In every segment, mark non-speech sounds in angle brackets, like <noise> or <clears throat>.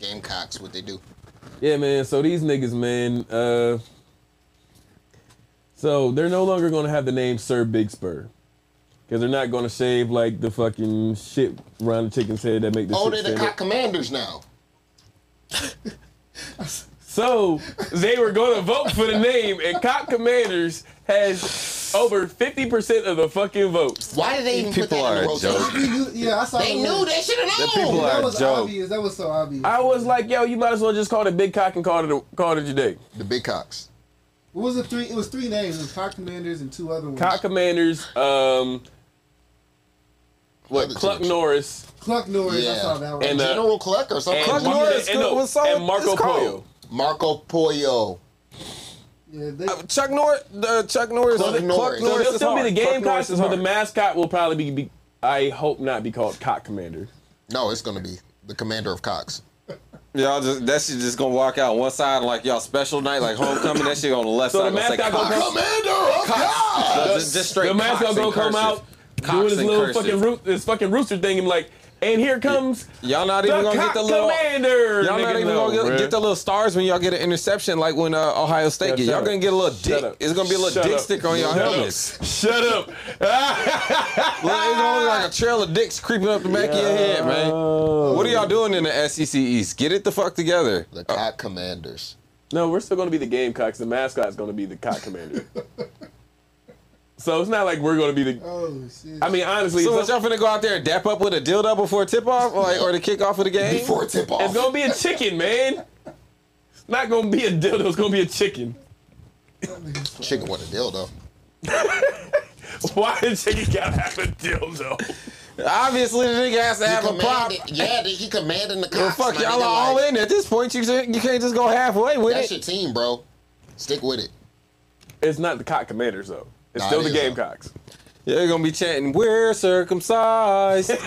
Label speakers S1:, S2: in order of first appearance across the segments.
S1: Gamecocks, what they do.
S2: Yeah, man. So these niggas, man. Uh, so they're no longer gonna have the name Sir Big Spur. Cause they're not gonna shave like the fucking shit around the chicken's head that make the
S1: Oh, they're the cock commanders now.
S2: So they were gonna vote for the name, and Cock Commanders has over fifty percent of the fucking votes.
S1: Why did they even put
S3: People
S1: that in
S3: are
S1: the
S3: a joke.
S4: You knew- yeah, I saw
S1: They
S4: the
S1: knew they should have known.
S3: The people are-
S4: That was
S3: joke.
S4: obvious. That was so obvious.
S2: I was like, yo, you might as well just call it Big Cock and call it a, call it your day.
S1: the big cocks.
S4: What was it? Three. It was three names. It was Cock Commanders and two other ones.
S2: Cock Commanders, um, what Cluck
S1: teams.
S2: Norris,
S4: Cluck Norris. I
S1: Yeah.
S4: saw that one.
S2: And, uh,
S1: General Cluck or something.
S3: Cluck Norris
S2: and, no,
S3: was solid.
S2: and Marco
S3: It's cold.
S2: Pollo.
S1: Marco Pollo.
S4: Yeah, they,
S3: Chuck Norris, uh, Chuck Norris,
S1: Cluck Norris.
S2: So they'll
S3: is
S2: still be the
S3: Cluck
S2: Gamecocks,
S3: Norris
S2: but the mascot will probably be, be, I hope not be called Cock Commander.
S1: No, it's gonna be the commander of cocks. <laughs>
S3: Y'all just that shit just gonna walk out one side like y'all special night like homecoming. That shit on the left
S2: So
S3: side
S2: the
S3: gonna
S2: mascot gonna
S3: Cox.
S2: come-
S1: Commander of cocks.
S3: No, just, just straight
S2: the mascot gonna come
S3: cursive.
S2: out
S3: Cox
S2: doing his little
S3: cursive.
S2: fucking root, this fucking rooster thing and be like, and here comes
S3: Y'all not
S2: the
S3: even gonna
S2: Cock
S3: get the little.
S2: Commander.
S3: Y'all not even
S2: no,
S3: gonna get, get the little stars when y'all get an interception like when uh, Ohio State
S2: Yeah,
S3: get. Y'all
S2: up.
S3: gonna get a little dick.
S2: up.
S3: It's gonna be a little
S2: Shut
S3: dick
S2: up.
S3: sticker on your
S2: Shut up.
S3: helmets.
S2: Shut up. <laughs>
S3: Look, it's gonna look like a <laughs> trail of dicks creeping up the back of your head, man. What are y'all doing in the SEC East? Get it the fuck together.
S1: The cock commanders.
S2: No, we're still going to be the Gamecocks. The mascot's going to be the Cock Commander. <laughs> so it's not like we're going to be the.
S4: oh shit.
S2: I mean, honestly,
S3: So what y'all finna go out there and dap up with a dildo before tip off, or, like, or the kickoff of the game?
S1: Before tip off.
S2: it's going to be a chicken, man. It's not going to be a dildo. It's going to be a chicken.
S1: chicken with a dildo. <laughs>
S2: Why the chicken got to have a dildo?
S3: Obviously, the nigga has to
S1: He
S3: have a prop.
S1: yeah, he commanding the
S3: Well, fuck, y'all are all
S1: like,
S3: in at this point. You just- you can't just go halfway with
S1: That's
S3: it.
S1: That's your team, bro. Stick with it.
S2: It's not the Cock Commanders, though. It's
S1: Nah,
S2: still
S1: it
S2: the
S1: is, though.
S2: Gamecocks.
S3: Yeah, they're gonna be chanting, "We're circumcised." <laughs>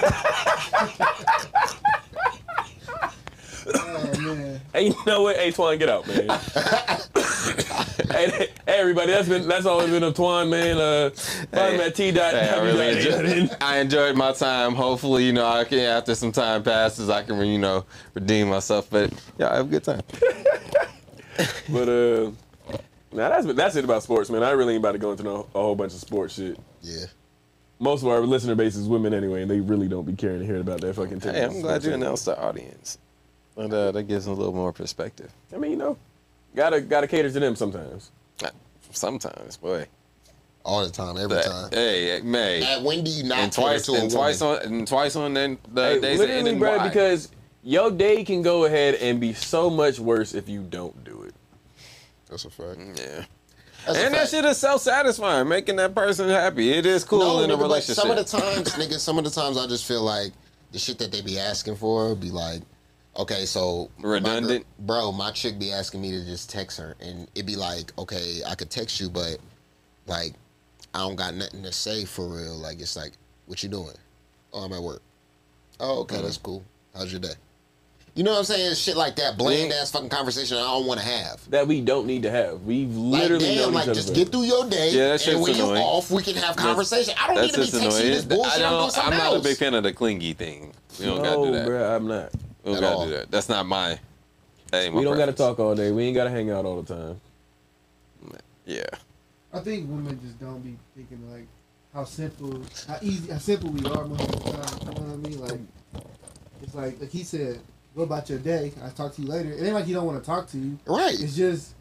S4: oh man.
S2: Hey, you know what? Hey, Twan, get out, man. <laughs> hey, hey, everybody, that's been that's always been a Twan, man. Uh, find him at t. dot
S3: Hey, I
S2: w
S3: really
S2: dot
S3: enjoyed,
S2: A.
S3: I enjoyed my time. Hopefully, you know, I can after some time passes, I can, you know, redeem myself. But yeah, have a good time. <laughs>
S2: But uh, now that's that's it about sports, man. I really ain't about to go into no, a whole bunch of sports shit.
S1: Yeah.
S2: Most of our listener base is women anyway, and they really don't be caring to hear about that fucking.
S3: Hey, I'm glad you announced the audience. And uh, that gives them a little more perspective.
S2: I mean, you know, gotta gotta cater to them sometimes.
S3: Sometimes, boy.
S1: All the time, every time.
S3: Hey, May.
S1: At when do you not
S3: And twice,
S1: to a
S3: and twice
S1: woman?
S3: on, and twice on then the
S2: Hey,
S3: days that
S2: literally,
S3: ended
S2: bro,
S3: why?
S2: because your day can go ahead and be so much worse if you don't do it.
S1: That's a fact.
S3: Mm, yeah.
S1: That's
S3: And that shit is self-satisfying, making that person happy. It is cool
S1: No,
S3: in a
S1: nigga, but
S3: relationship.
S1: some of the <laughs> times, nigga, some of the times I just feel like the shit that they be asking for be like, okay, so my
S3: Redundant?
S1: gir- bro, my chick be asking me to just text her, and it be like, okay, I could text you, but like, I don't got nothing to say for real. Like, it's like, what you doing? Oh, I'm at work. Oh, okay, mm. that's cool. How's your day? You know what I'm saying? Shit like that, bland ass fucking conversation I don't want to have.
S2: That we don't need to have. We've
S1: Like,
S2: literally
S1: damn,
S2: known
S1: like
S2: each other
S1: just get through your day,
S3: Yeah, that
S1: and
S3: shit's
S1: when you're off, we can have conversation. I don't need to be texting you this
S3: annoying.
S1: bullshit.
S3: I
S1: I'm doing
S3: don't, I'm
S1: something
S3: not a big fan of the clingy thing. We don't gotta
S2: no,
S3: do that.
S2: bruh, I'm not.
S3: We don't
S1: At
S3: gotta
S1: all.
S3: do that. That's not my. That ain't my
S2: We don't gotta talk all day. We ain't gotta hang out all the time.
S3: Yeah.
S4: I think women just don't be thinking like how simple, how easy, how simple we are most of the time. You know what I mean? Like, it's like like he said, "Go about your day. I talk to you later." It ain't like he don't want to talk to you.
S1: Right.
S4: It's just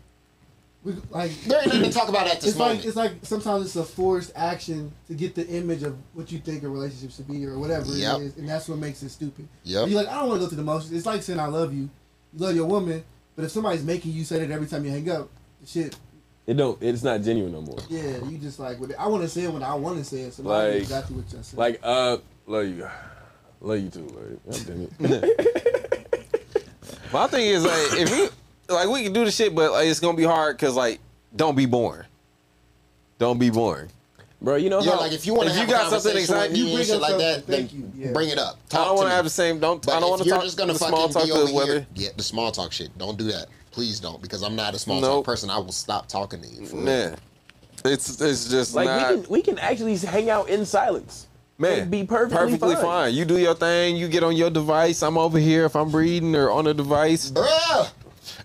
S4: we like.
S1: There ain't nothing to talk about at this
S4: It's
S1: moment.
S4: like it's like sometimes it's a forced action to get the image of what you think a relationship should be or whatever
S1: Yep.
S4: it is, and that's what makes it stupid.
S1: Yeah.
S4: You're like, I don't want to go through the motions. It's like saying I love you. You love your woman, but if somebody's making you say that every time you hang up, shit,
S2: It don't. It's not genuine no more.
S4: yeah, you just like, I want to say it when I want to say it. So I know
S2: Like-
S4: exactly what you're saying.
S2: Like, uh, love you, love you too. Like, God damn it. <laughs> <laughs>
S3: My thing is like if we like we can do the shit, but like it's gonna be hard because like don't be boring. Don't be boring.
S2: bro. You know
S1: Yeah,
S2: how
S1: like if you want to
S3: you
S1: have
S3: got something exciting-
S4: You bring
S1: shit
S4: up
S1: like that, then
S4: thank you, yeah.
S1: bring it up.
S3: I
S1: Talk
S3: don't
S1: to
S3: want
S1: me.
S3: to have the same. Don't.
S1: But
S3: I don't want
S1: if
S3: to
S1: you're
S3: talk
S1: just gonna
S3: the
S1: fucking
S3: small talk
S1: be
S3: to
S1: over
S3: the weather.
S1: here, yeah, the small talk shit. Don't do that. Please don't, because I'm not a small
S3: Nope.
S1: talk person. I will stop talking to you. For real.
S3: It's it's just
S2: like
S3: not.
S2: we can we can actually hang out in silence.
S3: Man,
S2: It'd be perfectly fine.
S3: You do your thing. You get on your device. I'm over here if I'm reading or on a device.
S1: Bruh.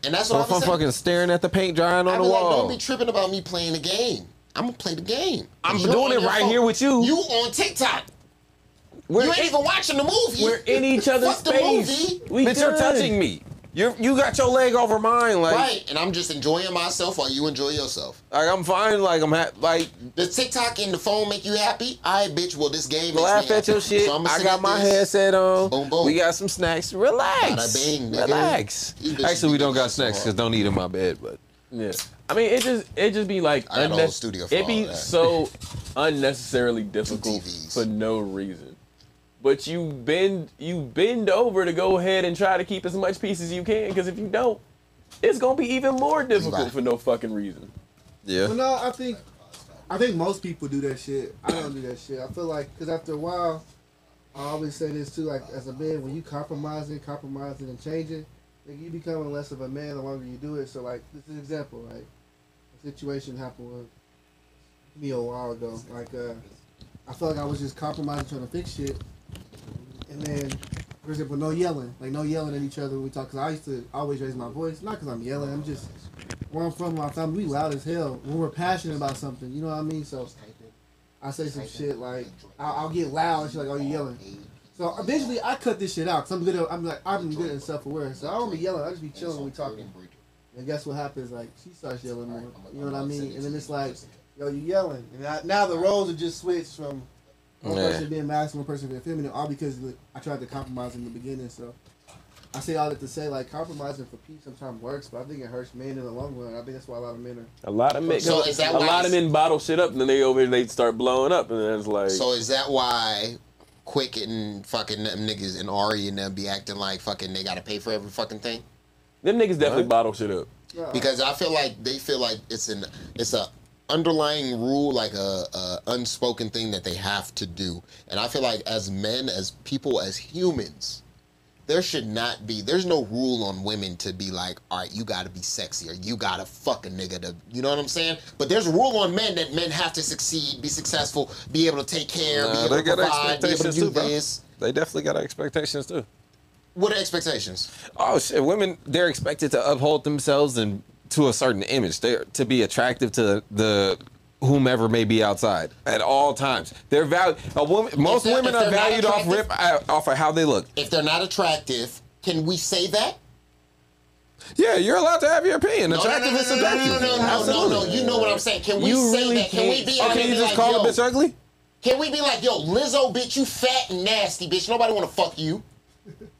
S1: And that's
S3: Or
S1: what
S3: if
S1: I'm
S3: I'm fucking staring at the paint drying
S1: I
S3: on
S1: be
S3: the
S1: like,
S3: wall.
S1: don't be tripping about me playing the game. I'm gonna play the game.
S3: I'm doing it
S1: your
S3: right here with you.
S1: You on TikTok.
S3: We're,
S1: you ain't even watching the movie.
S2: We're in each other's
S1: Fuck the
S2: space.
S1: movie.
S2: We
S3: bitch, you're touching me. You you got your leg over mine. Like,
S1: Right, and I'm just enjoying myself while you enjoy yourself.
S3: like I'm fine. Like I'm ha- like
S1: Does TikTok and the phone make you happy? I bitch. Well, this game makes
S3: laugh
S1: me
S3: at your shit.
S1: So I'ma
S3: I
S1: sit
S3: got
S1: at
S3: my
S1: this.
S3: headset on.
S1: Boom, boom.
S3: We got some snacks. Relax.
S1: Bada bing, nigga.
S3: Relax.
S1: These bitches
S3: Actually, we
S1: be
S3: don't got snacks because don't eat in my bed. But
S2: Yeah. I mean, it just it just be like
S1: I got a whole studio for
S2: it be
S1: that.
S2: so <laughs> unnecessarily difficult
S1: TVs.
S2: for no reason. But you bend you bend over to go ahead and try to keep as much peace as you can because if you don't, it's gonna be even more difficult
S1: Right.
S2: for no fucking reason.
S3: yeah,
S4: But no, I think I think most people do that shit. I don't do that shit. I feel like because after a while, I always say this too. Like as a man, when you compromising, compromising, and changing, like you becoming less of a man the longer you do it. So like this is an example. Like a situation happened with me a while ago. Like uh, I felt like I was just compromising, trying to fix shit, and then. For example, no yelling, like no yelling at each other when we talk. Cause I used to always raise my voice, not cause I'm yelling. I'm just where I'm from, my family, we loud as hell when we're passionate about something. You know what I mean? So I say some shit like I'll, I'll get loud. And she's like, "Oh, you yelling?" So eventually, I cut this shit out. Cause I'm good. At, I'm like I'm good and self aware. So I don't be yelling. I just be chilling when we talking. And guess what happens? Like she starts yelling more. You know what I mean? And then it's like, "Yo, you yelling?" And I, now the roles are just switched from one
S3: Yeah.
S4: person being masculine, one person being feminine, all because the- I tried to compromise in the beginning. So. I say all that to say, like compromising for peace sometimes works, but I think it hurts men in the long run. I think that's why a lot of men are
S2: A lot of men,
S1: So is that
S2: a
S1: why
S2: lot of men bottle shit up and then they over here they start blowing up and then it's like
S1: So is that why Quick and fucking them niggas and Ari and them be acting like fucking they gotta pay for every fucking thing?
S2: them niggas definitely
S3: What?
S2: bottle shit up.
S1: Because I feel like they feel like it's an it's a underlying rule, like a, a unspoken thing that they have to do. And I feel like as men, as people, as humans, there should not be there's no rule on women to be like, all right, you gotta be sexy or you gotta fuck a nigga to you know what I'm saying? But there's a rule on men that men have to succeed, be successful, be able to take care,
S3: Nah,
S1: be able to provide, be able to do
S3: too, bro.
S1: this.
S3: they definitely got expectations too.
S1: What are expectations?
S3: Oh shit, women they're expected to uphold themselves and to a certain image. They're to be attractive to the whomever may be outside at all times. They're valued. A woman, most
S1: they're-
S3: women are valued off rip uh, off of how they look.
S1: If they're not attractive, can we say that?
S3: Yeah, you're allowed to have your opinion.
S1: No, no,
S3: Attractive
S1: no,
S3: is
S1: no, no, no,
S3: subjective.
S1: no, no, no, no, no. You know what I'm saying? Can we
S2: You
S1: say
S2: really
S1: that? Can we be?
S3: Oh, can you just
S1: like,
S3: call
S1: yo,
S3: a bitch ugly?
S1: Can we be like, yo, Lizzo, bitch, you fat and nasty, bitch. Nobody want to fuck you.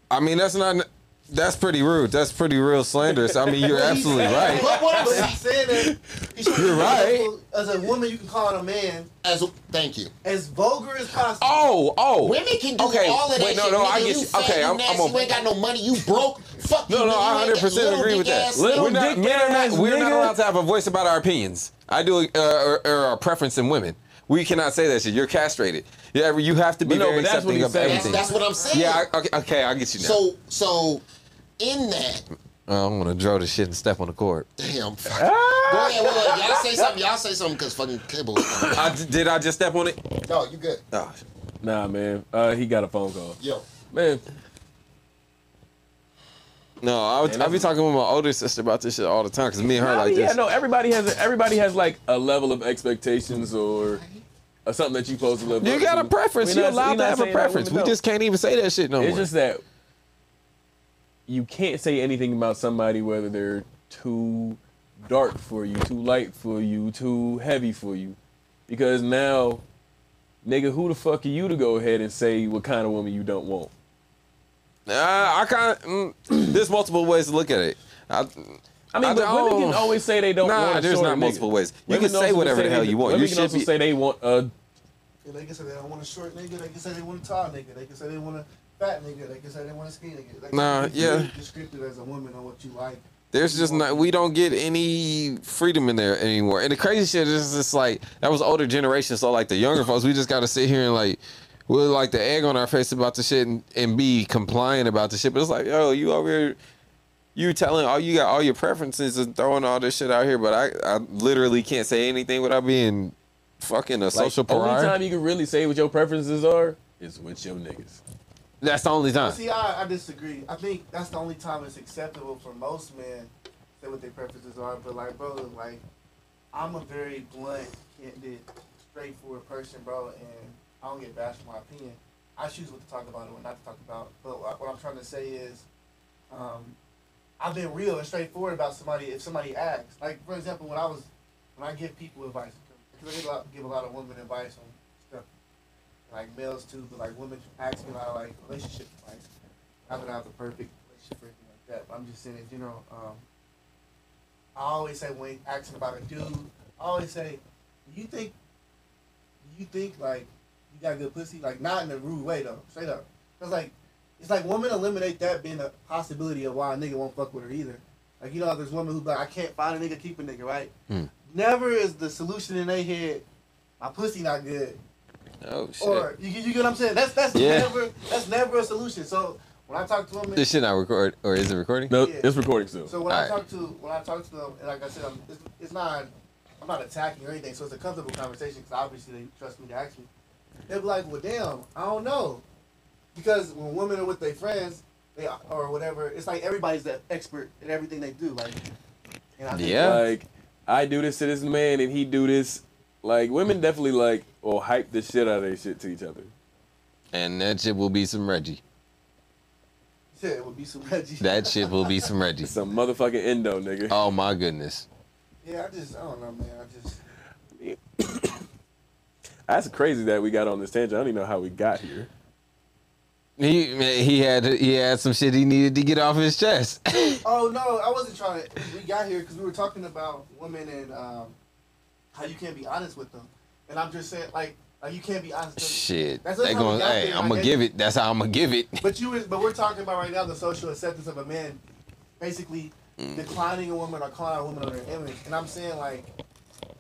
S3: I mean, that's not. That's pretty rude. That's pretty real slanderous. I mean, you're absolutely right.
S1: But what I'm saying,
S4: he's saying that you should-
S3: You're right.
S4: As a woman, you can call it a man
S1: as thank you.
S4: as vulgar as possible.
S3: Oh, oh.
S1: Women can do
S3: Okay,
S1: all of that
S3: wait, no,
S1: shit.
S3: no,
S1: Nigga,
S3: I get
S1: you.
S3: you. Okay, I'm- I'm a-
S1: you ain't got no money. You broke. Fuck you.
S3: No, no, I
S1: 100
S3: percent agree with that.
S2: Little
S3: We're
S1: nigga.
S3: not,
S2: dick
S3: men are not, we're not allowed to have a voice about our opinions. I do uh, or, or a preference in women. We cannot say that shit. You're castrated. Yeah, you have to be
S2: But no,
S3: very
S2: but that's what
S3: accepting
S2: he's
S3: of
S2: saying.
S1: That's, that's what I'm saying.
S3: yeah, I, okay, okay, I get you now.
S1: So, so in that,
S3: Uh, I'm gonna draw the shit and step on the cord.
S1: damn. Fuck. <laughs>
S2: Ah!
S1: Go ahead, wait, wait, y'all say something. Y'all say something because fucking kibble.
S3: I, did I just step on it?
S1: no, you good.
S3: Oh,
S2: Nah, man. Uh, he got a phone call.
S1: Yo,
S2: Man,
S3: no, I, would,
S2: Man,
S3: I be talking with my older sister about this shit all the time because me and her
S2: Nah,
S3: like
S2: yeah,
S3: this.
S2: no. Everybody has a, everybody has like a level of expectations or, or something that you supposed to live.
S3: You got
S2: to.
S3: a preference. You're allowed to have a preference.
S2: women
S3: We
S2: don't.
S3: just can't even say that shit no
S2: It's
S3: more.
S2: It's just that you can't say anything about somebody whether they're too dark for you, too light for you, too heavy for you, because now, nigga, who the fuck are you to go ahead and say what kind of woman you don't want?
S3: Uh, I kind of. Mm, <clears throat> there's multiple ways to look at it. I,
S2: I mean,
S3: I
S2: but women can always say they don't
S3: Nah,
S2: want a
S3: there's
S2: shorter
S3: not
S2: nigga.
S3: multiple ways. You
S2: Women
S3: can say
S2: also
S3: whatever the hell you want.
S2: Women
S3: You
S2: can also
S3: be-
S2: say they want a
S4: Yeah, they can say they don't want a short nigga. They can say they want a tall nigga. They can say they want a fat nigga. They can say they want a skinny nigga. Like,
S3: Nah,
S4: it's
S3: yeah.
S4: really Descriptive as a woman on what you like.
S3: There's just not. We don't get any freedom in there anymore. And the crazy shit is just like that was older generation. So like the younger folks, we just got to sit here and like. we're like the egg on our face about the shit and, and be compliant about the shit, but it's like, yo, you over here, you telling all you got all your preferences and throwing all this shit out here, but I, I literally can't say anything without being fucking a
S2: Like,
S3: social
S2: only time you can really say what your preferences are is with your niggas.
S3: That's the only time.
S4: See, I, I disagree. I think that's the only time it's acceptable for most men to say what their preferences are. But like, bro, like, I'm a very blunt, candid, straightforward person, bro, and I don't get bashed for my opinion. I choose what to talk about and what not to talk about. But what, what I'm trying to say is, um, I've been real and straightforward about somebody. If somebody asks, like for example, when I was when I give people advice, because I give a, lot, give a lot of women advice on like males too, but like women ask me a lot of like relationship advice. I don't have the perfect relationship or anything like that, but I'm just saying in general. Um, I always say when asking about a dude, I always say, "Do you think? Do you think like you got good pussy? Like not in a rude way though, straight up. Cause like it's like women eliminate that being a possibility of why a nigga won't fuck with her either. Like you know, there's women who be like, I can't find a nigga, keep a nigga, right?
S3: Hmm.
S4: Never is the solution in their head. My pussy not good,
S3: Oh shit.
S4: or you, you get what I'm saying? That's that's
S3: Yeah.
S4: never that's never a solution. So when I talk to them,
S3: this shit not record or is it recording?
S2: No,
S4: Yeah.
S2: it's recording still.
S4: So when I
S3: Alright.
S4: talk to when I talk to them, and like I said, I'm, it's, it's not I'm not attacking or anything. So it's a comfortable conversation because obviously they trust me to ask me. They'll be like, "Well, damn, I don't know," because when women are with their friends, they or whatever, it's like everybody's the expert in everything they do. Like, and I think
S3: Yeah.
S2: Like I do this to this man and he do this. Like women definitely like or hype the shit out of their shit to each other.
S3: And that shit will be some Reggie.
S4: Yeah, it would be some Reggie.
S3: That <laughs> shit will be some Reggie.
S2: Some motherfucking endo nigga.
S3: Oh my goodness.
S4: yeah, I just I don't know, man. I just <coughs>
S2: That's crazy that we got on this tangent. I don't even know how we got here.
S3: He he had he had some shit he needed to get off his chest. <laughs>
S4: Oh no, I wasn't trying to. We got here because we were talking about women and um, how you can't be honest with them, and I'm just saying like like you can't be honest.
S3: Shit.
S4: That's
S3: They
S4: how we
S3: going, hey,
S4: there,
S3: I'm gonna give it. That's how I'm gonna give it.
S4: But you but we're talking about right now the social acceptance of a man, basically
S3: Mm.
S4: declining a woman or calling a woman on her image, and I'm saying like.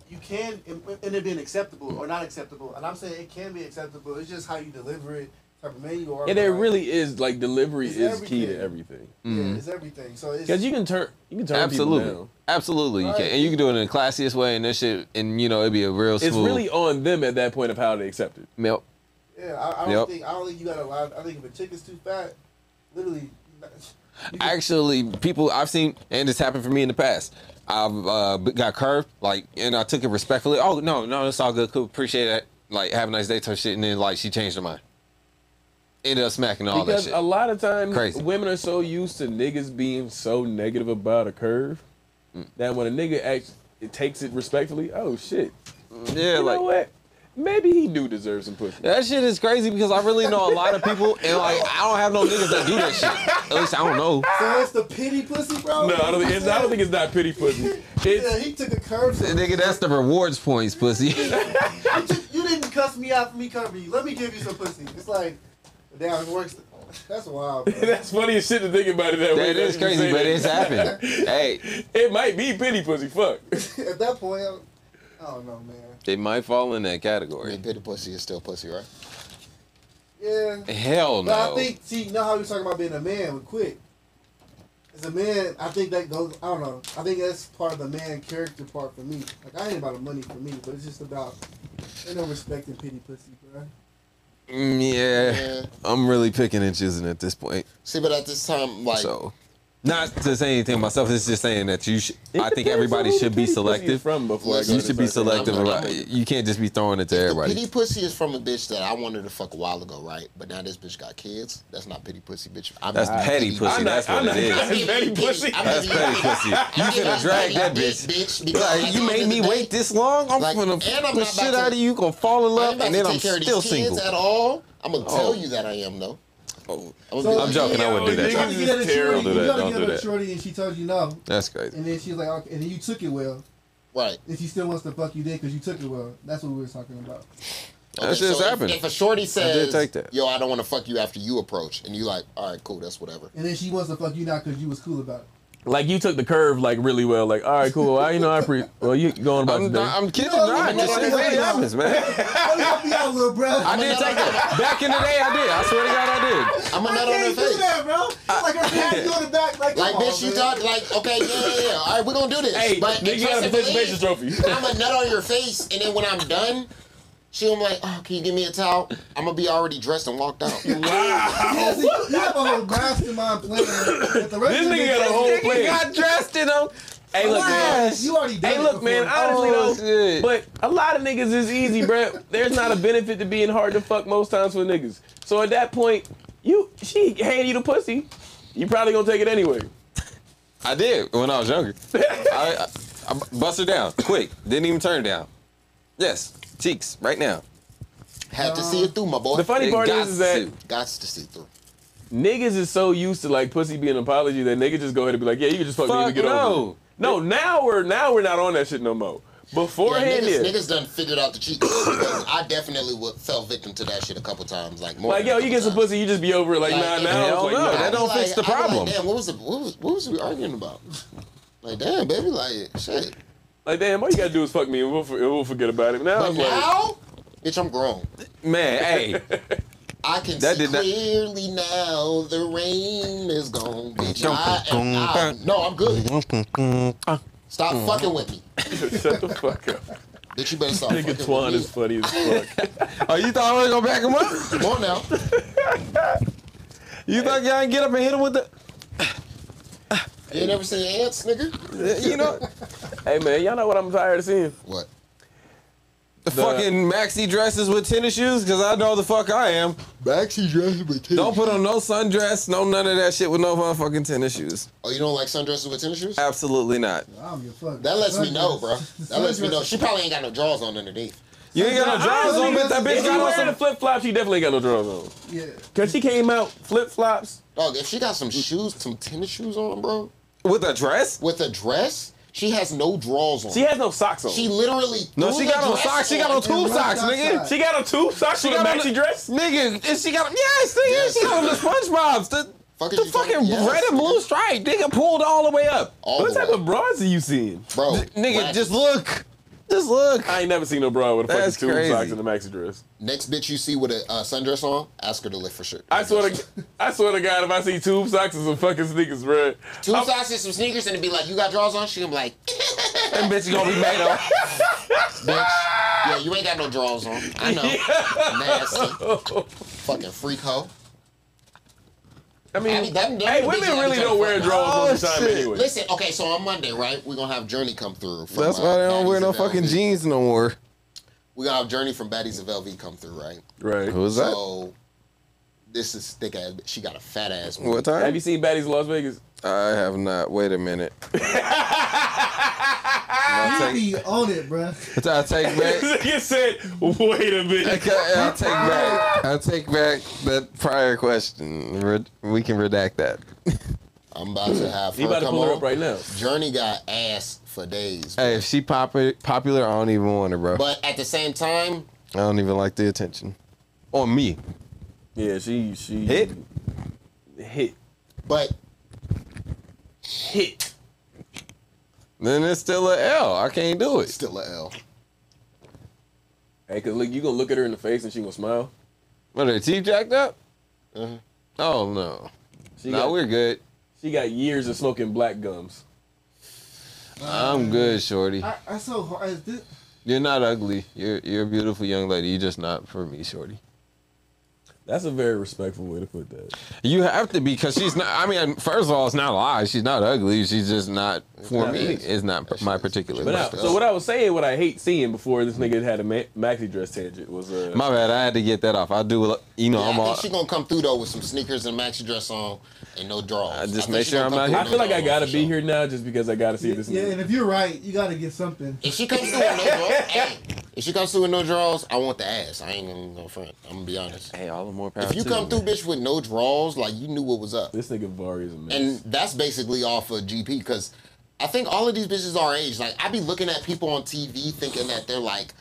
S4: You can, and it being acceptable or not acceptable, and I'm saying it can be acceptable. It's just how you deliver it, type of man you are.
S2: And it
S4: like,
S2: really is like delivery
S4: It's
S2: is key to
S4: everything.
S2: everything.
S4: yeah, it's everything. So it's
S2: Because you can turn you can turn
S3: Absolutely.
S2: people down.
S3: Absolutely, you can, and you can do it in the classiest way, and this shit, and you know, it'd be a real smooth.
S2: It's really on them at that point of how they accept it.
S3: Yep.
S4: Yeah, I, I don't
S3: Yep.
S4: think I don't think you got to lie. I think if a chick is too fat, literally, <laughs> can-
S3: Actually, people I've seen, and this happened for me in the past. I've uh, got curved, like, and I took it respectfully. Oh no, no, it's all good. Cool, appreciate it. Like, have a nice day, type shit. And then like she changed her mind. Ended up smacking all that
S2: because
S3: shit.
S2: a lot of times
S3: Crazy.
S2: women are so used to niggas being so negative about a curve
S3: Mm.
S2: that when a nigga acts, it takes it respectfully. Oh shit!
S3: yeah,
S2: you
S3: like
S2: know what? Maybe he do deserve some pussy.
S3: that shit is crazy because I really know a lot of people, and like I don't have no niggas that do that shit. At least I don't know.
S4: so it's the pity pussy, bro.
S2: No, I don't think it's, I don't think it's not pity pussy. <laughs>
S4: Yeah, he took a curve. So
S3: Nigga, that's the rewards points, pussy. <laughs>
S4: you, took- you didn't cuss me out for me covering you. Let me give you some pussy. It's like, damn, it works. That's wild. <laughs>
S2: That's funny as shit to think about it that way.
S3: that is crazy, but it's happened. <laughs> Hey,
S2: It might be pity pussy. Fuck. <laughs>
S4: At that point, I'm- I don't know, man.
S3: it might fall in that
S1: I
S3: category.
S1: mean, pity pussy is still pussy, right?
S4: Yeah.
S3: Hell
S4: But
S3: no.
S4: I think, see, you know how we talking about being a man with quick. As a man, I think that goes. I don't know. I think that's part of the man character part for me. Like I ain't about the money for me, but it's just about ain't no respecting pity pussy, bro.
S3: Mm, yeah,
S1: Yeah.
S3: I'm really picking and choosing at this point.
S1: See, but at this time, like,
S3: so, not to say anything myself. It's just saying that you. Should,
S2: It
S3: I think everybody should be
S2: pity pussy is
S3: selective.
S2: From before I go
S3: You
S2: into
S3: should be
S2: something.
S3: selective.
S1: I'm-
S3: about,
S1: I'm-
S3: you can't just be throwing it to
S1: the
S3: everybody.
S1: pity pussy is from a bitch that I wanted to fuck a while ago, right? But now this bitch got kids. That's not pity pussy, bitch. I'm
S3: That's
S1: not
S3: petty pussy.
S2: I'm not-
S3: That's what
S2: I'm
S3: it
S2: not-
S3: is.
S2: That's petty pussy.
S1: I'm
S3: That's
S1: not
S3: petty pussy. You
S1: I'm
S3: finna
S1: not
S3: drag that bitch.
S1: bitch.
S3: Like, you made me wait this long. I'm
S1: Like,
S3: gonna
S1: and I'm
S3: put
S1: not
S3: shit
S1: about
S3: out of you. Gonna fall in
S1: I
S3: love,
S1: about
S3: and then
S1: take
S3: I'm
S1: care of
S3: still
S1: these kids
S3: single.
S1: at all. I'm gonna
S3: Oh.
S1: tell you that I am though.
S3: Oh,
S1: I'm,
S4: So-
S3: I'm joking. I wouldn't do that.
S4: You
S2: gotta
S4: get at a
S2: is
S4: shorty.
S3: Don't do
S4: you
S3: that.
S4: tried to get at a shorty, and she told you no,
S3: That's crazy.
S4: and then she's like, okay, and then you took it well,
S1: Right.
S4: and she still wants to fuck you then because you took it well. That's what we were talking about.
S3: That shit's
S1: so if-
S3: happened.
S1: If, a shorty says,
S3: take that.
S1: "Yo, I don't want to fuck you after you approach," and you like, "All right, cool, that's whatever."
S4: And then she wants to fuck you now because you was cool about it.
S2: Like you took the curve like really well. Like, all right, cool. I, you know, I pre. Well, you going about
S3: I'm,
S2: today.
S3: not, I'm kidding.
S4: No,
S3: Nah,
S4: no,
S3: this
S4: no,
S3: shit
S4: no,
S3: really
S4: no.
S3: happens, man.
S4: Let me help you out, little bro.
S3: I did take it. Back in the day, I did. I swear to God, I did.
S1: I'm a nut on her
S4: can't do
S1: face.
S4: that, bro. It's like her hand you on the back. Like,
S1: Like,
S4: come
S1: bitch,
S4: on,
S1: you
S4: man.
S1: thought, like, okay, yeah, yeah, yeah. All right, we're gonna do this.
S2: Hey,
S1: but
S2: nigga, you got a participation trophy.
S1: I'm a nut on your face, and then when I'm done, she'll be like, oh, can you give me a towel? I'm gonna be already dressed and walked out.
S4: Yeah, see, you have a whole mastermind plan. That the rest
S2: This
S4: of
S2: nigga got a whole
S3: Nigga
S2: plan.
S3: got dressed in them.
S2: Hey, look, man.
S3: Yes.
S4: You already done
S2: Hey,
S4: it
S2: look, man. Honestly,
S3: Oh,
S2: though,
S3: shit.
S2: but a lot of niggas is easy, bruh. There's not a benefit to being hard to fuck most times for niggas. So at that point, you she hand you the pussy, you probably gonna take it anyway.
S3: I did when I was younger. <laughs> I, I, I bust her down quick. Didn't even turn down. Yes, cheeks right now.
S1: Had to see it through, my boy.
S2: The funny
S3: It
S2: part
S3: got
S2: is, is that
S3: to.
S1: Gots to see through.
S2: niggas is so used to like pussy being an apology that niggas just go ahead and be like, yeah, you can just fuck, me
S3: Fuck
S2: and get over
S3: no.
S2: it. No, now we're now we're not on that shit no more.
S1: Yeah,
S2: Beforehand,
S1: niggas,
S2: yeah.
S1: niggas done figured out the cheat because I definitely would, fell victim to that shit a couple times. Like, more
S2: Like,
S1: than
S2: yo,
S1: a
S2: you get some
S1: times.
S2: pussy, you just be over it. Like,
S1: Like,
S2: nah,
S1: hell
S2: now it's like,
S3: no,
S2: nah.
S3: that
S1: I be
S3: don't fix the
S1: I be
S3: problem.
S1: Like, damn, what was the what was what was we arguing about? Like, damn, baby, like shit.
S2: Like, damn, all you gotta do is fuck me and we'll, for- we'll forget about it. Now
S1: But
S2: it's like,
S1: now, bitch, I'm grown.
S3: Man, hey,
S1: I can
S3: That
S1: see
S3: did not-
S1: clearly now. The rain is gone, bitch. I am out. No, I'm good. Stop
S3: Mm.
S1: fucking with me, <laughs>
S2: shut the fuck up.
S1: bitch. You better stop
S2: Nigga
S1: fucking
S2: Twan
S1: with
S2: is funny as fuck. <laughs>
S3: oh, you thought I was gonna back him up?
S1: Come on now. <laughs>
S3: You thought y'all ain't get up and hit him with the?
S1: You ain't never seen ants, nigga?
S3: You know, <laughs>
S2: hey man, y'all know what I'm tired of seeing?
S1: What?
S3: the fucking maxi dresses with tennis shoes? Cause I know the fuck I am.
S1: Maxi dresses with tennis. Shoes.
S3: Don't put on no sundress, no none of that shit with no motherfucking tennis shoes.
S1: Oh, you don't like sundresses with tennis shoes?
S3: Absolutely not.
S4: I don't give a fuck.
S1: That lets me know, bro. That lets me know. She probably ain't got no drawers on underneath.
S3: You ain't got no drawers on, but that bitch
S2: If you
S3: got on
S2: wearing the
S3: some.
S2: flip flops, she definitely got no drawers on.
S4: Yeah.
S2: Cause she came out flip flops.
S1: Dog, if she got some shoes, some tennis shoes on, bro,
S3: With a dress?
S1: with a dress, she has no drawers on.
S2: She has no socks on.
S1: She literally.
S3: No, she got on socks. She got on
S1: on.
S3: two
S4: and
S3: socks,
S4: walked
S3: nigga.
S4: outside.
S2: she got on two socks
S3: She
S2: with a
S3: got on
S2: maxi
S3: the-
S2: dress.
S3: Nigga, and she got yes, nigga.
S1: Yes.
S3: She got on the SpongeBob's. The,
S1: Fuck
S3: the fucking
S1: yes,
S3: red and blue
S1: nigga.
S3: stripe. Nigga pulled all the way up.
S1: All
S2: What
S1: the
S2: type
S1: way.
S2: of bras are you seeing?
S1: Bro,
S3: Nigga,
S1: ratchet.
S3: just look. Just look.
S2: I ain't never seen no bra with a fucking tube
S3: crazy.
S2: socks and a maxi dress.
S1: Next bitch you see with a uh, sundress on, ask her to lift for shit.
S2: I swear to, I swear to God, if I see tube socks and some fucking sneakers, bro.
S1: Two
S2: I'm-
S1: socks and some sneakers, and it'd be like, "You got drawers on?" She gonna be like, <laughs>
S3: That bitch gonna be made up. <laughs>
S1: "Bitch, yeah, you ain't got no drawers on. I know, <laughs> nasty, fucking freak hoe."
S2: I mean,
S1: I mean, them- them
S2: hey, women really don't wear
S1: fucking-
S2: drawers all the
S3: Oh,
S2: time
S3: shit.
S2: anyway.
S1: Listen, okay, so on Monday, right, we're gonna have Journey come through. From,
S3: That's
S1: uh,
S3: why they don't wear no
S1: of
S3: fucking
S1: LV.
S3: jeans no more.
S1: We're gonna have Journey from Baddies of LV come through, right?
S2: Right.
S3: Who's that?
S1: So this is thick ass. She got a fat ass.
S3: What time?
S2: Have you seen Baddies in Las Vegas?
S3: I have not. Wait a minute. <laughs> I'll
S4: You
S3: take,
S4: be on it, bro.
S3: I'll take back. <laughs>
S2: Nigga said, "Wait a minute."
S3: Okay, I'll take back. I'll take back that prior question. We can redact that. <laughs>
S1: I'm about to have
S2: He
S1: her
S2: about to
S1: come
S2: pull her
S1: on.
S2: up right now.
S1: Journey got ass for days,
S3: Hey, if she pop- popular, I don't even want her, bro.
S1: but at the same time,
S3: I don't even like the attention. On me.
S2: Yeah, she she
S3: Hit?
S2: hit
S1: but
S2: hit.
S3: Then it's still a L. I can't do it.
S1: still a L.
S2: Hey, cause look, you gonna look at her in the face and she gonna smile.
S3: What, are teeth jacked up?
S1: Mhm.
S3: Oh, no.
S2: She
S3: no,
S2: got
S3: we're good.
S2: she got years of smoking black gums.
S3: I'm good, shorty.
S4: I, I so hard. This,
S3: You're not ugly. You're you're a beautiful young lady. You're just not for me, shorty.
S2: That's a very respectful way to put that.
S3: You have to be because she's not. I mean, first of all, it's not a lie. She's not ugly. She's just not for
S2: not
S3: me.
S2: me.
S3: It's not my particular.
S2: But now, so what I was saying, what I hate seeing before this nigga had a ma- maxi dress tangent was uh,
S3: My bad. I had to get that off. I do. You know,
S1: Yeah,
S3: I'm
S1: I
S3: all.
S1: think she gonna come through though with some sneakers and a maxi dress on and no draws.
S3: I just
S1: think
S3: make sure I'm
S1: come
S3: not here.
S2: I feel
S1: no
S2: like I gotta be
S1: sure.
S2: here now just because I gotta see this.
S4: yeah,
S2: nigga.
S4: and if you're right, you gotta get something.
S1: If she comes through with no draws, <laughs> hey, if she comes through with no drawers, I want the ass. I ain't gonna go front. I'm gonna be honest.
S3: hey, all the more power.
S1: If you
S3: to
S1: come
S3: you,
S1: through, bitch, with no draws, like you knew what was up.
S2: This nigga Vari is a mess.
S1: And that's basically off of GP because I think all of these bitches our age. Like I be looking at people on TV thinking that they're like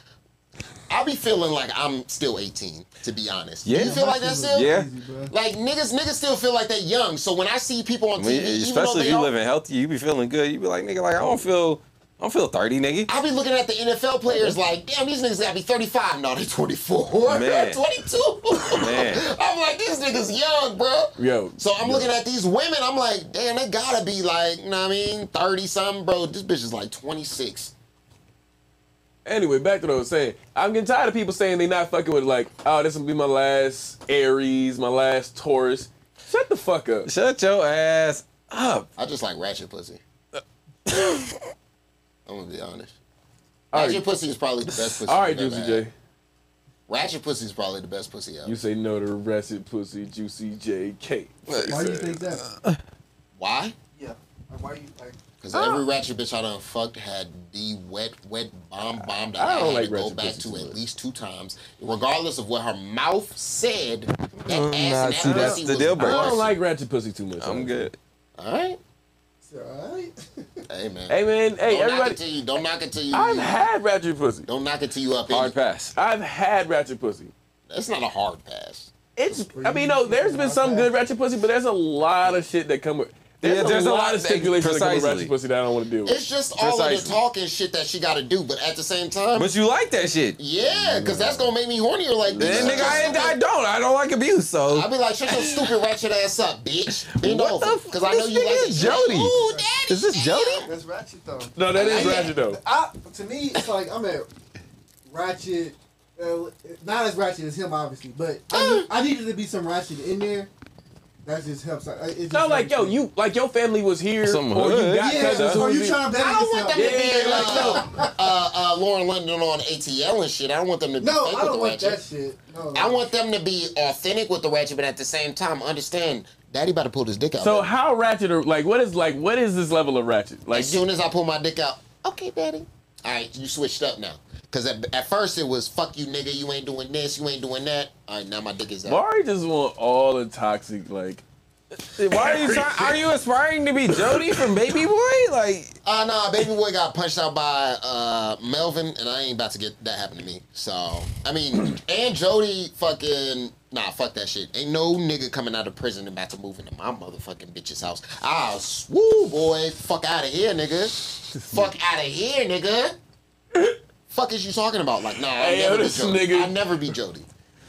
S1: I be feeling like I'm still 18, to be honest.
S3: Yeah.
S1: Do you feel like that still?
S3: Yeah.
S1: Like niggas, niggas still feel like they young. So when I see people on
S3: I
S1: TV,
S3: mean,
S1: even though
S3: especially if you
S1: are,
S3: living healthy, you be feeling good. You be like, nigga, like I don't feel, I don't feel thirty, nigga.
S1: I be looking at the NFL players like, damn, these niggas gotta be 35. No, they 24, <laughs>
S3: Man.
S1: 22.
S3: Man. <laughs>
S1: I'm like, these niggas young, bro.
S2: Yo.
S1: So I'm looking at these women, I'm like, damn, they gotta be like, you know what I mean, 30 something, bro. This bitch is like 26.
S2: Anyway, back to what I was saying. I'm getting tired of people saying they not fucking with like, oh, this will be my last Aries, my last Taurus. Shut the fuck up.
S3: Shut your ass up.
S1: I just like ratchet pussy. <laughs> I'm gonna be honest.
S2: All
S1: Ratchet
S2: right,
S1: pussy is probably the best pussy.
S2: all right, Juicy. J.
S1: Ratchet pussy is probably the best pussy ever.
S2: You say no to Ratchet Pussy, Juicy J, K.
S4: Why do you think that?
S1: Why?
S4: Yeah. Like, why you like?
S1: Because every ratchet bitch I done fucked had the wet, wet bomb bomb that
S2: I
S1: I, had
S2: like
S1: to go back to at least two times, regardless of what her mouth said. That
S3: Mm,
S1: ass
S3: nah,
S1: and that
S3: see, that's the
S1: was
S3: deal
S2: I don't like Ratchet Pussy too much.
S3: I'm
S2: honestly.
S3: good.
S1: All right.
S4: Alright. <laughs>
S1: Hey man.
S2: Hey man, hey
S1: don't knock
S2: everybody.
S1: it till you. Don't knock it till you.
S2: I've had Ratchet Pussy.
S1: don't knock it till you up.
S3: Hard
S1: it.
S3: pass.
S2: I've had Ratchet Pussy.
S1: That's not a hard pass.
S2: It's. I mean, no. There's been some good Ratchet Pussy, but there's a lot of shit that come with. There's,
S3: Yeah,
S2: a,
S3: there's a
S2: lot
S3: lot
S2: of
S3: that-
S2: stipulations that come with
S3: precisely.
S2: Ratchet Pussy that I don't want to deal with.
S1: It's just all of the talking shit that she got to do, but at the same time,
S3: But you like that shit.
S1: yeah, because that's gonna make me hornier. Like, bitch,
S3: Then nigga, I, I don't. I don't like abuse. So
S1: I'll be like, shut your stupid ratchet ass up, bitch. Bend
S3: What
S1: over, because I know you like
S3: nigga
S1: it.
S3: is Jody.
S1: Ooh, daddy,
S3: is this
S1: damn.
S3: Jody?
S4: That's ratchet though.
S2: no, that is
S1: I-
S2: Ratchet though.
S4: I, to me, it's like I'm at ratchet. Uh, not as ratchet as him, obviously, but I, need, I needed to be some ratchet in there. That just helps. I- it just
S2: No, like yo,
S4: helps
S2: you like your family was here,
S3: Some
S2: or you
S3: hood.
S2: got
S4: Yeah,
S2: cousins who
S4: or you trying to better
S1: I don't want them to be
S2: Yeah,
S1: uh,
S2: like,
S1: uh, uh, Lauren London on ATL and shit. I don't want them to be
S4: No,
S1: fake
S4: I don't
S1: the
S4: want
S1: ratchet.
S4: that shit. No,
S1: I want them to be authentic with the ratchet, but at the same time, understand, daddy about to pull his dick out.
S2: So
S1: baby.
S2: how ratchet or like what is like what is this level of ratchet? Like
S1: as soon as I pull my dick out, okay, daddy. All right, you switched up now. Because at, at first it was, fuck you, nigga, you ain't doing this, you ain't doing that. All right, now my dick is out.
S2: Mari just want all the toxic like. <laughs>
S3: why are you trying? Are you aspiring to be Jody from Baby Boy? Like
S1: Uh, nah, baby boy got punched out by uh, Melvin, and I ain't about to get that happen to me. So, I mean, <clears throat> and Jody fucking, nah, fuck that shit. Ain't no nigga coming out of prison and about to move into my motherfucking bitch's house. Ah, woo, boy, fuck out of here, nigga. <laughs> fuck out of here, nigga. <laughs> fuck is you talking about? Like, nah, I'll
S2: Hey, yo,
S1: never be Jody.
S2: nigga-
S1: I'll never be Jody.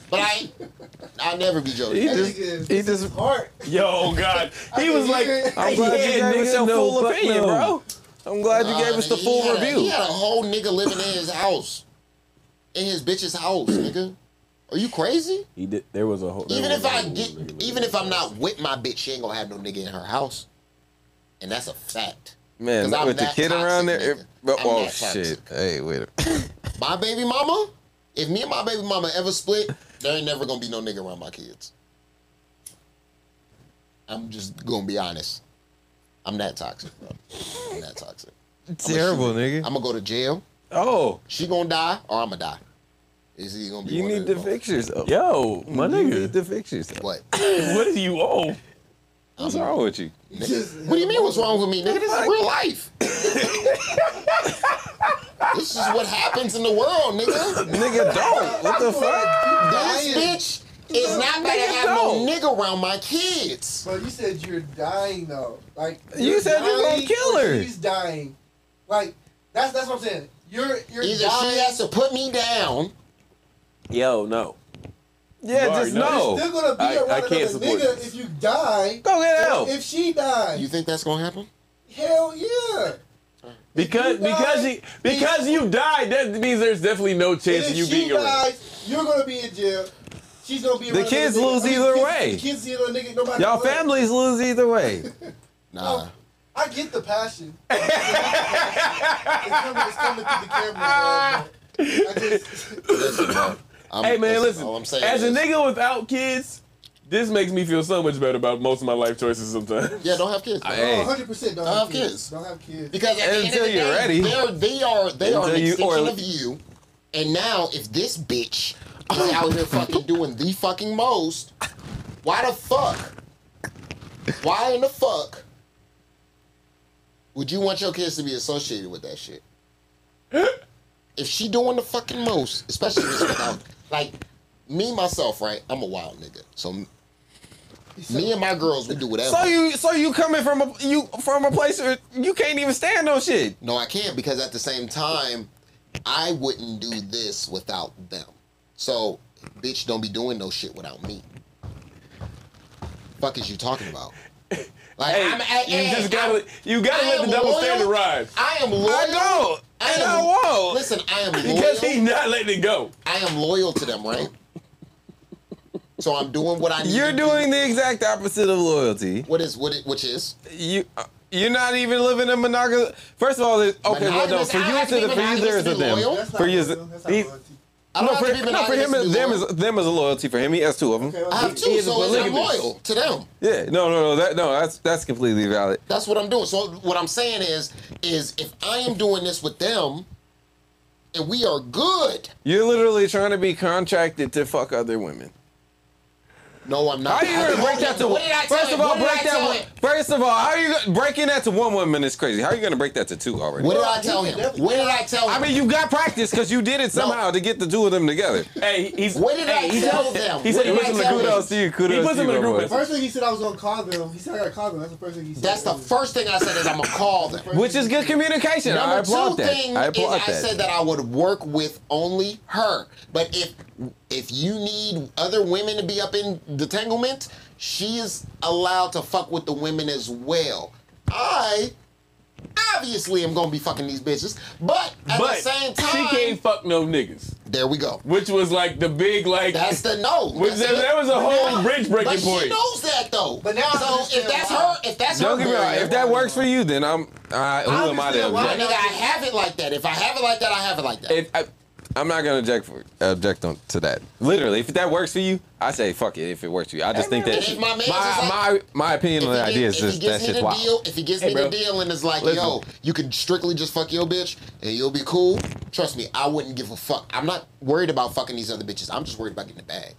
S1: But I, I'll never be Jody.
S3: He
S4: That
S3: just-
S4: nigga
S3: he
S4: this is
S3: just-
S4: hard.
S2: Yo, God, <laughs> he was like,
S3: I'm <laughs> glad
S2: yeah,
S3: you gave us
S2: nigga,
S3: your
S2: no,
S3: full opinion,
S2: no.
S3: bro. I'm glad you
S1: Nah,
S3: gave us the full
S1: he had a-
S3: review.
S1: he had a whole nigga living in his house, in his bitch's house, <clears throat> nigga. Are you crazy?
S2: He did. There was a whole.
S1: Even if I get, even if I'm not with my bitch, she ain't gonna have no nigga in her house, and that's a fact.
S3: Man,
S1: 'Cause I'm
S3: with the kid around there.
S1: nigga.
S3: it- but, oh shit! Hey, wait. A, <laughs>
S1: My baby mama, if me and my baby mama ever split, there ain't never gonna be no nigga around my kids. I'm just gonna be honest. I'm that toxic, bro. I'm that toxic.
S3: terrible, nigga.
S1: I'm gonna go to jail.
S3: oh,
S1: She gonna die, or I'm gonna die. Is he gonna be?
S3: you need
S1: of
S3: to fix yourself.
S2: Yo, my
S3: You
S2: nigga,
S3: need to fix yourself.
S1: What?
S2: do you own?
S3: What's wrong with you?
S4: Just-
S1: What do you mean? What's wrong with me, nigga? This is real life. <laughs> this is what happens in the world, nigga.
S3: Nigga, don't. What the fuck?
S1: This bitch is not gonna have no
S3: don't.
S1: nigga around my kids.
S4: But you said you're dying though. Like
S3: You said you're gonna kill her.
S4: She's dying. Like that's that's what I'm saying. You're you're
S1: Either
S4: dying.
S1: she has to put me down.
S2: Yo, no.
S3: Yeah,
S2: Sorry,
S3: just
S2: no.
S3: know.
S4: Still gonna be
S2: I-
S4: around
S2: I can't
S4: another
S2: support
S4: nigga
S2: this.
S4: if you die.
S3: Go get
S4: or
S3: help.
S4: If she dies,
S1: You think that's gonna happen?
S4: hell yeah.
S2: Because
S4: you die,
S2: because you because you died, that means there's definitely no chance of
S4: if
S2: you
S4: she
S2: being around.
S4: dies, you're gonna be in jail. She's gonna be.
S3: The
S4: around
S3: kids
S4: another nigga.
S3: lose
S4: I mean,
S3: either
S4: kids-
S3: way.
S4: The kids see nigga. No matter
S3: Y'all
S4: what.
S3: families lose either way. <laughs>
S1: Nah.
S4: Oh, I get the passion. <laughs> it's, coming, it's coming through the camera. man, but I just.
S1: Listen, bro. I'm,
S2: Hey man, listen.
S1: All I'm saying
S2: As a nigga without kids, this makes me feel so much better about most of my life choices sometimes.
S1: yeah, don't have kids. <laughs> bro.
S3: Hey.
S4: Oh, 100% don't
S1: Don't
S4: have
S1: have
S4: kids.
S1: kids.
S4: Don't have kids.
S1: Because at the end
S3: Until
S1: of the
S3: you're
S1: day,
S3: ready.
S1: They're, they are they are an
S3: Until you- or-
S1: of you. And now, if this bitch <laughs> is out here fucking doing the fucking most, why the fuck? Why in the fuck would you want your kids to be associated with that shit? If <laughs> if she doing the fucking most, especially this without like me myself, right? I'm a wild nigga. So me and my girls we do whatever.
S3: So you, so you coming from a you from a place where you can't even stand no shit.
S1: No, I can't because at the same time, I wouldn't do this without them. So, bitch, don't be doing no shit without me. Fuck is you talking about? Like,
S2: Hey,
S1: I'm, I,
S2: you
S1: hey,
S2: just gotta
S1: I'm-
S2: you gotta
S1: I
S2: let the double
S1: loyal.
S2: standard rise.
S1: I am loyal.
S3: I know,
S1: I
S3: and
S1: am,
S3: I won't.
S1: Listen, I am loyal.
S2: Because he's not letting it go.
S1: I am loyal to them, right? So I'm doing what I need.
S3: You're
S1: to
S3: doing
S1: do.
S3: the exact opposite of loyalty.
S1: what is what? It, which is
S3: You. uh, You're not even living in monogamous. First of all, there's- okay, well, no,
S1: Monogamous-
S3: for you,
S1: have
S3: it's
S1: to
S3: a, for you, there is a
S1: monogamous
S3: them.
S1: loyal?
S4: That's not
S3: For you,
S4: loyal. That's not
S3: he,
S4: loyalty.
S1: I
S3: no,
S1: don't
S3: for,
S1: have to be
S3: no, for him,
S1: monogamous to
S3: is,
S1: be
S3: them is them is a loyalty for him. He has two of them.
S4: Okay, well,
S1: I have
S4: he-
S1: two,
S2: he is
S1: so I'm loyal to them.
S3: Yeah, no, no, no, that no, that's that's completely valid.
S1: That's what I'm doing. So what I'm saying is, is if I am doing this with them, and we are good.
S3: You're literally trying to be contracted to fuck other women.
S1: No, I'm not.
S3: How are
S1: you
S3: gonna break that to
S1: what did I tell
S3: First of all, break that one. First of all, how are you breaking that to one woman is crazy. How are you gonna break that to two already?
S1: What did I tell
S4: he
S1: him? What did I tell him?
S3: I mean, you got practice because you did it somehow to get the two of them together.
S2: Hey, he's
S1: What did
S2: hey,
S1: I
S2: he
S1: tell
S2: said-
S1: them?
S2: He said he
S1: did
S2: puts
S1: I
S2: him in the
S1: tell
S2: group.
S1: them?
S3: Kudos to you. Kudos
S2: He puts
S3: to
S2: him
S3: you,
S2: in a
S3: my
S2: group
S3: boy.
S2: message.
S4: First thing he said, I was gonna call them. He said I gotta call them. That's the first thing he said.
S1: That's the first thing I said is I'm gonna call them.
S3: Which is good communication. I
S1: Number
S3: applaud
S1: two
S3: that.
S1: thing
S3: I
S1: is
S3: applaud
S1: I said that I would work with only her. But if if you need other women to be up in detanglement, she is allowed to fuck with the women as well. I obviously am gonna be fucking these bitches, but at
S2: But
S1: the same time,
S2: she
S1: time,
S2: can't fuck no niggas,
S1: there we go.
S2: which was like the big like.
S1: That's the no. <laughs>
S2: Which
S1: That's
S2: there-
S1: the-
S2: there was a whole
S1: now-
S2: bridge breaking
S1: but
S2: point.
S1: She knows that though.
S4: But now
S1: so if that's
S4: why.
S1: her, if that's
S3: Don't
S1: her,
S3: get me wrong.
S1: barrier,
S3: If that works for you, then I'm. Uh, who
S4: I
S3: am I to
S4: understand why.
S1: my
S3: object?
S1: nigga, I have it like that. If I have it like that, I have it like that.
S3: If I, I'm not gonna object for object on, to that. Literally, if that works for you, I say fuck it. If it works for you, I just think that
S1: And if my
S3: my,
S1: like-
S3: my my opinion on
S1: If
S3: the
S1: he
S3: idea
S1: get-
S3: is
S1: if
S3: just
S1: he
S3: that
S1: gives me
S3: shit's
S1: the
S3: wild.
S1: deal, if he gives
S2: Hey,
S1: me
S2: bro.
S1: the deal and is like,
S3: Listen.
S1: yo, you can strictly just fuck your bitch and you'll be cool. Trust me, I wouldn't give a fuck. I'm not worried about fucking these other bitches. I'm just worried about getting the bag.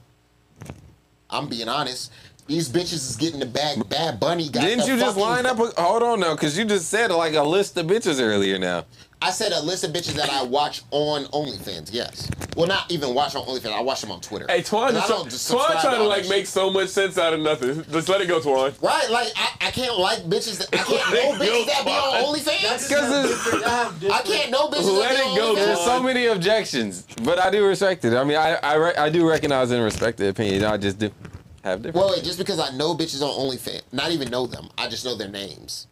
S1: I'm being honest. These bitches is getting the bag. Bad Bunny got.
S3: Didn't
S1: the
S3: you just line up? A, hold on now, because you just said like a list of bitches earlier. Now
S1: I said a list of bitches that I watch on OnlyFans. Yes. Well, not even watch on OnlyFans. I watch them on Twitter.
S2: Hey, Twan,
S1: 'Cause I
S2: just,
S1: don't just
S2: Twan
S1: subscribe
S2: trying to
S1: all
S2: like
S1: that
S2: make so much sense out of nothing. Just let it go, Twan.
S1: Right, like I, I can't like bitches. That, I can't know bitches that be on OnlyFans.
S3: because
S1: I can't know bitches
S2: Let
S1: that be
S2: it go,
S1: on
S3: there's so many objections, but I do respect it. I mean, I I, re- I do recognize and respect the opinion. I just do have different.
S1: Well, wait, just because I know bitches on OnlyFans, not even know them, I just know their names.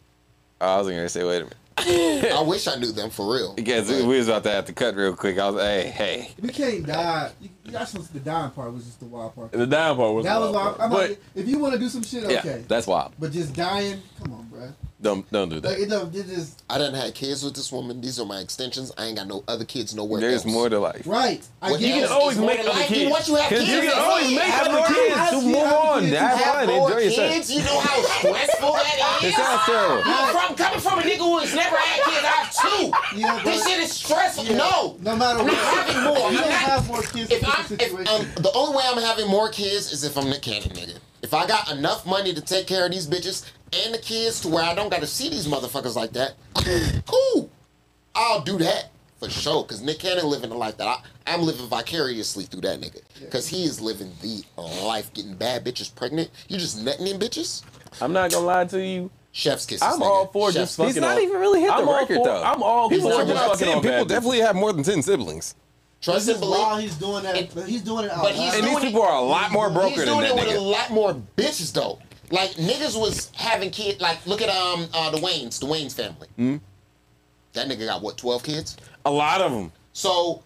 S3: I was gonna say, wait a minute. <laughs>
S1: I wish I knew them for real.
S3: Because
S1: But-
S3: we was about to have to cut real quick. I was, hey, hey.
S4: We can't die. You, you got some, the dying part was just the wild part.
S2: The dying part was.
S4: That was
S2: wild,
S4: why. I'm
S2: but
S4: like, if you want to do some shit,
S3: Yeah,
S4: okay.
S3: that's wild.
S4: But just dying, come on, bruh.
S3: Don't don't do that.
S4: it don't. It just
S1: I done had kids with this woman. These are my extensions. I ain't got no other kids nowhere
S3: There's
S1: else.
S3: more to life.
S4: right. I
S1: What
S4: get
S2: can always make
S1: to
S2: other
S1: life?
S2: kids.
S1: Once you have
S3: 'Cause
S1: kids,
S3: you can always make
S1: have
S3: other
S1: more
S3: kids.
S4: I
S3: To move on,
S4: kids.
S3: have
S1: Have
S3: fun, enjoy yourself.
S1: You know how stressful that <laughs>
S3: It
S1: is.
S3: sounds terrible.
S1: I'm from coming from a nigga who has never had kids. I have two.
S4: Yeah,
S1: This shit is stressful.
S4: Yeah.
S1: No,
S4: No matter
S1: I'm
S4: what.
S1: not having more.
S4: You
S1: I'm
S4: don't have more kids.
S1: if
S4: in
S1: I'm,
S4: the
S1: if
S4: situation.
S1: um, the only way I'm having more kids is if I'm Nick Cannon, nigga. If I got enough money to take care of these bitches and the kids to where I don't got to see these motherfuckers like that, <clears throat> cool. I'll do that for sure. Cause Nick Cannon living a life that I, I'm living vicariously through that nigga. Cause he is living the uh, life, getting bad bitches pregnant. You just nutting in bitches.
S2: I'm not gonna lie to you.
S1: Chef's kisses.
S2: I'm
S1: nigga.
S2: all for
S1: Chef's
S2: just
S3: He's
S2: fucking.
S3: not
S2: on-
S3: even really hit the
S2: I'm all
S3: record
S2: for-
S3: though.
S2: I'm all
S3: People
S2: for
S3: talking
S2: just fucking
S3: 10. People
S2: bad bitches.
S3: definitely have more than ten siblings.
S1: Trust
S4: this
S1: and believe.
S4: while he's doing that.
S1: And-
S4: but he's doing it out
S1: But he's
S4: loud.
S3: And these
S1: doing
S3: people
S1: it-
S3: are a lot more broker
S1: He's doing
S3: that
S1: it with a lot more bitches though. Like niggas was having kids. Like look at um uh, the Wayans, the Wayans family.
S3: Hmm?
S1: That nigga got what twelve kids.
S3: A lot of them.
S1: So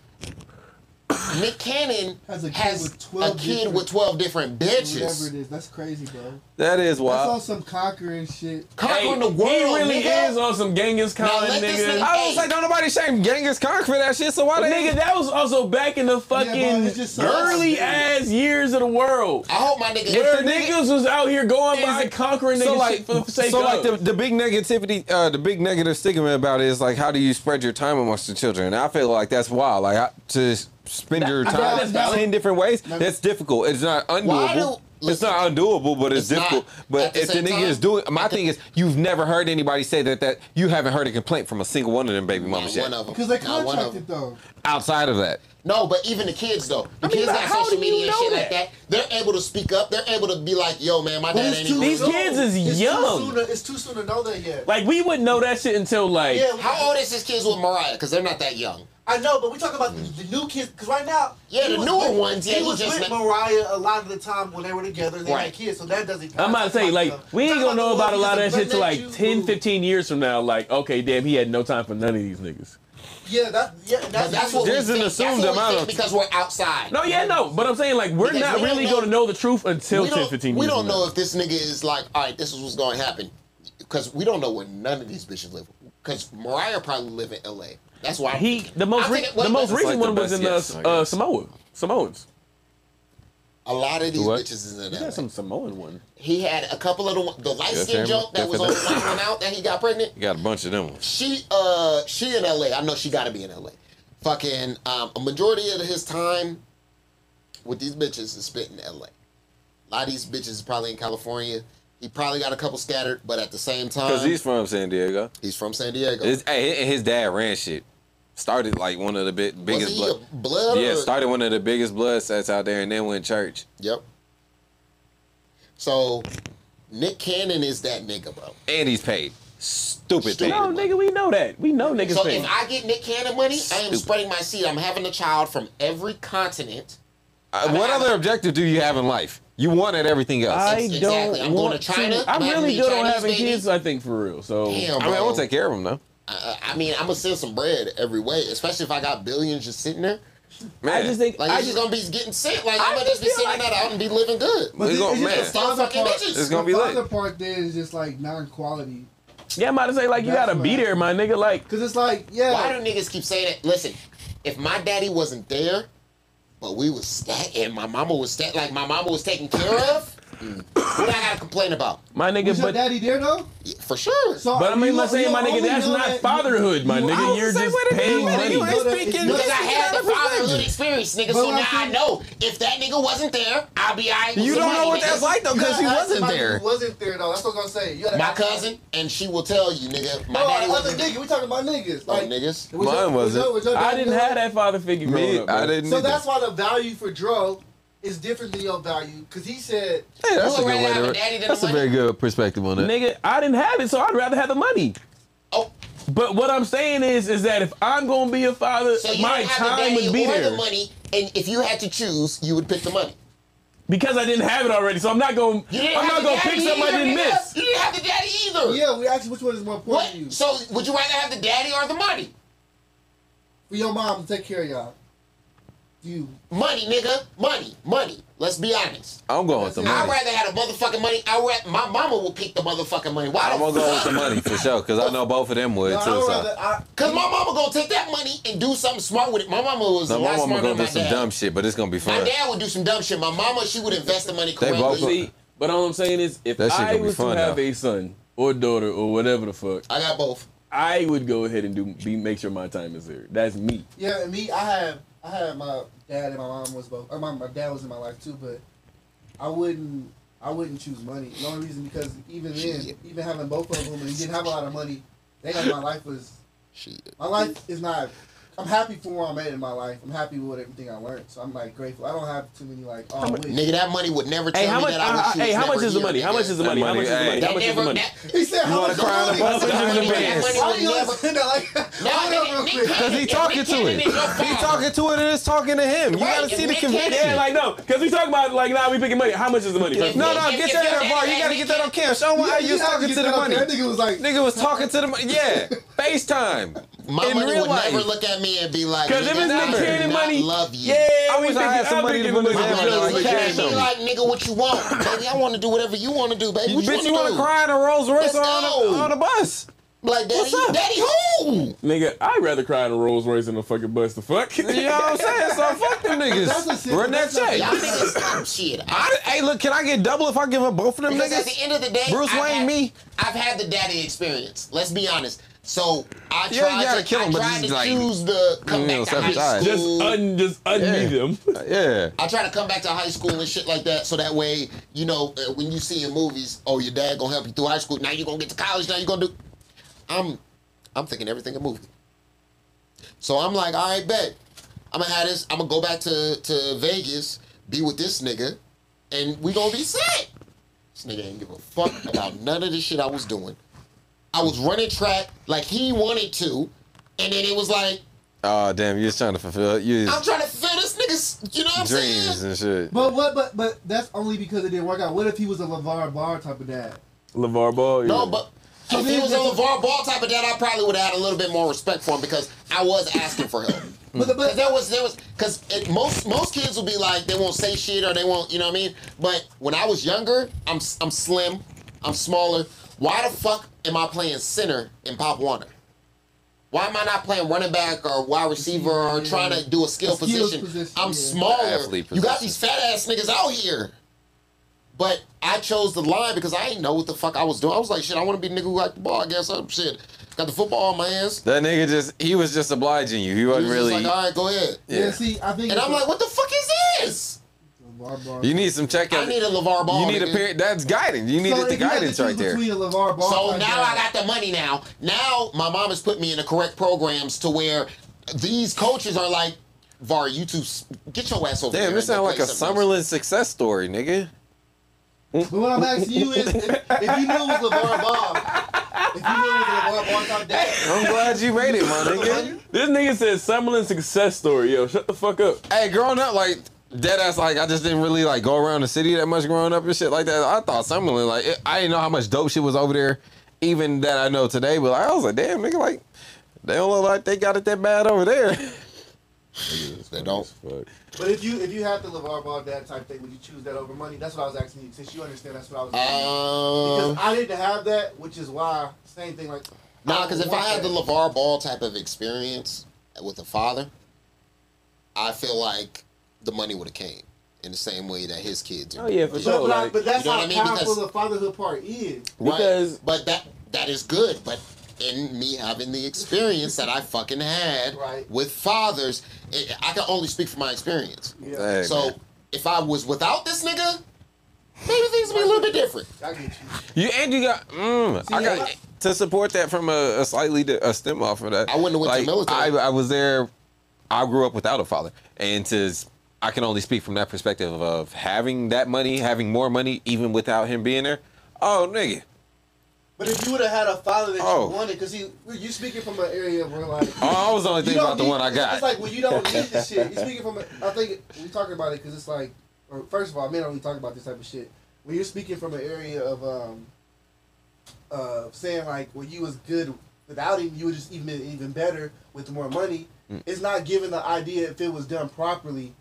S1: <coughs> Nick Cannon
S4: Has a kid
S1: has
S4: with 12
S1: a kid
S4: different-
S1: with twelve different
S4: Whatever it is, that's crazy, bro.
S3: That is
S4: That's on some conquering shit.
S1: Conquering
S2: Hey,
S1: the world.
S2: he really
S1: nigga.
S2: is on some Genghis Khan,
S1: Now let this
S2: nigga.
S1: nigga-
S3: I was like, don't nobody shame Genghis Khan for that shit. So why
S2: But
S3: they?
S2: nigga, that was also back in the fucking
S4: it's just so
S2: early
S4: outdated.
S2: ass years of the world.
S1: I hope my nigga.
S2: Where
S3: the nigga-
S2: niggas was out here going by
S3: it-
S2: conquering
S3: so
S2: niggas
S3: like,
S2: shit for the sake
S3: so
S2: of.
S3: like the, the big negativity, uh, the big negative stigma about it is like, how do you spread your time amongst the children? And I feel like that's wild. Like I, to spend your time
S2: that's valid.
S3: ten different ways, that's difficult. It's not
S1: why
S3: undoable.
S1: do
S3: It's not undoable, but it's,
S1: It's not.
S3: difficult.
S1: At
S3: But
S1: the
S3: if the
S1: same
S3: nigga
S1: time-
S3: is doing, my thing is, you've never heard anybody say that. That you haven't heard a complaint from a single one of them baby
S1: Not
S3: mamas
S1: one of them.
S4: Because they
S1: Not one of
S4: contracted
S1: them.
S4: though.
S3: Outside of that,
S1: No, but even the kids though. The
S2: I mean,
S1: kids
S2: but
S1: got
S2: how
S1: social media and shit
S2: that?
S1: like that. They're able to speak up. They're able to be like, "Yo, man, my
S4: But
S1: dad ain't
S4: too
S1: even."
S2: These
S4: soon.
S2: kids is
S4: it's
S2: young.
S4: Too soon to, it's too soon to know that yet.
S2: Like we wouldn't know that shit until like
S4: Yeah,
S1: How old is his kids with Mariah? Because they're not that young.
S4: I know, but we talking about the, the new kids because right now,
S1: Yeah, the newer
S4: with-
S1: ones, yeah,
S4: he
S1: he
S4: was
S1: just
S4: with
S1: ma-
S4: Mariah a lot of the time when they were together. They
S1: Right.
S4: had kids, so that doesn't.
S2: I'm about to say, like, we ain't gonna know about a lot of that shit till like 10, 15 years from now. Like, okay, damn, he had no time for none of these niggas.
S4: Yeah, that yeah, that's,
S1: But that's what
S3: There's
S1: we
S3: an
S1: think.
S3: assumed
S1: that's what we
S3: amount of-
S1: because we're outside.
S2: No, yeah, no, but I'm saying like we're
S1: Because
S2: not
S1: we
S2: really gonna know the truth until 10,
S1: don't,
S2: 15
S1: we don't
S2: from
S1: know
S2: now.
S1: if this nigga is like, all right, this is what's going to happen. Because we don't know where none of these bitches live. Because Mariah probably live in L.A. That's why I'm
S2: he the most re-
S1: thinking- wait,
S2: the most recent
S3: like the
S2: one was in uh,
S3: guess, I
S2: uh. Samoa Samoans.
S1: A lot of these
S3: What?
S1: bitches is in
S2: He
S1: L.A.
S2: had some Samoan one.
S1: He had a couple of the the light
S3: Yes,
S1: skin
S3: Hammer.
S1: junk that was on
S3: Definitely.
S1: Wild 'N Out that he got pregnant.
S3: you got a bunch of them.
S1: She uh she in LA. I know she gotta be in LA. Fucking um a majority of his time with these bitches is spent in LA. A lot of these bitches is probably in California. He probably got a couple scattered, but at the same time
S3: Because he's from San Diego.
S1: he's from San Diego.
S3: His, hey, and his dad ran shit. Started like one of the big,
S1: Was
S3: biggest
S1: he
S3: blood.
S1: blood
S3: Yeah,
S1: or-
S3: started one of the biggest blood sets out there, and then went church.
S1: Yep. So Nick Cannon is that nigga, bro.
S3: And he's paid. Stupid
S1: Stupid.
S3: paid.
S2: No, nigga, we know that. We know niggas
S1: So
S2: paying.
S1: if I get Nick Cannon money, I am spreading my seed. I'm having a child from every continent.
S3: Uh, what other objective do you have in life? You wanted everything else.
S2: I
S3: I,
S1: Exactly.
S2: don't
S1: I'm going
S2: want
S1: to China.
S2: I'm
S1: I'm
S2: really
S1: these
S2: good on having
S1: babies.
S2: kids. I think for real. So
S1: Damn,
S3: mean, I
S1: bro.
S3: want to take care of them though.
S1: I, I mean, I'm gonna send some bread every way, especially if I got billions just sitting there.
S3: Man,
S2: I just think
S1: Like
S2: I
S1: it's
S2: just
S1: just gonna be getting sent. Like
S2: I
S1: I'm gonna
S2: just
S1: just be
S2: feel
S1: sending
S2: like-
S1: that out and be living good.
S3: We
S4: the-
S3: gon-
S4: it's just
S3: man.
S4: the father
S1: fucking
S4: part-
S1: bitches.
S3: It's gonna
S4: the
S3: be lit.
S4: father part there is just like non-quality.
S2: yeah, I'm about to say like you
S4: That's
S2: gotta be there, my nigga. Like
S4: Cause it's like, yeah,
S1: Why do niggas keep saying it? Listen, if my daddy wasn't there, but we was stat and my mama was stat like my mama was taken care of, mm, what I gotta complain about?
S2: my nigga,
S4: was your
S2: but
S4: daddy there though?
S1: Yeah, For sure.
S4: So
S2: but I mean,
S4: you-
S2: not saying my nigga, that's not
S4: that-
S2: fatherhood, my
S4: you-
S2: nigga. You're just paying
S3: minute,
S2: money.
S3: you ain't
S4: Because
S3: speaking.
S1: because I had the fatherhood experience, nigga.
S4: But
S1: So
S4: like
S1: now I
S4: you-
S1: know if that nigga wasn't there, I'll be alright.
S3: You don't know what that's like though, because he wasn't there.
S4: Wasn't there though? That's what I'm gonna say. You gotta
S1: My cousin, and she will tell you, nigga. My
S4: No,
S1: daddy
S4: other
S1: wasn't.
S4: nigga. We talking about niggas.
S1: Oh,
S4: Like
S1: niggas.
S3: Mine
S4: was
S3: wasn't.
S4: your- was your
S2: I didn't have that father figure growing
S3: Me,
S2: up.
S3: I didn't.
S4: So that's why the value for Dro is different than your value. Cause he said,
S3: Hey, that's a
S1: You would
S3: good way to.
S1: a daddy than
S3: That's
S1: a
S3: a very good perspective on that.
S2: Nigga, I didn't have it, so I'd rather have the money.
S1: Oh,
S2: But what I'm saying is, is that if I'm gonna be a father,
S1: so you
S2: my
S1: don't have the
S2: time
S1: daddy
S2: would be
S1: or
S2: there
S1: the money, and if you had to choose, you would pick the money.
S2: because I didn't have it already. So I'm not gonna,
S1: You didn't
S2: I'm
S1: have
S2: not
S1: the
S2: gonna
S1: daddy
S2: pick something I
S1: either,
S2: didn't
S1: nigga.
S2: miss.
S1: You didn't have the daddy either.
S4: "Yeah, we asked you which one is more important
S1: What?
S4: to you
S1: So would you rather have the daddy or the money?
S4: for your mom to take care of y'all." You
S1: Money, nigga. Money. Money. Let's be honest.
S3: I'm going with the money.
S1: I'd rather have the motherfucking money. I would. My mama will pick the motherfucking money. Why?
S3: I'm gonna go with the money for sure, because I know both of them would
S4: no,
S3: too.
S4: would
S3: So.
S4: rather. I,
S1: Cause my mama gonna take that money and do something smart with it. My mama was
S3: No,
S1: a
S3: my
S1: lot
S3: mama
S1: smarter
S3: gonna do some
S1: dad.
S3: dumb shit, but it's gonna be fun.
S1: My dad would do some dumb shit. My mama, she would invest the money correctly.
S3: They both-
S2: See, but all I'm saying is, if
S3: That
S2: I was to have
S3: though.
S2: a son or daughter or whatever the fuck,
S1: I got both.
S2: I would go ahead and do be make sure my time is there. That's me.
S4: yeah, me, I have, I had my dad and my mom was both. Or my, my dad was in my life too, but I wouldn't, I wouldn't choose money. The only reason because even then, even having both of them and he didn't have a lot of money, they like my life was
S1: Shit.
S4: My life is not. I'm happy for where I'm at in my life. I'm happy with everything I learned. So I'm like grateful. I don't have too many like. Oh, I wish.
S1: Nigga, that money would never tell
S2: Hey, how
S1: me
S2: much?
S1: that I
S2: uh,
S1: wish you
S2: hey,
S1: was
S2: how much is the
S1: here,
S2: money? How much is the money? How much is the money? How much is the money?
S1: that-
S4: He said, "How
S3: wanna
S4: much
S3: cry on the
S4: money?"
S3: bus?
S1: That
S3: Put it in the
S1: money- that
S3: bands.
S1: money
S4: Why
S1: would
S4: you
S1: never-
S4: understand that? Like,
S1: No,
S4: hold
S1: nigga,
S4: on real
S1: Nick
S4: quick.
S3: Because he talking to
S1: Cannon
S3: it.
S1: is your
S3: He talking to it and it's talking to him. You gotta see the
S1: Nick
S3: conviction.
S2: Yeah, like no, because we talking about like now we picking money. How much is the money?
S3: No, no, get that
S1: your
S3: in
S1: daddy
S3: bar. You gotta get that on cam. Show him how you was talking to the money.
S4: That nigga was like,
S3: Nigga was talking to the money. Yeah, <laughs> FaceTime.
S1: My
S3: in
S1: money
S3: real
S1: would
S3: life.
S1: never look at me and be like,
S2: Because if it's
S1: I
S2: Nick Cannon
S1: not
S2: money,
S1: love you.
S2: yeah,
S3: I
S2: we
S3: wish I
S2: picking-
S3: had
S2: I'm
S3: somebody to put
S2: the
S3: his
S2: money
S3: hand
S1: My
S3: on like
S1: would
S2: the
S1: look
S3: cash
S1: me like, nigga, what you want? Baby, I want to do whatever you want to do, baby. What you
S3: Bitch,
S1: want
S3: you
S1: to
S3: want to cry in a Rolls Royce
S1: Let's
S3: on, a- on a bus?
S1: Like, daddy,
S3: What's up?
S1: daddy who?
S2: Nigga, I'd rather cry in a Rolls Royce than a fucking bus. The fuck?
S3: You know what I'm saying? So <laughs> fuck them niggas.
S4: simple-
S3: Run that check.
S1: Y'all niggas stop shit. I,
S3: I, hey, look, can I get double if I give up both of them
S1: because at the end of the day,
S3: Bruce Wayne, me.
S1: I've had the daddy experience. Let's be honest. So I
S3: Yeah,
S1: tried
S3: you gotta
S1: to,
S3: him,
S1: I
S3: but
S1: tried
S3: just
S1: to
S3: like,
S1: choose the come
S3: you know,
S1: back to high
S3: sabotage.
S2: Just
S1: school.
S2: un, just unknee
S3: Yeah.
S2: them. <laughs>
S3: Yeah.
S1: I try to come back to high school and shit like that, so that way, you know, uh, when you see in movies, oh, your dad gonna help you through high school. Now you gonna get to college. Now you gonna do. I'm, I'm thinking everything a movie. So I'm like, all right, bet. I'm gonna have this. I'm gonna go back to to Vegas, be with this nigga, and we gonna be set. This nigga ain't give a fuck about none of the shit I was doing. I was running track like he wanted to, and then it was like,
S3: Oh damn, you was trying to fulfill you
S1: I'm trying to fulfill this nigga's, you know what I'm saying?
S3: dreams and shit.
S4: But what? But but that's only because it didn't work out. What if he was a Levar Bar type of dad?
S2: LeVar Ball. Yeah.
S1: No, but
S4: So
S1: if he was a LeVar Ball type of dad, I probably would have had a little bit more respect for him because I was asking for help. <laughs>
S4: But, the-
S1: Because
S4: but
S1: there was there was because most most kids will be like they won't say shit or they won't you know what I mean. But when I was younger, I'm I'm slim, I'm smaller. Why the fuck am I playing center in Pop Warner? Why am I not playing running back or wide receiver or trying to do a skill position?
S4: position,
S1: I'm
S4: yeah.
S1: smaller. You got these fat ass niggas out here. But I chose the line because I didn't know what the fuck I was doing. I was like, shit, I want to be the nigga who got the ball. I guess I'm shit. Got the football in my hands.
S3: That nigga just he was just obliging you. He
S1: He
S3: wasn't
S1: was
S3: really
S1: just like, all right, go ahead.
S4: yeah.
S3: yeah.
S4: see, I think.
S1: And I'm
S4: a-
S1: like, what the fuck is this?
S4: LeVar Ball.
S3: You need some check
S1: I need a LeVar Ball.
S3: You need a
S1: nigga.
S3: parent that's guidance. You needed
S4: So
S3: the
S4: if you had to
S3: guidance right there.
S4: Between a LeVar Ball
S1: So
S4: type
S1: now
S4: dad-
S1: I got the money now. Now my mom has put me in the correct programs to where these coaches are like, Var, you two, get your ass over
S3: Damn,
S1: here.
S3: this
S1: and
S3: sound like a
S1: play something.
S3: Summerlin success story, nigga.
S4: But what I'm asking you is, if, if you knew it was LeVar Ball, if you knew it was LeVar Ball type dad,
S3: I'm glad you made it, my nigga. <laughs>
S2: This nigga said Summerlin success story. Yo, shut the fuck up.
S3: Hey, growing up, like dead ass, like I just didn't really like go around the city that much growing up and shit like that. I thought Summerlin, like it, I didn't know how much dope shit was over there, even that I know today. But like, I was like, damn, nigga, like they don't look like they got it that bad over there. <laughs>
S1: They don't.
S4: But if you if you had the LeVar Ball dad type thing, would you choose that over money? That's what I was asking you. Since you understand, that's what I was. asking you.
S1: Um,
S4: Because I didn't have that, which is why same thing like.
S1: Nah, because if I
S4: want
S1: had the. LeVar Ball type of experience with a father, I feel like the money would have came in the same way that his kids are.
S2: Oh yeah, for
S4: But,
S2: sure.
S4: but,
S2: Like,
S4: but that's
S1: You know
S4: how
S1: I mean?
S4: powerful
S1: Because-
S4: the fatherhood part is.
S1: Right.
S2: Because-
S1: but that that is good. But in me having the experience that I fucking had
S4: Right.
S1: with fathers, it, I can only speak from my experience.
S4: Yeah,
S3: Hey,
S1: so
S3: man.
S1: if I was without this nigga, maybe things would be a little bit different.
S4: I get you.
S3: You and you got. Mm, I got
S4: I-
S3: to support that from a, a slightly di- a stem off of that.
S1: I wouldn't have went to
S3: like,
S1: the military.
S3: I, I was there. I grew up without a father, and to s- I can only speak from that perspective of having that money, having more money, even without him being there. Oh, nigga.
S4: But if you would have had a father that
S3: Oh.
S4: you wanted, because you you speaking from an area of where like.
S3: Oh, I was only thinking about the one I got.
S4: It's like when you don't need this <laughs> shit. You're speaking from. A, I think we talking about it because it's like, or first of all, men don't really talk about this type of shit. When you're speaking from an area of um, uh, saying like when you was good without him, you would just even even better with more money.
S3: Mm.
S4: It's not giving the idea if it was done properly.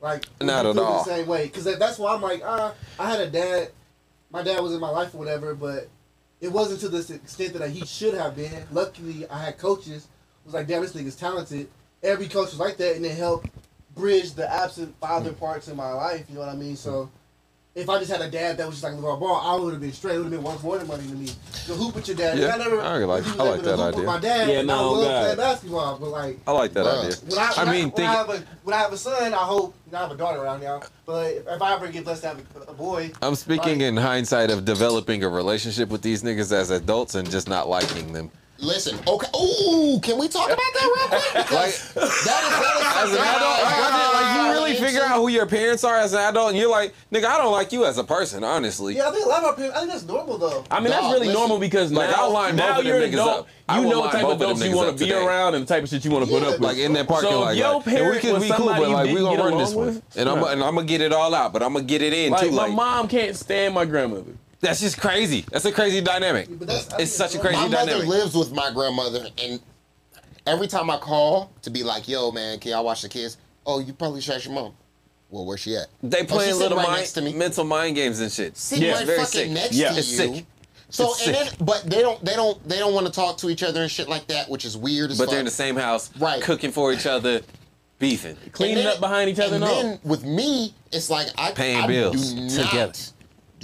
S4: Like
S3: Not at all.
S4: The same way, because that's why I'm like, ah, I had a dad. My dad was in my life or whatever, but it wasn't to this extent that he should have been. Luckily, I had coaches. who was like, damn, this nigga's talented. Every coach was like that, and it helped bridge the absent father parts in my life. You know what I mean? So, if I just had a dad that was just like LeVar Ball, I would have been straight. It would have been worth more than money to me. The hoop with your dad.
S3: Yeah,
S4: I never.
S3: I like- I like
S4: able to
S3: that
S4: hoop
S3: idea.
S4: With my dad.
S2: Yeah, no,
S4: I love
S2: God.
S4: playing basketball, but like.
S3: I like that
S1: Bruh.
S3: idea.
S4: When I,
S3: I
S4: when
S3: mean,
S4: when
S3: think-
S4: I have a when I have a son, I hope I have a daughter around now. But if, if I ever get blessed to have a, a boy,
S3: I'm speaking
S4: Like-
S3: in hindsight of developing a relationship with these niggas as adults and just not liking them.
S1: Listen, okay. Ooh, can we talk about that real quick? <laughs> Because that is that
S3: As an adult, like, like, you really figure out who your parents are as an adult, and you're like, nigga, I don't like you as a person, honestly.
S4: yeah, I think a lot of our parents. I think that's normal though.
S2: I mean, that's really
S1: listen.
S2: normal because
S3: Like,
S2: now,
S3: I'll line
S2: now
S3: both
S2: you're an
S3: niggas
S2: adult.
S3: up.
S2: You know
S3: line
S2: the type of
S3: of
S2: adults you want to be
S3: today.
S2: around and the type of shit you want to put up with.
S3: Like in that parking
S2: so
S3: lot,
S2: if your
S3: like, and we can
S2: was
S3: be cool, but like we
S2: didn't
S3: gonna run this one, and I'm and I'm gonna get it all out, but I'm gonna get it in
S2: Like
S3: too.
S2: my mom can't stand my grandmother.
S3: That's just crazy. That's a crazy dynamic.
S4: But that's- I
S3: It's such a crazy
S1: my mother lives with my grandmother, and every time I call to be like, "Yo, man, can y'all watch the kids?" Oh, you probably should your mom. Well, where's she at?
S3: They
S1: Oh,
S3: playing
S1: sitting
S3: little
S1: right
S3: mind,
S1: next to me.
S3: mental mind games and shit.
S1: Sitting
S2: Yeah,
S1: right
S3: very
S1: fucking
S3: sick.
S1: next
S2: Yeah.
S1: to
S3: It's
S1: you.
S3: sick.
S1: So
S3: It's
S1: and
S3: sick.
S1: then, but they don't, they don't, they don't want to talk to each other and shit like that, which is weird as
S3: But
S1: fuck.
S3: they're in the same house,
S1: Right.
S3: cooking for each other, beefing.
S2: Cleaning
S1: then-
S2: up behind each other
S1: And
S2: and all.
S1: then with me, it's like I
S3: Paying
S1: I
S3: bills together.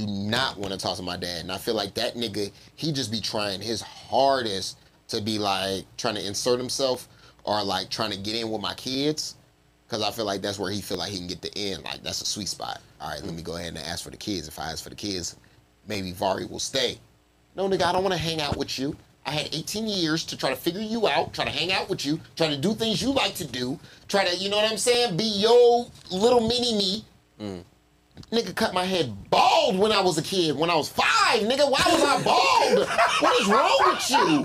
S1: Do not want to talk to my dad, and I feel like that nigga, he just be trying his hardest to be like trying to insert himself or like trying to get in with my kids. Cause I feel like that's where he feel like he can get the end. Like that's a sweet spot. All right, let me go ahead and ask for the kids. If I ask for the kids, maybe Vari will stay. No, nigga, I don't want to hang out with you. I had 18 years to try to figure you out, try to hang out with you, try to do things you like to do, try to, you know what I'm saying, be your little mini me. Mm. Nigga cut my head bald when I was a kid, when I was five. Nigga, why was I bald? what is wrong with you?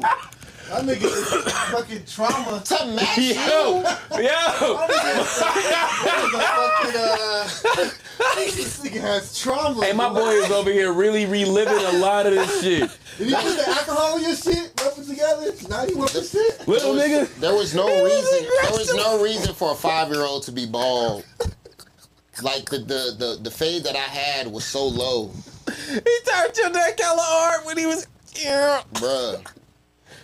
S4: That nigga is fucking trauma.
S1: To match
S2: Yo,
S1: you?
S2: yo.
S4: That nigga is fucking, uh, this nigga has trauma.
S2: Hey, my boy is over here really reliving a lot of this shit.
S4: Did you put the alcohol in your shit? Rub it together? 91%?
S2: Little
S1: There
S2: nigga.
S1: there was no reason. There was no reason for a five year old to be bald. Like the, the the the fade that I had was so low,
S3: He turned your that color art when he was. Yeah.
S1: bruh.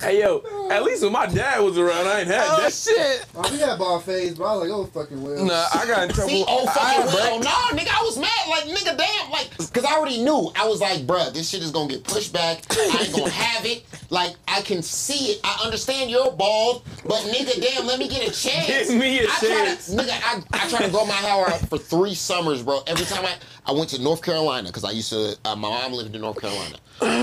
S2: Hey, yo. At least when my dad was around, I ain't had
S3: Oh
S2: that.
S3: shit!
S4: Oh, we had ball phase, but I was like, oh, fucking well.
S3: Nah, I got in trouble.
S1: See, oh
S3: I
S1: fucking
S3: had
S1: well,
S3: break-
S1: no, nigga, I was mad, like nigga, damn, like, cause I already knew. I was like, bruh, this shit is gonna get pushed back. I ain't gonna have it. Like, I can see it. I understand you're bald, but nigga, damn, let me get a chance.
S2: Give me a
S1: I try to-
S2: chance.
S1: nigga, I, I tried to grow my hair out for three summers, bro. Every time I, I went to North Carolina, because I used to, uh, my mom lived in North Carolina.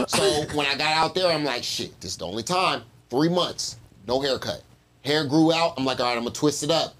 S1: So when I got out there, I'm like, shit, this is the only time. Three months, no haircut. Hair grew out. I'm like, all right, I'm gonna twist it up.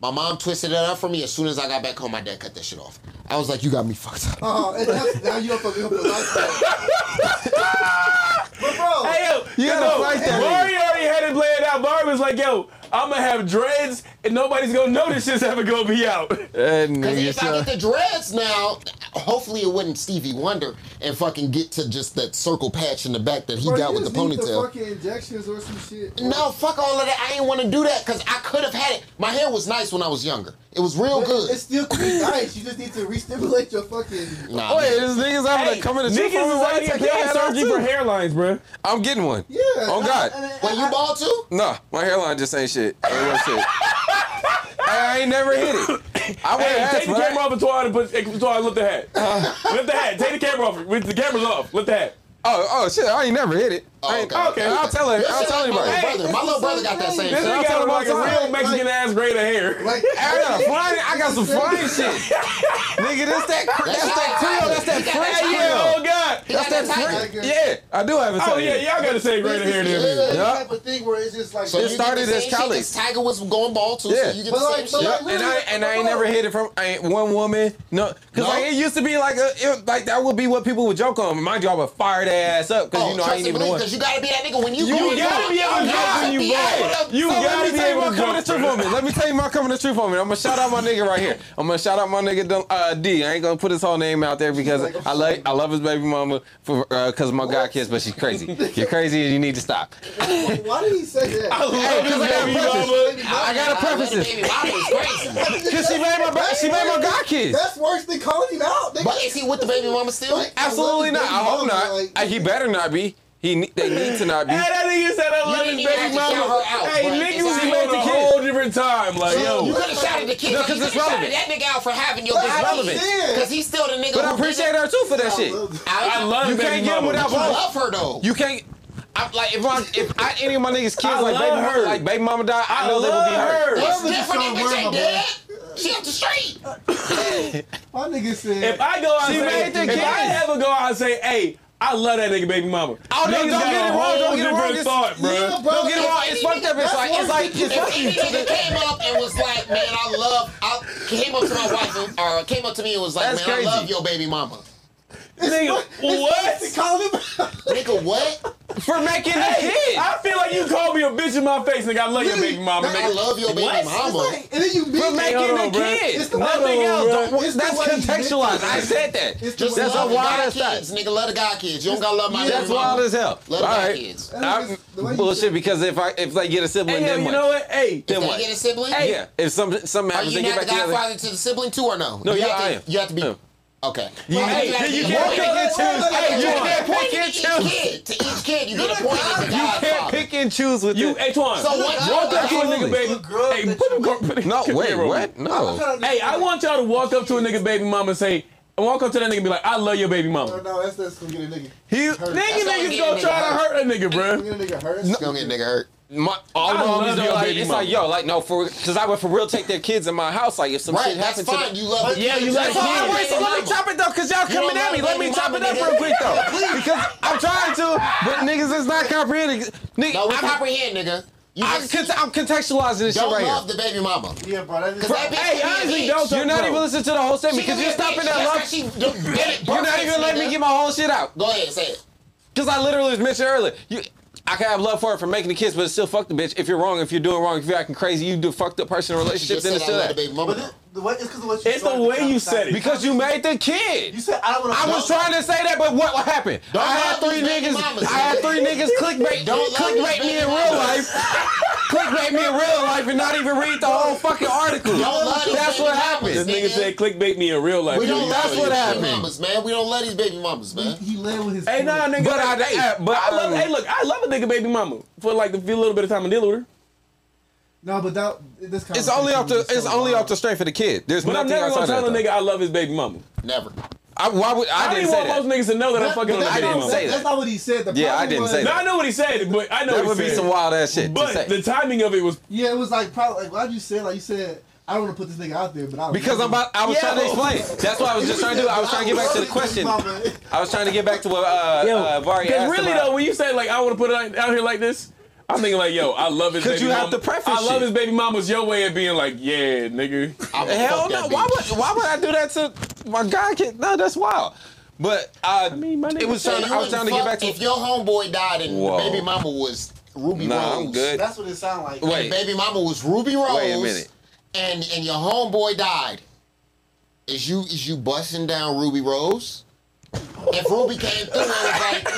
S1: My mom twisted it up for me. As soon as I got back home, my dad cut that shit off. I was like, you got me fucked up.
S4: Oh, and that's, now you don't fucking up your life. <laughs> but bro,
S2: Hey, yo.
S3: You gotta
S2: yo,
S3: fight that
S2: Barry already had it played out. Barry was like, yo, I'm gonna have dreads and nobody's gonna know this shit's ever gonna be out.
S3: That
S1: Cause if I get the dreads now, hopefully it wouldn't Stevie Wonder and fucking get to just that circle patch in the back that he
S4: bro,
S1: got with the
S4: just need
S1: ponytail.
S4: fucking injections or some shit.
S1: No, fuck all of that. I didn't want to do that because I could have had it. My hair was nice when I was younger. It was real
S4: But
S1: good.
S4: It's still could be nice. You just need to re-stimulate your fucking.
S1: Nah, oh,
S3: Wait, this niggas having
S2: Hey,
S3: to come in the
S2: niggas
S3: truth
S2: is
S3: on me while
S2: out
S3: you
S2: here
S3: take your
S2: getting
S3: head off
S2: surgery for
S3: too.
S2: hairlines, bro.
S3: I'm getting one.
S4: Yeah.
S3: Oh, God.
S4: and- and-
S1: Well, you
S4: I-
S1: bald too?
S3: Nah, my hairline just ain't shit. Ain't no shit. I ain't never hit it. I wear
S2: Hey,
S3: hats,
S2: take the
S3: I-
S2: camera off of Twan and put Twan, lift the hat. Uh. lift the hat. Take the camera off. With the camera's off. Lift the hat.
S3: Oh, oh shit! I ain't never hit it.
S1: Oh,
S3: I ain't-
S1: okay.
S2: Okay.
S3: I'll tell her.
S1: Your
S3: I'll tell
S1: like my
S3: anybody.
S1: little brother. My little brother got that same
S2: This
S1: shit.
S3: I'll
S2: nigga
S3: tell
S2: got
S3: him
S2: like a real
S3: time.
S2: Mexican ass grade of hair. <laughs>
S4: Like,
S3: I got a fine. I got some fine shit. <laughs> Nigga, that's that. Cre- That's that Creole. That's that French
S2: Hey, yeah, oh God.
S3: That's that
S1: Tiger.
S3: French. Yeah, I do have a
S2: Oh yeah, y'all got the same grade of hair
S4: It's
S2: than
S4: the
S2: me.
S3: Yeah.
S4: type of thing where it's just like.
S1: So
S3: It
S1: you
S3: started
S1: same
S3: as
S1: shit
S3: college.
S1: 'cause Tiger was going bald too,
S3: Yeah.
S1: so you get
S4: But
S1: the
S4: like-
S1: same
S4: but
S1: shit.
S3: And I and I ain't never hit it from one woman. No, because like it used to be like a like that would be what people would joke on. Mind you, I would fire their ass up because
S1: Oh,
S3: you know I ain't even the
S1: believe,
S3: one.
S1: Cause you gotta be that nigga when you,
S2: You gotta
S1: bald.
S2: be able to
S1: You
S2: joke
S1: gotta
S2: when you
S1: be able to-
S2: You
S3: So let
S2: gotta
S3: me
S2: be
S3: tell you
S2: able
S3: my
S2: to
S3: coming the
S2: joke,
S3: truth
S2: bro.
S3: on me. Let me tell you my coming the truth on me. I'm gonna shout out my nigga right here. I'm gonna shout out my nigga uh, D. I ain't gonna put his whole name out there because I like I love his baby mama for because of my god kids, but she's crazy. You're crazy and you need to stop. <laughs>
S4: Why did he say that?
S2: I love
S3: Hey, 'cause I got
S2: baby
S3: preface.
S2: mama.
S3: I gotta preface
S1: Baby,
S3: this
S1: baby mama is crazy. <laughs>
S3: because she made my ba- she made my god kids.
S4: That's worse than calling him out.
S1: But is he with the baby mama still?
S3: Absolutely not. I hope not.
S4: like-
S3: Uh, He better not be. He they need to not be.
S2: Hey, that nigga said I love his baby
S1: have to shout
S2: mama.
S1: her out,
S2: hey,
S1: but
S2: nigga
S1: it's
S2: was
S1: all
S2: on
S1: right.
S2: a
S3: The kid.
S2: whole different time. Like, yo.
S1: You
S2: yo.
S1: could have shouted the kid.
S3: No,
S1: No,
S3: 'cause
S1: you
S3: it's
S1: could have
S3: relevant.
S1: shouted that nigga out for having your
S4: But
S1: bitch relevant.
S3: relevant.
S1: Because he's still the nigga
S3: But I appreciate her too for that shit.
S2: I love
S3: You
S2: baby
S3: can't get him without
S1: You
S3: balls.
S1: love her though.
S3: You can't. I, like if I if I, any of my niggas kids
S2: I
S3: like baby
S2: her.
S3: mama, like baby mama died, I,
S2: I
S3: know they would be hurt.
S2: her.
S1: That's
S4: Whatever
S1: different.
S4: you
S1: That
S4: saw
S1: bitch ain't
S4: word,
S1: dead. She up the street. <laughs>
S4: My nigga said.
S2: If I go out
S3: She
S2: say,
S3: made the
S2: if
S3: kids.
S2: I ever go out and say, hey, I love that nigga baby mama.
S3: Oh, no,
S2: Niggas
S3: don't get it wrong, don't get it wrong. It's-
S2: thought, bro.
S4: Yeah, bro.
S3: Don't get it wrong. It's fucked up. It's like it's like it's like
S1: nigga came up and was like, man, I love, I came up to my wife or came up to me and was like,
S3: That's
S1: man,
S3: crazy.
S1: I love your baby mama.
S2: Nigga, what?
S4: Call him.
S1: Nigga, what?
S3: for making the
S2: Hey,
S3: kid.
S2: I feel like you called me a bitch in my face, nigga. I love your
S4: Really?
S2: baby mama,
S1: I
S2: nigga.
S1: love your baby
S2: What?
S1: mama.
S4: and then you meet
S3: For
S4: him.
S3: making
S2: hold
S3: the
S2: on, bruh.
S3: kid.
S4: It's the-
S3: Nothing
S2: hold on,
S3: else.
S2: bruh.
S3: Don't-
S4: It's the
S3: That's
S4: way you
S3: contextualized.
S4: make it.
S3: I said that.
S4: It's the
S1: Just
S3: That's
S1: love
S3: a
S1: the
S3: wild
S1: God
S3: ass thought.
S1: kids, nigga. Love the God kids. You don't gotta love my
S4: Yeah,
S1: baby
S3: That's
S1: mama.
S3: wild as hell.
S1: Love the
S3: All
S1: God
S3: right.
S1: kids.
S3: I,
S4: The way you
S3: bullshit because if I if they get a sibling,
S2: Hey, yo,
S3: then
S2: you
S3: what?
S2: know what? Hey,
S3: Then
S1: Did
S3: what?
S1: they get a sibling?
S3: Hey, Yeah, if some something
S1: Are
S3: happens,
S1: you
S3: they
S1: not
S3: get
S1: the
S3: back together.
S1: godfather to the sibling too or no?
S3: No,
S1: you
S3: yeah,
S1: have
S3: I
S1: to,
S3: am.
S1: You have to be.
S3: Yeah.
S1: Okay.
S3: You,
S1: Well,
S3: hey,
S1: you
S3: you can't pick and choose.
S1: wait, wait,
S3: Hey, you can't pick and choose.
S1: kid. To each kid, you get a point
S3: You can't pick and choose with
S2: you,
S3: it.
S2: hey, Twan.
S1: So what-
S2: walk up to a nigga, baby. Hey, put
S4: you
S2: him, put him
S3: No, wait, what? No.
S2: Hey, I want y'all to walk up to a nigga baby mama and say, I won't come to that nigga and be like, I love your baby mama.
S4: no, that's that's gonna get a nigga.
S3: He.
S2: Nigga, niggas
S1: getting
S2: gonna try to
S1: hurt.
S2: hurt a nigga, bruh.
S4: Get a nigga hurt.
S1: It's gonna get nigga hurt.
S3: My, all the
S2: I love
S3: homies
S2: your
S3: know, like,
S2: baby
S3: it's
S2: mama.
S3: like, yo, like, no, for, because I would for real take their kids in my house. Like, if some
S1: Right,
S3: shit
S1: that's
S3: happened to
S1: fine.
S3: them.
S1: You love the
S2: Yeah, you
S1: kids.
S2: love
S3: That's
S2: the
S3: all
S2: kids.
S3: right, wait, so let me chop it though, cause y'all coming
S1: don't
S3: at me.
S1: love
S3: Let me
S1: baby
S3: chop it
S1: mama,
S3: up
S1: nigga.
S3: real quick though, <laughs> because I'm trying to, but niggas is not comprehending. Nigga,
S1: No, we
S3: I'm,
S1: comprehend, nigga. You
S3: I'm,
S1: just
S3: cont- I'm contextualizing this shit
S1: don't
S3: right
S1: love the baby mama.
S4: Yeah, bro. That is.
S1: Cause that bitch
S2: Hey,
S1: can be a
S2: honestly,
S1: bitch.
S2: don't
S3: You're not
S2: bro.
S3: even listening to the whole statement
S1: can
S3: because
S1: be
S3: you're
S1: a
S3: stopping
S1: bitch.
S3: that
S1: That's
S3: love.
S1: she do- did it
S3: You're not
S1: perfect,
S3: even letting me
S1: nigga.
S3: get my whole shit out.
S1: Go ahead, say it.
S3: Because I literally was mentioned earlier. You, I can have love for her for making the kids, but it's still fuck the bitch. If you're wrong, if you're doing wrong, if you're acting crazy, you do fucked up person in a relationship, then it's still that.
S1: baby mama.
S4: But the, the way, it's because you
S2: It's the way you said it.
S3: Because you made the kid.
S4: You said I don't want
S3: I was trying to say that, but what, what happened?
S1: Don't
S3: I had three niggas.
S1: mamas,
S3: I had three niggas <laughs> clickbait,
S1: Don't
S3: clickbait me in real life. clickbait me in real life and not even read the whole fucking article.
S1: Don't love these
S3: That's
S1: baby
S3: what
S1: mamas,
S3: happened.
S2: This nigga
S1: nigga.
S2: said clickbait me in real life.
S1: We don't
S3: That's
S1: love
S3: what
S1: these
S3: happened.
S1: baby mamas, man. We don't love these baby mamas, man.
S4: He led with his.
S2: Hey, nah,
S4: point.
S2: nigga.
S3: But I-
S2: hey,
S3: but,
S2: I love.
S3: um,
S2: hey, look, I love a nigga baby mama for like the few little bit of time I'm dealing with her.
S4: No, but that this.
S3: It's only off the it's
S4: so
S3: only
S4: wild.
S3: off the strength of the kid. There's
S2: But I'm never gonna tell a nigga I love his baby mama.
S1: Never.
S3: I, why would, I,
S2: I,
S3: didn't
S2: didn't want
S3: that.
S2: most niggas to know that I'm fucking
S4: but
S2: on a
S3: I
S2: baby mama.
S3: say
S4: That's not what he said. The
S3: Yeah, I didn't
S4: was,
S3: say
S2: No, I know what he said, but I know
S3: That
S2: what
S3: would be some wild ass shit to
S2: But
S3: say.
S2: the timing of it was
S4: Yeah, it was like probably like why'd you say it? like you said I don't want to put this nigga out there, but I
S3: Because I'm about, I was
S2: Yeah.
S3: trying to explain. That's what I was just trying to do. I was trying to get back to the question. I was trying to get back to what uh,
S2: Yo,
S3: uh, Vari
S2: Because
S3: asked
S2: really
S3: about.
S2: though, when you say like I want to put it out, out here like this, I'm thinking like, yo, I love his
S3: 'Cause
S2: baby
S3: you have
S2: mama.
S3: to preface
S2: I love
S3: shit.
S2: his baby mama's your way of being like, yeah, nigga.
S1: I'm
S3: Hell no! Why would why would I do that to my guy? Kid? No, that's wild. But uh, I
S2: mean, my
S3: it was
S2: said
S3: trying. To, I was trying to get back to.
S1: If your homeboy died and
S3: Whoa.
S1: baby mama was Ruby
S3: Nah,
S1: Rose.
S3: I'm good.
S4: That's what it sounded like.
S3: Wait.
S1: And baby mama was Ruby Rose.
S3: Wait a minute.
S1: And and your homeboy died. Is you is you busting down Ruby Rose? If Ruby came through and was like,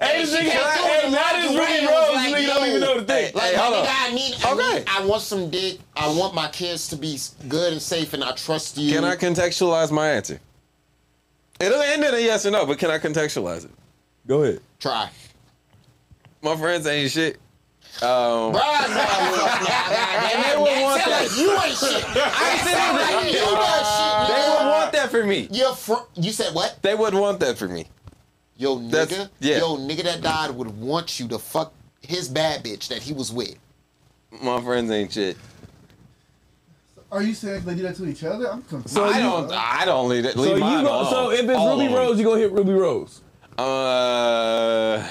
S2: Hey, this nigga, hey,
S1: and
S2: that
S1: walked
S2: is Ruby Rose.
S1: like,
S2: nigga don't even know the thing.
S1: Like,
S3: Hey, hold
S1: nigga,
S3: on.
S1: I need, I
S3: Okay.
S1: need, I want some dick. I want my kids to be good and safe, and I trust you.
S3: Can I contextualize my answer? It'll end in a yes or no, but can I contextualize it?
S2: Go ahead.
S1: try?
S3: My friends ain't shit. Um,
S1: Bruh, no, nah, nah,
S3: And they
S1: nah,
S3: would
S1: nah,
S3: want
S1: sound
S3: that.
S1: like you ain't shit. I
S3: for me.
S1: Your fr- you said what?
S3: They wouldn't want that for me.
S1: Yo,
S3: That's-
S1: nigga,
S3: yeah.
S1: yo, nigga that died would want you to fuck his bad bitch that he was with.
S3: My friends ain't shit.
S4: Are you saying they do that to each other? I'm confused.
S2: So
S3: I
S2: you-
S3: don't. I don't leave, that- leave
S2: So you
S3: mine
S2: go.
S3: alone.
S2: So if it's
S3: All
S2: Ruby. Rose, you gonna hit Ruby Rose.
S3: Uh,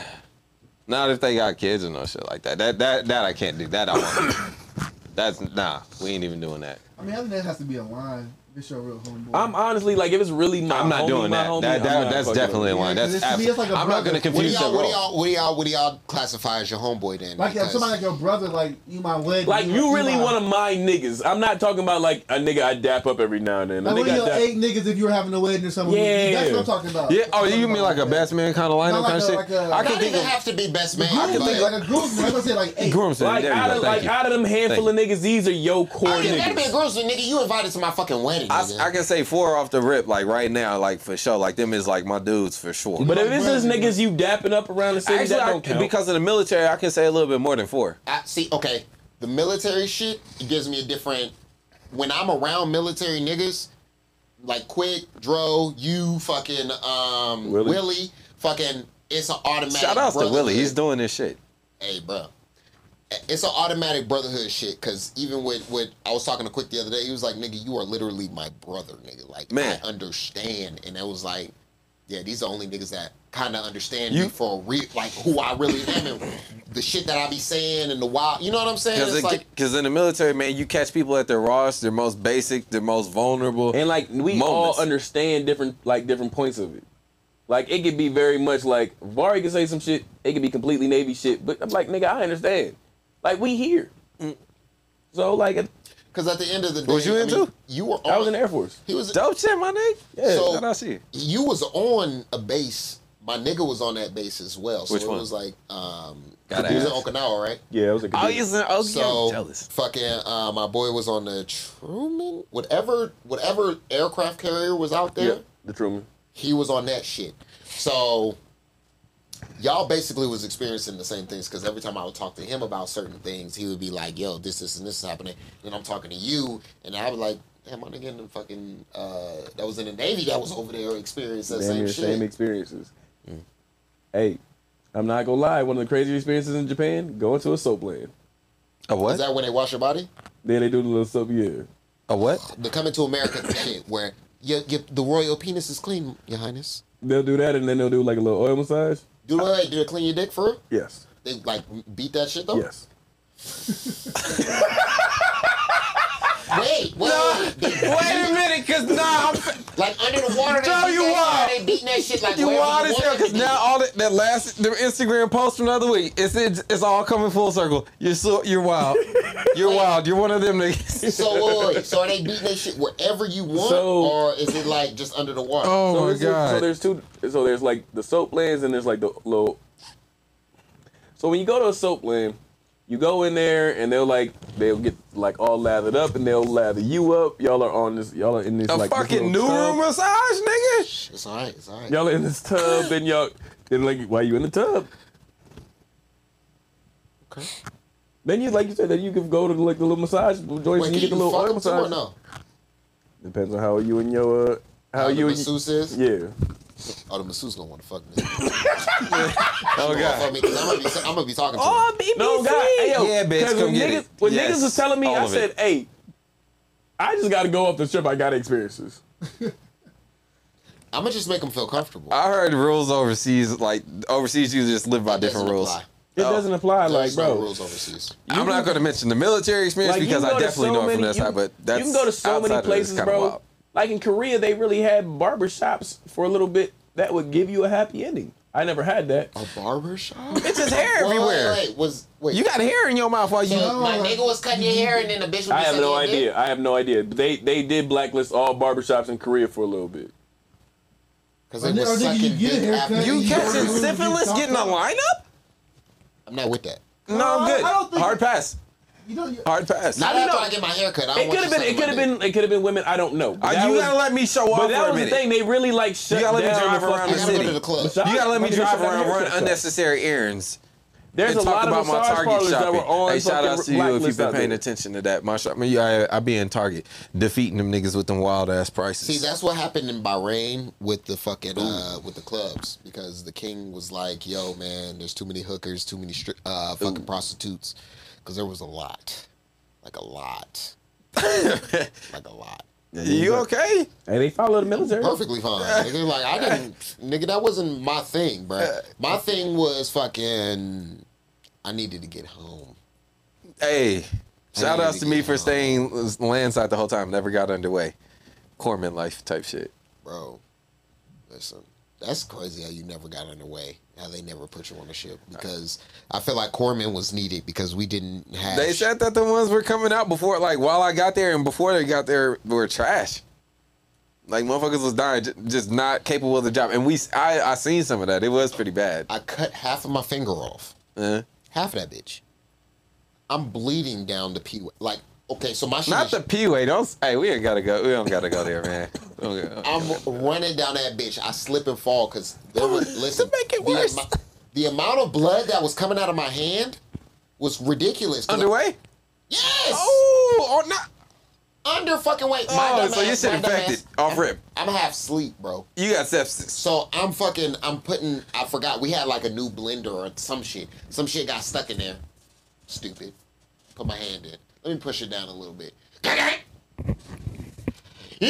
S3: not if they got kids and no shit like that. That that that I can't do. That I want. <coughs> That's nah. We ain't even doing that.
S4: I mean, I think that has to be a line. If it's your real homeboy.
S2: I'm honestly like, if it's really my
S3: I'm not
S2: homie,
S3: doing
S2: my
S3: that.
S2: homie,
S3: that,
S2: I'm not
S3: that's
S2: fucking
S3: definitely a
S2: with it.
S3: line.
S4: Yeah,
S3: That's
S4: 'cause it's- to me,
S3: abs-
S4: it's like a
S3: I'm not
S4: brother.
S3: gonna
S1: What do
S3: confuse the
S1: y'all, what do
S3: role.
S1: y'all, what do y'all, what do y'all classify as your homeboy then?
S4: like if
S1: Because-
S4: somebody like your brother, like you my wedding.
S2: Like you really
S4: my-
S2: one of my niggas. I'm not talking about like a nigga I dap up every now and then. A
S4: Like one
S2: nigga
S4: of
S2: I
S4: your
S2: dap-
S4: eight niggas if you were having a wedding or something.
S2: Yeah.
S4: That's what I'm talking about.
S3: Yeah. Oh,
S4: I'm
S3: you mean like a best man kind of lineup
S4: like
S3: kind of
S4: a-
S3: shit?
S4: like a-
S3: I
S1: not
S3: can think
S1: even
S3: of
S1: have to be best
S4: that.
S1: man.
S4: Groomsmen,
S1: but-
S4: like a groomsman. Like I said, like eight.
S3: groomsmen.
S2: Like
S3: there you
S2: out
S3: go.
S2: of
S3: Thank
S2: like
S3: you.
S2: out of them handful of niggas, these are yo core
S1: yeah, that'd be a
S2: niggas.
S1: groomsman, nigga. You invited to my fucking wedding,
S3: I. I can say four off the rip, like right now, like for sure. Like them is like my dudes for sure.
S2: But if
S4: Like
S2: it's just niggas you dapping up around the city,
S3: Actually,
S2: that don't count.
S3: because of the military, I can say a little bit more than four.
S1: I, see, okay, the military shit it gives me a different. When I'm around military niggas, like Quick, Dro, you, fucking um,
S2: Willie.
S1: Willie. fucking, it's an automatic.
S3: Shout out to Willie. He's doing this shit.
S1: hey, bro. It's an automatic brotherhood shit. Cause even with with I was talking to Quick the other day, he was like, "Nigga, you are literally my brother, nigga. Like,
S3: Man.
S1: I understand." And it was like, "Yeah, these are only niggas that kind of understand
S3: You-
S1: me for real, like who I really am and the shit that I be saying and the wild. You know what I'm saying?
S3: Because
S1: It's like,
S3: in the military, man, you catch people at their rawest, their most basic, their most vulnerable.
S2: and like we
S3: Moments.
S2: all understand different like different points of it. Like it could be very much like Vari could say some shit, it could be completely Navy shit, but I'm like, nigga, I understand. Like we here. So like
S1: Cause at the end of the day,
S3: Was you
S1: I
S3: in
S1: mean,
S3: too?
S1: You were. On,
S2: I was in the Air Force.
S1: He was.
S3: Dope shit, my nigga.
S2: Yeah.
S1: So-
S3: Shout out to you.
S1: You was on a base. My nigga was on that base as well. So
S3: Which
S1: it
S3: one?
S1: was like, um,
S3: Gotta
S1: he was in. Okinawa, right?
S2: Yeah, it was a
S3: Oh, he's in, oh, yeah,
S1: So
S3: I'm jealous.
S1: fucking uh, my boy was on the Truman, whatever whatever aircraft carrier was out there.
S2: Yeah, the Truman.
S1: He was on that shit. So y'all basically was experiencing the same things because every time I would talk to him about certain things, he would be like, "Yo, this, this, and this is happening." Then I'm talking to you, and I was like, Damn, my nigga in the fucking uh, that was in the Navy that was over there experiencing that
S2: Damn
S1: same
S2: near
S1: shit.
S2: same experiences. Hey, I'm not gonna lie. One of the craziest experiences in Japan, going to a soap land.
S3: A what?
S1: Is that when they wash your body?
S2: Then they do the little soap. Yeah.
S3: a what?
S1: The coming to America <coughs> shit where your, your, the royal penis is clean, Your Highness.
S2: They'll do that, and then they'll do like a little oil massage.
S1: Do they do they clean your dick for real?
S2: Yes.
S1: They like beat that shit though.
S2: Yes. <laughs>
S1: Wait, wait, they beat <laughs>
S3: Wait a minute, cause now I'm,
S1: Like under the water, they
S3: Joe, you
S1: that
S3: wild.
S1: They beating that shit like
S3: you
S1: wherever
S3: wild as
S1: want
S3: hell. Cause now all that, that last the Instagram post from the other week, it's it's, it's all coming full circle. You're so you're wild. You're wild. You're one of them niggas.
S1: So wait, wait, so are they beating that shit wherever you want,
S2: So-
S1: or is it like just under the water?
S3: Oh
S2: so
S3: my
S2: this is- so there's two. So there's like the soap lands, and there's like the little. So when you go to a soap land, you go in there, and they'll like they'll get like all lathered up, and they'll lather you up. Y'all are on this. Y'all are in this
S3: a
S2: like this
S3: fucking
S2: little
S3: new
S2: tub.
S3: room massage, nigga.
S1: It's alright, it's alright.
S2: Y'all are in this tub, and y'all then like why you in the tub?
S1: Okay.
S2: Then you like you said that you can go to like the little massage joints
S1: Wait,
S2: and
S1: can
S2: you
S1: you
S2: get the little
S1: fuck
S2: oil
S1: them too or
S2: massage.
S1: no?
S2: Depends on how you and your uh, how
S1: How
S2: you
S1: the
S2: and
S1: masseuse is?
S2: yeah.
S1: Oh, the masseuse gonna want to fuck me. <laughs>
S3: Oh
S1: Fuck
S3: god.
S1: me, 'cause I'm gonna be, I'm gonna be talking to
S3: Oh,
S1: her.
S3: BBC.
S2: No, God, hey, yo,
S3: yeah, bitch,
S2: 'cause
S3: come
S2: when
S3: get
S2: niggas,
S3: it.
S2: When
S3: Yes,
S2: niggas was telling me,
S3: all
S2: I said,
S3: it.
S2: "Hey, I just got to go off the trip. I got experiences."
S1: I'm gonna just make them feel comfortable.
S3: I heard rules overseas, like overseas, you just live by
S1: That
S3: different rules.
S1: apply.
S2: It
S3: Oh.
S2: doesn't apply, like,
S1: There's no
S2: bro.
S1: rules overseas.
S3: I'm not going to mention the military experience
S2: Like,
S3: because I definitely
S2: so
S3: know it from
S2: many-
S3: that side. But that's
S2: you can go to so many places, bro.
S3: wild.
S2: Like in Korea, they really had barber shops for a little bit that would give you a happy ending. I never had that.
S1: A barber shop?
S3: It's just hair
S1: Wait,
S3: everywhere.
S1: Wait, wait, was wait?
S3: You got hair in your mouth while you.
S1: so my nigga was cutting your hair and then the bitch was
S2: I have no idea.
S1: dick?
S2: I have no idea. But they they did blacklist all barbershops in Korea for a little bit.
S1: Cause
S4: Or
S1: it
S4: ni-
S1: was sucking
S4: you get
S1: dick after
S3: You
S4: You
S3: catching syphilis getting a lineup?
S1: I'm not with that.
S3: No,
S4: No,
S3: I'm good.
S4: I don't think-
S3: Hard pass.
S4: You know, you,
S3: Hard pass.
S1: Not
S2: I don't
S1: after
S2: know.
S1: I get my hair cut. I
S2: It could have been. It could have been. It could have been women. I don't know.
S3: Uh, you
S2: was-
S3: gotta let me show off
S2: But
S3: for
S2: that
S3: a
S2: was the thing. They really like shut
S3: gotta let me
S2: down
S3: drive around the
S2: fucking-
S1: go
S3: city.
S1: the club.
S3: You gotta let me drive
S2: shut down
S3: around, run unnecessary errands.
S2: There's
S3: and
S2: a
S3: talk
S2: lot of
S3: about my Target
S2: parlors that
S3: shopping.
S2: were on
S3: hey, shout out to you if you've been paying attention to that. My shop, I, mean, I, I be in Target defeating them niggas with them wild ass prices.
S1: See, that's what happened in Bahrain with the fucking uh with the clubs because the king was like, "Yo, man, there's too many hookers, too many stri- uh fucking prostitutes," because there was a lot, like a lot, <laughs> like a lot.
S3: you okay?
S2: Hey, they follow the military.
S1: Perfectly fine. Nigga, like I didn't, nigga. That wasn't my thing, bro. My thing was fucking. I needed to get home.
S3: Hey, shout
S1: need
S3: outs
S1: to
S3: to me for
S1: home.
S3: staying landside the whole time. Never got underway. Corpsman life type shit.
S1: bro. Listen, that's crazy how you never got underway. How they never put you on the ship because I feel like Corpsman was needed because we didn't have.
S3: They said that the ones were coming out before, like while I got there and before they got there, were trash. Like motherfuckers was dying, just not capable of the job. And we, I, I seen some of that. It was pretty bad.
S1: I cut half of my finger off.
S3: Uh,
S1: Half of that bitch. I'm bleeding down the P. Like, okay, so my shit
S3: not
S1: is-
S3: the P way. Don't. Hey, we ain't gotta go. We don't gotta go there, man. Okay.
S1: I'm running down that bitch. I slip and fall because there was <laughs> listen.
S3: make it
S1: the
S3: worse.
S1: amo- the amount of blood that was coming out of my hand was ridiculous. 'cause I-
S3: Underway?
S1: Yes.
S3: Oh, oh, not.
S1: Under fucking weight.
S3: Oh, so you shit infected off rip.
S1: I'm half sleep, bro.
S3: You got sepsis.
S1: So I'm fucking. I'm putting. I forgot we had like a new blender or some shit. Some shit got stuck in there. Stupid. Put my hand in. Let me push it down a little bit. Yo,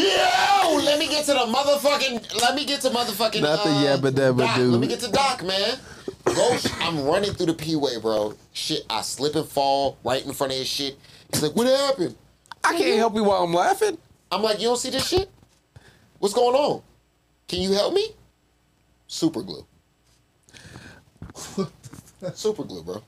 S1: let me get to the motherfucking. Let me get to motherfucking.
S3: Not the
S1: uh,
S3: yabba dabba
S1: Doc.
S3: doo.
S1: Let me get to Doc, man. Go. I'm running through the P way, bro. Shit, I slip and fall right in front of his shit. He's like, "What happened?"
S3: I can't help you while I'm laughing.
S1: I'm like, "You don't see this shit? What's going on? Can you help me?" Super glue. <laughs> Super glue, bro.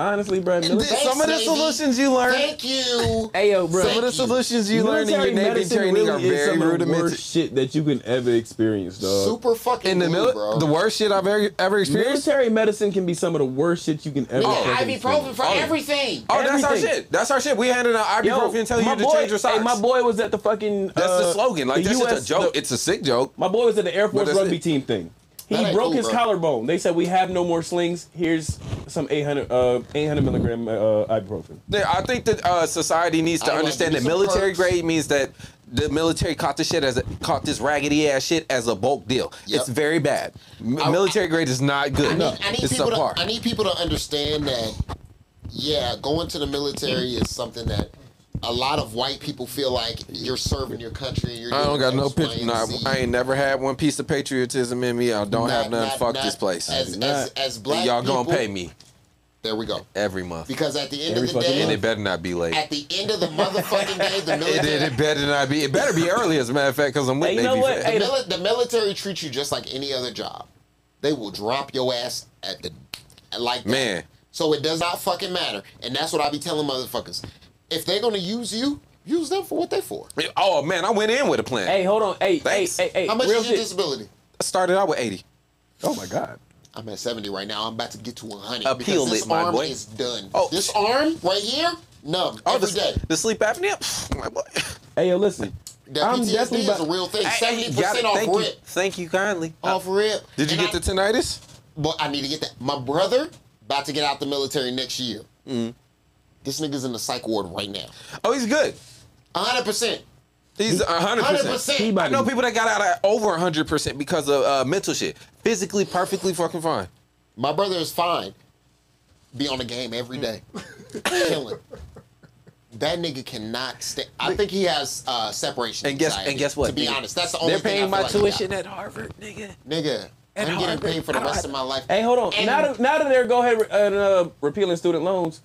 S2: Honestly, bro. Military,
S1: Thanks,
S3: Some of the
S1: baby.
S3: solutions you learn.
S1: Thank you.
S2: hey, yo, bro.
S3: Some of the solutions you learn in your
S2: military
S3: Navy
S2: medicine
S3: training
S2: really
S3: are very
S2: some of the
S3: rudimentary.
S2: worst shit that you can ever experience, dog.
S1: Super fucking
S3: In the military,
S1: bro.
S3: the worst shit I've ever, ever experienced.
S2: Military medicine can be some of the worst shit you can ever.
S1: Nigga,
S2: fucking
S1: ibuprofen
S2: experience.
S1: for
S3: Oh.
S1: everything.
S3: Oh, that's our shit. That's our shit. We handed out
S2: Yo,
S3: ibuprofen and tell you to
S2: boy,
S3: change your socks.
S2: Hey, my boy was at the fucking.
S3: that's
S2: uh,
S3: the slogan. Like
S2: the
S3: that's
S2: US
S3: just a joke.
S2: the-
S3: it's a sick joke.
S2: my boy was at the Air Force rugby
S3: it.
S2: team thing. He broke
S1: cool,
S2: his
S1: bro.
S2: collarbone. They said we have no more slings. Here's some 800 uh 800 milligram uh, ibuprofen.
S3: Yeah, I think that uh, society needs to
S1: I
S3: understand that military
S1: perks.
S3: grade means that the military caught this shit as a, caught this raggedy ass shit as a bulk deal.
S1: Yep.
S3: It's very bad. M-
S1: I-
S3: military grade is not good.
S1: I need, I need
S3: it's
S1: people
S3: subpar.
S1: to I need people to understand that yeah, going to the military is something that a lot of white people feel like you're serving your country and you're
S3: I don't got no
S1: X, Y,
S3: picture.
S1: and
S3: Nah,
S1: Z.
S3: I ain't never had one piece of patriotism in me. I don't have
S1: Not-
S3: none.
S1: not-
S3: Fuck
S1: not-
S3: this place.
S1: As, as, as black
S3: y'all
S1: people,
S3: gonna pay me
S1: There we go.
S3: every month,
S1: Because at the end
S2: Every
S1: of the day,
S3: and it better not be late.
S1: at the end of the motherfucking day, the <laughs> military,
S3: it, it better not be. It better be early, as a matter of fact, because I'm with
S2: Hey, you know what? Hey,
S1: the, mili- the military treats you just like any other job. They will drop your ass at the like that.
S3: Man.
S1: So it does not fucking matter, and that's what I be telling motherfuckers. If they're gonna use you, use them for what they for.
S3: Oh man, I went in with a plan.
S2: Hey, hold on. Hey,
S3: Thanks.
S2: hey, hey, hey.
S1: How much
S2: real
S1: is your
S2: shit.
S1: disability?
S3: I started out with 80.
S2: Oh my god.
S1: I'm at 70 right now. I'm about to get to 100
S3: Appeal
S1: because this
S3: it, my
S1: arm
S3: boy.
S1: is done.
S3: Oh.
S1: this arm right here, numb
S3: Oh,
S1: every
S3: the,
S1: day.
S3: the sleep apnea. <sighs> My boy.
S2: Hey, yo, listen.
S1: That
S2: I'm
S1: PTSD
S2: definitely
S1: is
S2: about-
S1: a real thing. 70% off
S3: Thank you. Thank you kindly.
S1: Off rip.
S3: Did you
S1: And
S3: get
S1: I-
S3: the tinnitus?
S1: But I need to get that. My brother about to get out the military next year.
S3: Mm-hmm.
S1: This nigga's in the psych ward right now.
S3: Oh, he's good.
S1: 100%.
S3: He's 100%.
S1: 100%.
S2: He
S3: I know people that got out at over 100% because of uh, mental shit. Physically, perfectly fucking fine.
S1: My brother is fine. Be on the game every day. Killing. That nigga cannot stay. I think he has uh, separation.
S3: And guess
S1: anxiety,
S3: and guess what?
S1: To be
S3: nigga?
S1: honest, that's the only
S3: They're
S1: thing I
S3: paying
S1: feel
S3: my
S1: like
S3: tuition at Harvard, nigga.
S1: Nigga,
S3: At
S1: I'm getting paid for the rest of my life.
S2: Hey, hold on.
S1: And-
S2: now, that, now that they're go ahead and uh, repealing student loans,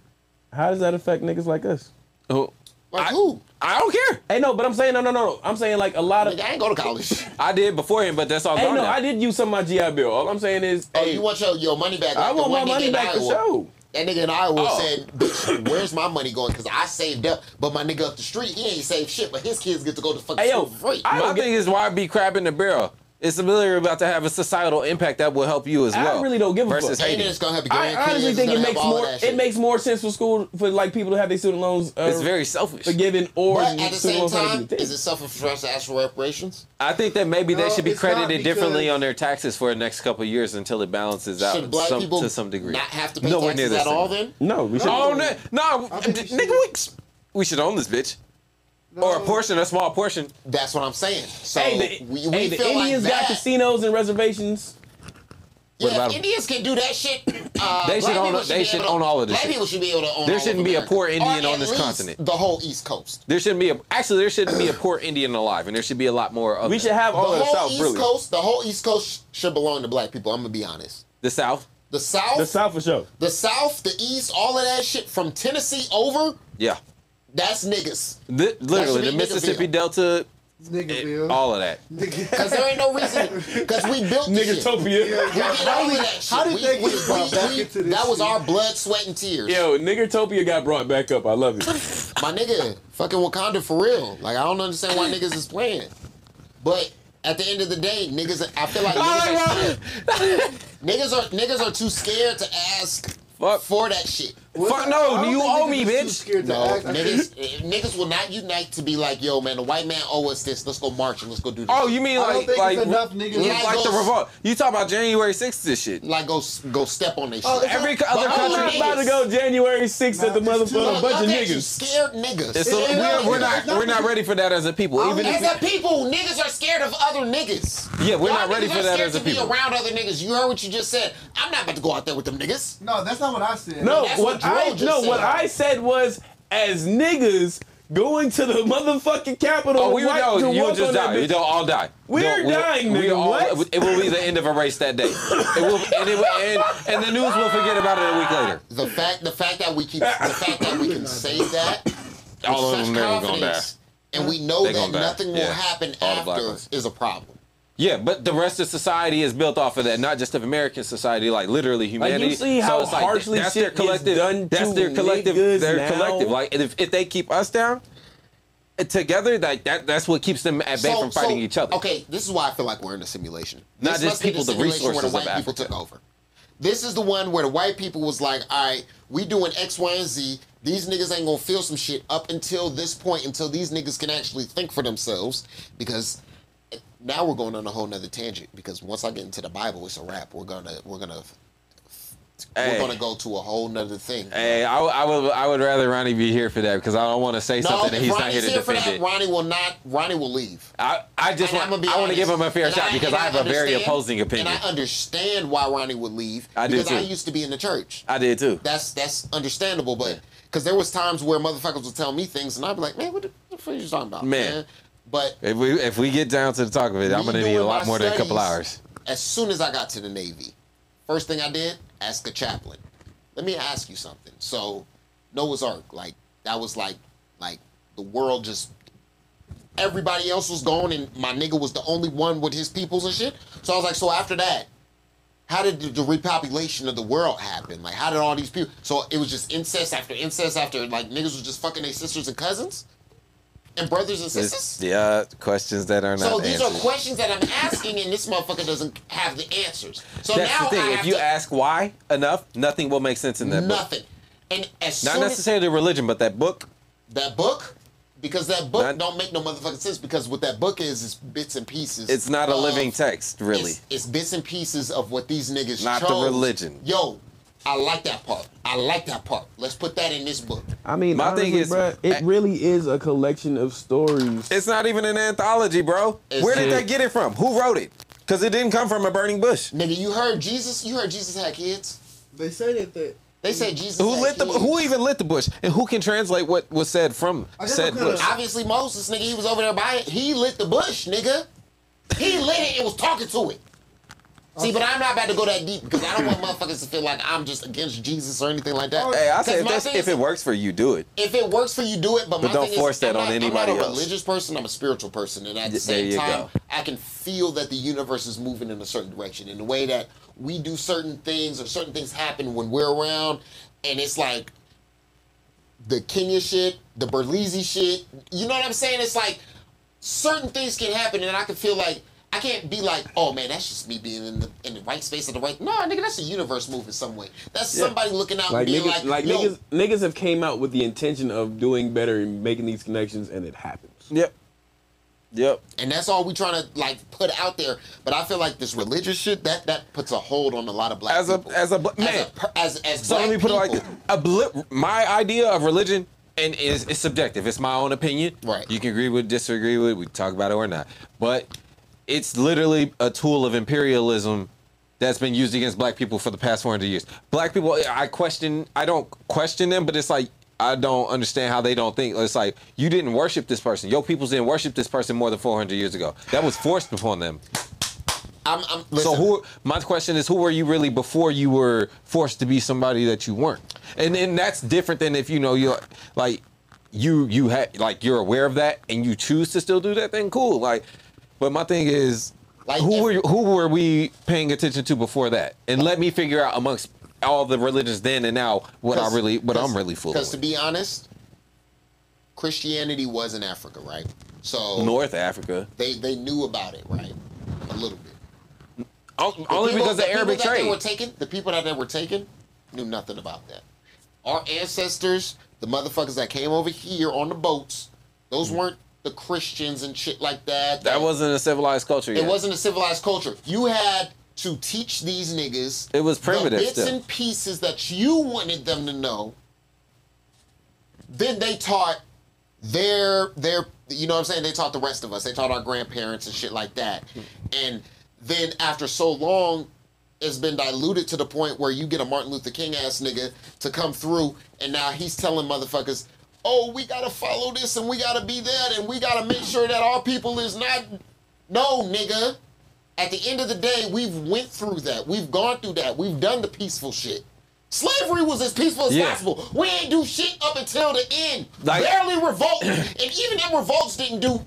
S2: how does that affect niggas like us?
S3: Oh,
S1: Like
S3: I,
S1: who?
S3: I don't care.
S2: Hey, no, but I'm saying no, no, no. I'm saying like a lot of.
S1: Nigga, I ain't go to college.
S3: I did before him, but that's all
S2: Hey,
S3: gone
S2: no,
S3: now.
S2: I did use some of my GI Bill. All I'm saying is,
S1: Oh,
S2: hey,
S1: you want your, your money back?
S2: I
S1: like the
S2: want my money back for
S1: Iowa.
S2: sure.
S1: That nigga in Iowa
S3: Oh.
S1: said, "Bitch, where's my money going? Because I saved up, but my nigga up the street, he ain't saved shit. But his kids get to go to fucking
S2: Hey, yo,
S1: school free.
S2: I
S3: My
S2: don't get-
S3: thing is why be crab in the barrel. It's literally about to have a societal impact that will help you as well.
S2: I really don't give a
S3: versus
S2: fuck.
S1: and
S3: hating.
S1: it's gonna have
S2: I
S1: grandkids.
S2: honestly
S1: it's
S2: think it makes more. It makes more sense for school for like people to have their student loans. Uh,
S3: It's very selfish.
S2: forgiven or
S1: But at the same
S2: loans having to
S1: time, is it selfish for us to ask for reparations?
S3: I think that maybe they should be credited differently on their taxes for the next couple of years until it balances out
S1: Should black
S3: some,
S1: people
S3: to some degree.
S1: not have to pay
S3: Nowhere near
S1: taxes
S3: the
S1: at all? Then
S2: No, we should.
S3: Oh no, no,
S4: I think we should-
S3: nigga, we, we should own this bitch, or a portion, a small portion.
S1: that's what I'm saying. So
S2: Hey, the,
S1: we, we
S2: hey, the Indians
S1: like
S2: got casinos and reservations.
S3: What
S1: Yeah,
S3: about
S1: if
S3: 'em?
S1: Indians can do that shit. <coughs> Uh,
S3: They should own-
S1: people
S3: they
S1: be
S3: should
S1: to-
S3: own all of this
S1: Black
S3: shit.
S1: people should be able to own.
S3: There
S1: all of
S3: shouldn't be a poor Indian
S1: Or
S3: on
S1: at
S3: this
S1: least
S3: continent.
S1: The whole East Coast.
S3: There shouldn't be a actually there shouldn't be a poor Indian alive, and there should be a lot more of
S2: We
S3: them.
S2: should have all
S1: the
S2: of the
S1: whole
S2: South,
S1: East
S2: really.
S1: Coast, the whole East Coast should belong to black people. I'm gonna be honest.
S3: the South.
S1: The South,
S2: The South for sure.
S1: the South, the East, all of that shit from Tennessee over,
S3: Yeah,
S1: that's niggas.
S3: Li- literally
S1: be
S3: the Mississippi Delta, eh,
S4: Niggerville.
S3: all of that.
S1: Because there ain't no reason. <laughs> Because we built this shit. We
S2: Niggertopia.
S1: did that.
S4: How did
S1: we,
S4: they get brought back
S1: we-
S4: into this
S1: That was
S4: shit?
S1: our blood, sweat, and tears.
S2: Yo, Niggertopia got brought back up. I love it. <laughs>
S1: My nigga, fucking Wakanda for real. Like I don't understand why niggas is playing. But at the end of the day, niggas, I feel like <laughs> niggas are, niggas are niggas are too scared to ask
S3: Fuck.
S1: for that shit.
S3: Fuck no,
S4: don't
S3: you owe me, bitch.
S1: No,
S4: ask.
S1: Niggas, niggas will not unite to be like, yo, man, the white man owe us this. Let's go march and let's go do this.
S3: Oh, you mean like like
S4: enough niggas.
S3: like,
S1: Like
S3: the revolt? You talk about January 6th this shit.
S1: like go go step on their oh, shit.
S4: Oh, it's
S3: Every
S4: not-
S3: other
S2: I'm
S3: country.
S2: not about to go January 6th at the
S4: Nah, it's too-
S2: motherfucking bunch of
S1: look you,
S2: niggas.
S1: scared niggas.
S3: It's a,
S4: It- it-
S3: we're, we're not
S4: not-
S3: we're not ready for that as a people. Even
S1: As
S3: if
S1: a people, niggas are scared of other niggas.
S3: Yeah, we're
S1: Y'all
S3: not ready for that
S1: scared
S3: as a
S1: to be
S3: people.
S1: around other niggas. You heard what you just said. I'm not about to go out there with them niggas.
S4: No, that's not what I said.
S2: No, what
S1: what
S2: I
S1: Dro just
S2: no,
S1: said.
S2: what I said was as niggas going to the motherfucking Capitol.
S3: oh, we
S2: white,
S3: know
S2: to
S3: you'll
S2: walk
S3: just
S2: on that
S3: die.
S2: bitch.
S3: You'll all die.
S2: We're
S3: You'll- we'll-
S2: dying,
S3: we
S2: nigga.
S3: all-
S2: What?
S3: It will be the end of a race that day. It will, and, it, will- and, and the news will forget about it a week later.
S1: The fact, the fact that we keep, the fact that we can say that, with
S3: All of
S1: such
S3: them never gonna
S1: confidence, and we know
S3: They
S1: that
S3: gonna die.
S1: nothing will happen
S3: All
S1: after is a problem.
S3: Yeah, but the rest of society is built off of that, not just of American society, like literally humanity.
S2: see how harshly
S3: that's their collective.
S2: done
S3: that's their collective.
S2: niggas
S3: Their
S2: now?
S3: collective. Like if, if they keep us down uh, together, like that that's what keeps them at bay from fighting each other.
S1: Okay, this is why I feel like we're in a simulation.
S3: Not
S1: this
S3: just
S1: must
S3: people, the
S1: simulation where the
S3: resources of
S1: white people took over. This is the one where the white people was like, all right, we doing X, Y, and Z. These niggas ain't gonna feel some shit up until this point, until these niggas can actually think for themselves. Because now we're going on a whole nother tangent because once I get into the Bible, it's a wrap. We're gonna we're gonna
S3: Hey.
S1: we're gonna go to a whole nother thing.
S3: Hey, I, I would I would rather Ronnie be here for that because I don't want to say
S1: no,
S3: something that he's not here to
S1: here for
S3: defend
S1: that,
S3: it.
S1: Ronnie will not. Ronnie will leave.
S3: I, I just
S1: And
S3: want I want to give him a fair
S1: And
S3: shot
S1: I-
S3: because I have a very opposing opinion.
S1: And I understand why Ronnie would leave
S3: I
S1: because I
S3: too.
S1: used to be in the church.
S3: I did too.
S1: That's that's understandable, but because there was times where motherfuckers would tell me things and I'd be like, man, what the, what the fuck are you talking about,
S3: Man.
S1: But
S3: If we if we get down to the talk of it, I'm gonna need a lot more than a couple hours.
S1: as soon as I got to the Navy, first thing I did, ask a chaplain. Let me ask you something. So, Noah's Ark, like that was like, like the world just everybody else was gone, and my nigga was the only one with his peoples and shit. So I was like, so after that, how did the, the repopulation of the world happen? Like, how did all these people? So it was just incest after incest after like niggas was just fucking their sisters and cousins, and brothers and sisters.
S3: It's, yeah, questions that are not
S1: So these
S3: answered.
S1: are questions that I'm asking, and this motherfucker doesn't have the answers. So
S3: That's
S1: now
S3: the thing. If you
S1: to,
S3: ask why enough, nothing will make sense in that book.
S1: nothing. And as
S3: Not necessarily religion, but that book.
S1: that book, because that book
S3: Not-
S1: don't make no motherfucking sense. Because what that book is is bits and pieces.
S3: It's not a living text, really.
S1: It's, it's bits and pieces of what these niggas
S3: Not the
S1: chose.
S3: religion.
S1: Yo, I like that part. I like that part. Let's put that in this book.
S2: I mean,
S3: My
S2: honestly,
S3: thing is-
S2: bruh, it really is a collection of stories.
S3: It's not even an anthology, bro.
S1: It's-
S3: Where did
S2: Yeah.
S3: they get it from? Who wrote it? Because it didn't come from a burning bush.
S1: Nigga, you heard Jesus? You heard Jesus had kids?
S4: They say that that
S1: They said Jesus
S3: Who
S1: had
S3: lit the?
S1: kids.
S3: Who even lit the bush? And who can translate what was said from
S4: I guess
S3: said
S4: kinda-
S3: bush?
S1: Obviously Moses, nigga, he was over there by it. He lit the bush, nigga. He lit it and was talking to it. See, but I'm not about to go that deep because I don't want motherfuckers to feel like I'm just against Jesus or anything like that.
S3: Hey, I say if, if it works for you, do it.
S1: if it works for you, do it. But,
S3: But don't force
S1: is,
S3: that
S1: I'm
S3: on
S1: not,
S3: anybody
S1: I'm not a
S3: else.
S1: religious person. I'm a spiritual person, and at the same time,
S3: go.
S1: I can feel that the universe is moving in a certain direction. In the way that we do certain things, or certain things happen when we're around, and it's like the Kenya shit, the Berlizzi shit. You know what I'm saying? It's like certain things can happen, and I can feel like. I can't be like, oh man, that's just me being in the in the right space at the right. No, nigga, that's the universe moving some way. That's
S2: Yeah.
S1: somebody looking out
S2: like
S1: and being
S2: niggas,
S1: like,
S2: like niggas, niggas have came out with the intention of doing better and making these connections, and it happens.
S3: Yep. Yep.
S1: and that's all we trying to like put out there. But I feel like this religious shit that that puts a hold on a lot of black
S3: As a
S1: people.
S3: as a man.
S1: as a, as as
S3: So let me put it like this. A bli- my idea of religion and is it's subjective. It's my own opinion.
S1: Right.
S3: You can agree with, disagree with, we talk about it or not. But it's literally a tool of imperialism that's been used against black people for the past 400 years. Black people, I question, I don't question them, but it's like I don't understand how they don't think. It's like you didn't worship this person. Your peoples didn't worship this person more than 400 years ago. That was forced upon them.
S1: I'm, I'm,
S3: So who? My question is, who were you really before you were forced to be somebody that you weren't? And then that's different than if you know you're like you you had like you're aware of that and you choose to still do that. Then cool. Like, but my thing is,
S1: Like,
S3: who were who were we paying attention to before that? And let me figure out amongst all the religions then and now what I really what I'm really fooling
S1: Because to be honest, Christianity was in Africa, right? So
S3: North Africa,
S1: they they knew about it, right? A little bit.
S3: O-
S1: The
S3: only
S1: people-
S3: because
S1: the
S3: of Arabic
S1: They were
S3: trade.
S1: taken, the people that they were taken knew nothing about that. Our ancestors, the motherfuckers that came over here on the boats, those mm. weren't the Christians and shit like that.
S3: That wasn't a civilized culture.
S1: It
S3: yet.
S1: wasn't a civilized culture. You had to teach these niggas.
S3: It was primitive
S1: bits
S3: still.
S1: and pieces that you wanted them to know. Then they taught their their you know what I'm saying. They taught the rest of us. They taught our grandparents and shit like that. And then after so long, it's been diluted to the point where you get a Martin Luther King ass nigga to come through, and now he's telling motherfuckers, "Oh, we gotta follow this and we gotta be that and we gotta make sure that our people is not." No, nigga. At the end of the day, we've went through that. We've gone through that. We've done the peaceful shit. Slavery was as peaceful as
S3: Yeah.
S1: possible. We ain't do shit up until the end.
S3: Like-
S1: Barely revolt, and even them revolts didn't do.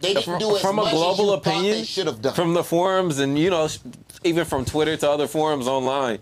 S1: They didn't
S3: from,
S1: do as
S3: from
S1: much
S3: a global
S1: as you
S3: opinion
S1: they should have done.
S3: from the forums and you know even from twitter to other forums online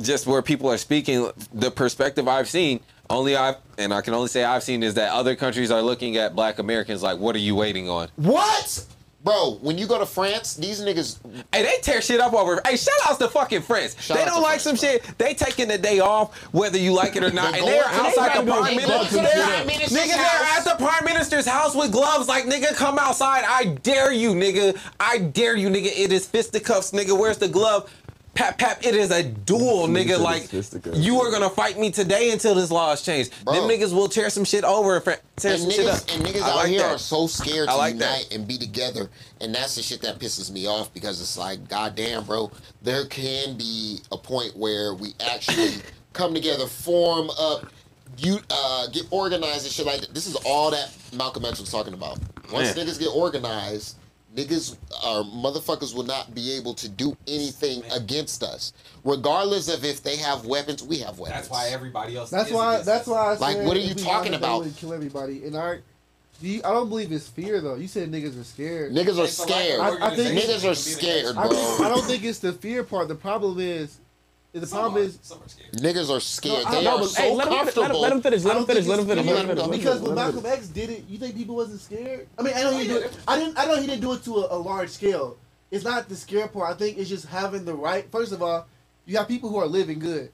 S3: just where people are speaking the perspective i've seen only i've and i can only say i've seen is that other countries are looking at black americans like what are you waiting on
S1: what? bro. When you go to France, these niggas.
S3: Hey, they tear shit up over. Hey, shout outs to fucking France.
S1: Shout
S3: they don't like
S1: France,
S3: some
S1: bro.
S3: shit. They taking the day off, whether you like it or <laughs> not. And they're outside
S2: they
S3: the prime
S2: go-
S3: minister.
S1: they go to the
S3: They're,
S1: prime minister's
S3: nigga, they're at the prime minister's house with gloves. Like, nigga, come outside. I dare you, nigga. I dare you, nigga. It is fisticuffs, nigga. Where's the glove? Pap, pap, it is a duel,
S2: Nigga
S3: nigga. Like, you are gonna fight me today until this law is changed.
S1: Bro.
S3: Them niggas will tear some shit over and fa- tear
S1: And
S3: some shit up.
S1: niggas, and niggas
S3: I
S1: out
S3: like
S1: here
S3: that.
S1: are so scared to
S3: like that.
S1: unite and be together, and that's the shit that pisses me off because it's like, goddamn, bro, there can be a point where we actually <laughs> come together, form up, you uh, get organized and shit like that. This is all that Malcolm X was talking about. Once
S3: Man.
S1: niggas get organized, niggas or motherfuckers will not be able to do anything against us, regardless of if they have weapons. We have weapons.
S5: That's why everybody else.
S4: That's
S5: is
S4: why. That's
S5: us.
S4: why I
S1: Like,
S4: said
S1: what are you talking about?
S4: would Kill everybody. And I, do you, I don't believe it's fear though. You said niggas are scared.
S1: Niggas are
S5: It's a lack of
S1: scared.
S4: I- I think-
S1: Niggas are scared, bro.
S4: don't- I don't think it's the fear part. The problem is, the
S5: Some
S4: problem
S5: are-
S4: is
S5: some are scared.
S1: Niggas are scared.
S4: No,
S1: they
S4: know,
S1: are
S4: but-
S1: so
S2: Hey, let him, let, him, let him finish. Let
S4: I
S2: him finish. Let him finish.
S1: fear.
S2: Let him finish.
S4: because when Malcolm. X did it, you think people wasn't scared? I mean, I know he did.
S5: yeah,
S4: It, I didn't. I know he didn't do it to a, a large scale. It's not the scare part. I think it's just having the right. First of all, you have people who are living good.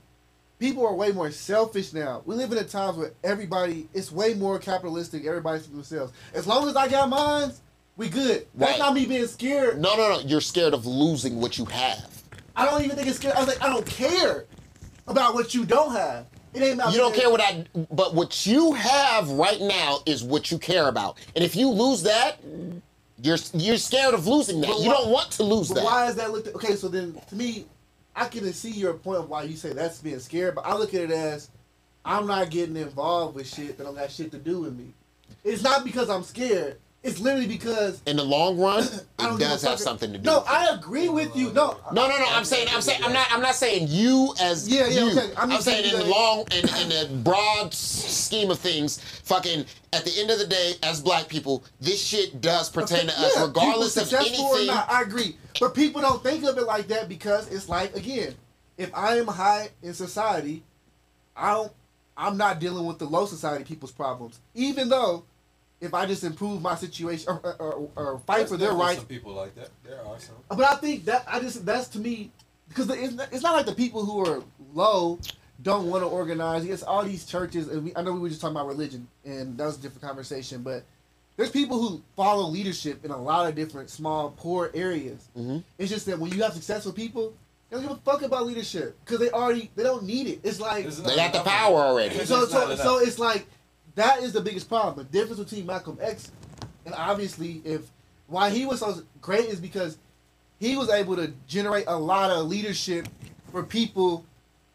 S4: People are way more selfish now. We live in a times where everybody it's way more capitalistic. Everybody's for themselves. As long as I got mine, we good. That's
S1: Right.
S4: not me being scared.
S1: No, no, no. You're scared of losing what you have.
S4: I don't even think it's scared. I was like, I don't care about what you don't have. It ain't about
S1: You don't care what I, but what you have right now is what you care about. And if you lose that, you're you're scared of losing that.
S4: But
S1: You
S4: why-
S1: don't want to lose that.
S4: why is that looked at? Okay, so then to me, I can see your point of why you say that's being scared, but I look at it as I'm not getting involved with shit that don't got shit to do with me. It's not because I'm scared. It's literally because
S1: In the long run, <coughs> it does have something to do.
S4: No,
S1: with it.
S4: I agree with you. No,
S1: No, no, no. I'm saying, I'm saying, I'm not, I'm not saying you as
S4: Yeah, yeah,
S1: you.
S4: okay. I'm
S1: I'm, saying
S4: saying
S1: in the long, in, in the broad scheme of things, fucking. At the end of the day, as black people, this shit does pertain to us,
S4: Yeah,
S1: regardless of anything.
S4: not, I agree, but people don't think of it like that because it's like again, if I am high in society, I don't. I'm not dealing with the low society people's problems, even though. If I just improve my situation or, or, or, or fight
S5: There's
S4: for their rights,
S5: Some people like that. There are some.
S4: But I think that I just that's to me because it's not, it's not like the people who are low don't want to organize. It's all these churches, and we, I know we were just talking about religion, and that was a different conversation. But there's people who follow leadership in a lot of different small, poor areas.
S1: Mhm.
S4: It's just that when you have successful people, they don't give a fuck about leadership because they already they don't need it. It's like
S1: They
S5: not
S1: got the power already.
S4: So so so it's like that is the biggest problem. The difference between Malcolm X and obviously if why he was so great is because he was able to generate a lot of leadership for people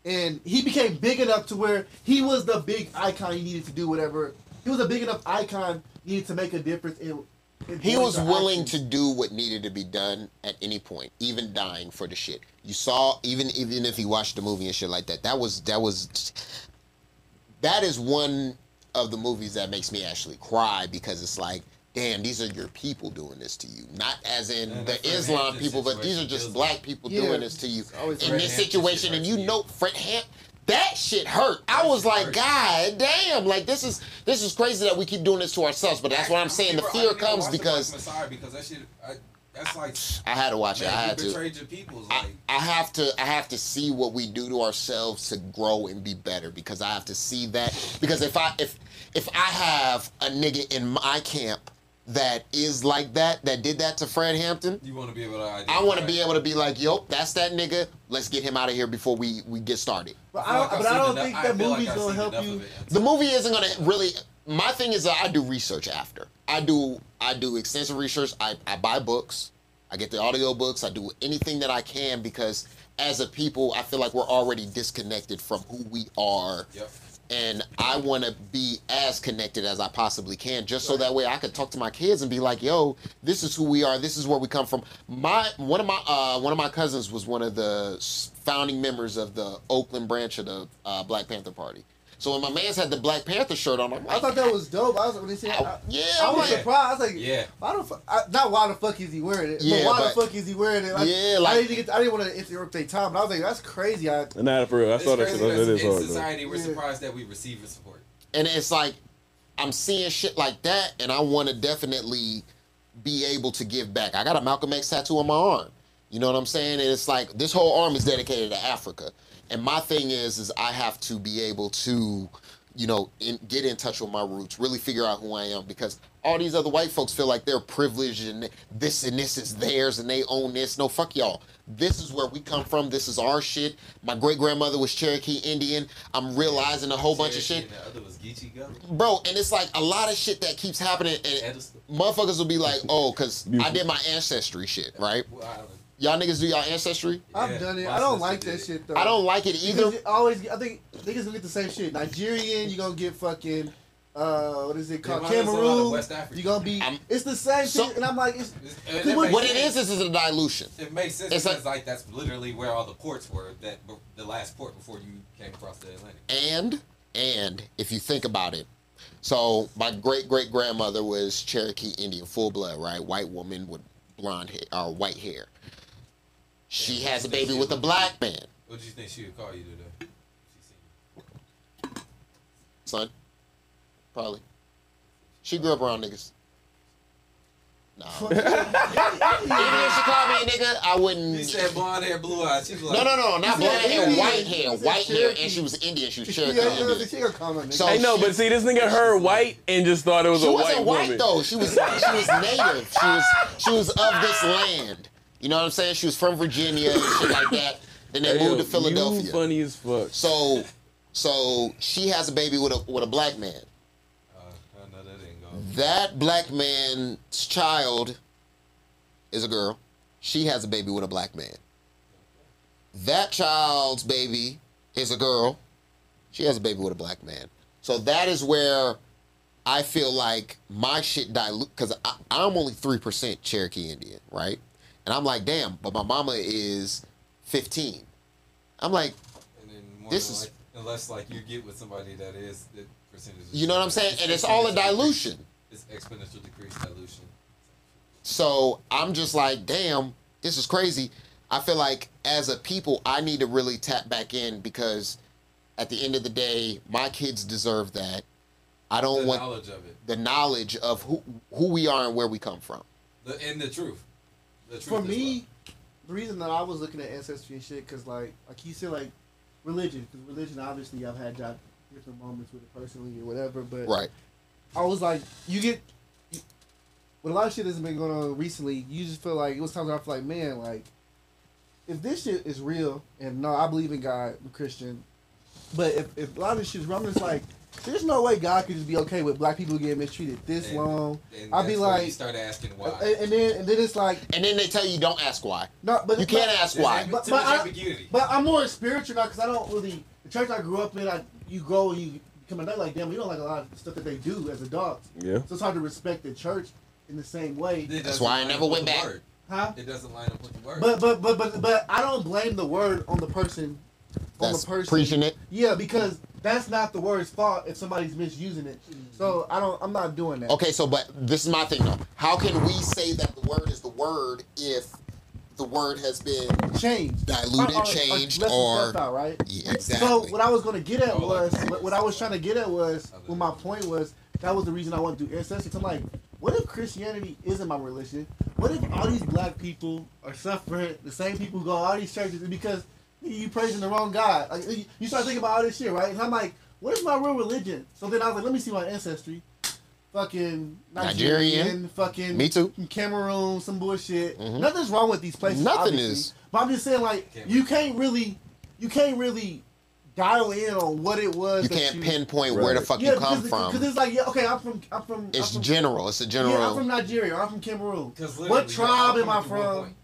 S4: and he became big enough to where he was the big icon he needed to do whatever. He was a big enough icon he needed to make a difference in, in
S1: He was willing
S4: action.
S1: to do what needed to be done at any point, even dying for the shit. You saw, even even if you watched the movie and shit like that, that was that was that is one of the movies that makes me actually cry because it's like, damn, these are your people doing this to you. Not as in
S5: And
S1: the Islam people, but these are just black
S5: like-
S1: people
S4: Yeah,
S1: doing this to you in
S5: Fred
S1: this
S5: Hampton
S1: situation. And you
S5: you.
S1: know, Fred Hamp. That shit hurt. I was like,
S5: hurt.
S1: God damn! Like this is this is crazy that we keep doing this to ourselves. But that's what I'm saying. The fear comes
S5: watch the
S1: because
S5: Black Messiah because that shit. I, that's like
S1: I had to watch it. I
S5: man,
S1: had
S5: you
S1: to.
S5: your peoples.
S1: I,
S5: Like
S1: I have to I have to see what we do to ourselves to grow and be better because I have to see that because if I if if I have a nigga in my camp that is like that that did that to Fred Hampton,
S5: you want to be able to.
S1: I want to be able to be like, yo, that's that nigga. Let's get him out of here before we we get started.
S4: But I don't, but I don't think that movie's
S5: I've
S4: gonna help you.
S5: it.
S1: The movie isn't gonna really. My thing is that I do research after. I do I do extensive research. I, I buy books. I get the audio books. I do anything that I can because as a people, I feel like we're already disconnected from who we are.
S5: Yep.
S1: And I want to be as connected as I possibly can, just so that way I could talk to my kids and be like, "Yo, this is who we are. This is where we come from." My one of my uh, one of my cousins was one of the founding members of the Oakland branch of the uh, Black Panther Party. So when my man's had the Black Panther shirt on, I'm like,
S4: I thought that was dope. I was when they said,
S1: I-
S4: I,
S1: yeah,
S4: I was
S1: man.
S4: surprised. I was like,
S5: Yeah.
S4: why the fuck? I, not why the fuck is he wearing it?
S1: Yeah,
S4: but why
S1: but-
S4: the fuck is he wearing it? Like,
S1: Yeah,
S4: I
S1: like-
S4: didn't get. I didn't want to interrupt their time, but I was like, that's crazy. I,
S2: Nah, for real. I
S5: It's
S2: saw that
S5: crazy
S2: shit. That
S5: that
S2: is
S5: in
S2: hard, though.
S5: society we're
S4: Yeah.
S5: surprised that we receive support.
S1: and it's like I'm seeing shit like that, and I want to definitely be able to give back. I got a Malcolm X tattoo on my arm. You know what I'm saying? And it's like this whole arm is dedicated to Africa. And my thing is, is I have to be able to, you know, in, get in touch with my roots, really figure out who I am, because all these other white folks feel like they're privileged and this and this is theirs and they own this. No, fuck y'all. This is where we come from. This is our shit. My great grandmother was Cherokee Indian. I'm realizing a whole bunch of shit,
S5: And the other was Geechee
S1: bro. And it's like a lot of shit that keeps happening, and motherfuckers will be like, "Oh, cause I did my ancestry shit, right?
S5: Well, Island.
S1: Y'all niggas do y'all ancestry?
S4: I've
S5: Yeah,
S4: done it. I don't like that
S5: it.
S4: shit though.
S1: I don't like it either.
S4: always, I think niggas gonna get the same shit. Nigerian, you gonna get fucking, uh, what is it called?
S5: Yeah, mine was a lot of
S4: Cameroon.
S5: West Africa.
S4: You gonna be.
S1: I'm-
S4: it's the same
S1: So-
S4: shit, and I'm like, it's,
S5: It's- and it
S4: what-
S1: What it
S5: sense.
S1: is is is a dilution.
S5: It makes sense
S1: It's
S5: because like, that's literally where all the ports were. That the last port before you came across the Atlantic.
S1: And and if you think about it, so my great great grandmother was Cherokee Indian, full blood, right? White woman with blonde hair or white hair. She
S5: Yeah,
S1: has a baby with a black man,
S5: What do you think she would call you today? She
S1: son. Probably. She grew up around niggas. No. <laughs> Even if she called me a nigga, I wouldn't.
S5: He said blonde hair, blue eyes. She was like,
S1: No, no, no, not blonde hair,
S4: Indian.
S1: white hair,
S4: He
S1: white hair, and she was Indian. She was
S4: yeah,
S1: Cherokee
S4: yeah,
S1: Indian.
S4: she gonna call nigga.
S1: So-
S2: I know, but see, this nigga heard white and just thought it was
S1: She
S2: a white She
S1: wasn't
S2: white
S1: white
S2: woman.
S1: though. She was she was native. She was she was of this land. You know what I'm saying? She was from Virginia and shit like that. Then they
S2: Hey, yo,
S1: moved to Philadelphia.
S2: You funny as fuck.
S1: So so she has a baby with a with a black man.
S5: Uh, I know that didn't go.
S1: That black man's child is a girl. She has a baby with a black man. That child's baby is a girl. She has a baby with a black man. So that is where I feel like my shit dilute because I'm only three percent Cherokee Indian, right? And I'm like, damn, but my mama is 15. I'm like,
S5: And then more
S1: This is-
S5: like, unless like you get with somebody that is the percentage. is
S1: you know what I'm saying?
S5: it's
S1: And it's all a dilution.
S5: It's exponential decrease dilution.
S1: So I'm just like, damn, this is crazy. I feel like as a people, I need to really tap back in because at the end of the day, my kids deserve that. I don't
S5: The
S1: want
S5: knowledge of it,
S1: the knowledge of who who we are and where we come from.
S5: the and the truth.
S4: For me, the reason that I was looking at ancestry and shit, cause like like you said, like religion, cause religion obviously I've had different moments with it personally or whatever, but
S1: Right.
S4: I was like, you get. You, with a lot of shit that's been going on recently, you just feel like it was times where I feel like, man, like, if this shit is real, and no, I believe in God, I'm Christian, but if, if a lot of this shit is real, I'm just like, there's no way God could just be okay with black people getting mistreated this
S5: And-
S4: long.
S5: and
S4: I'd be
S5: that's where
S4: like-
S5: you start asking why.
S4: And, and then and then it's like,
S1: And then they tell you don't ask why.
S4: no, but
S1: You can't
S4: but,
S1: ask why.
S4: But- but I, but I'm more spiritual now because I don't really the church I grew up in. I you grow and you become a nut like them. We don't like a lot of stuff that they do as adults.
S2: Yeah.
S4: So it's hard to respect the church in the same way.
S1: That's why I never went back.
S5: word.
S4: Huh?
S5: It doesn't line up with the word.
S4: But but but but but I don't blame the word on the person. On
S1: That's
S4: the person.
S1: preaching it.
S4: Yeah, because that's not the word's fault if somebody's misusing it. So I don't. I'm not doing that.
S1: Okay, so but this is my thing though. How can we say that the word is the word if the word has been
S4: changed,
S1: diluted, uh, uh,
S4: Or- or- or
S1: changed, or
S4: out, right?
S1: yeah, exactly?
S4: So what I was gonna get at was what, what I was trying to get at was what my point was that was the reason I wanted to do ancestry. I'm like, what if Christianity isn't my religion? What if all these black people are suffering the same people who go all these churches because you praising the wrong God? Like you- you start thinking about all this shit, right? And I'm like, what is my real religion? So then I was like, let me see my ancestry. Fucking Nigerian,
S1: Nigerian.
S4: fucking
S1: Me too.
S4: Cameroon, some bullshit.
S1: Mhm.
S4: Nothing's wrong with these places.
S1: Nothing
S4: obviously.
S1: is.
S4: But I'm just saying, like,
S5: Cameroon.
S4: you can't really, you can't really dial in on what it was.
S1: You
S4: that
S1: can't
S4: you,
S1: pinpoint where the fuck
S4: Yeah,
S1: you come
S4: because,
S1: from.
S4: Because it's like, yeah, okay, I'm from, I'm from,
S1: It's
S4: I'm from,
S1: general. It's a
S4: Yeah,
S1: general.
S4: I'm from Nigeria. I'm from Cameroon.
S5: 'Cause literally,
S4: What tribe am I
S5: to one
S4: from?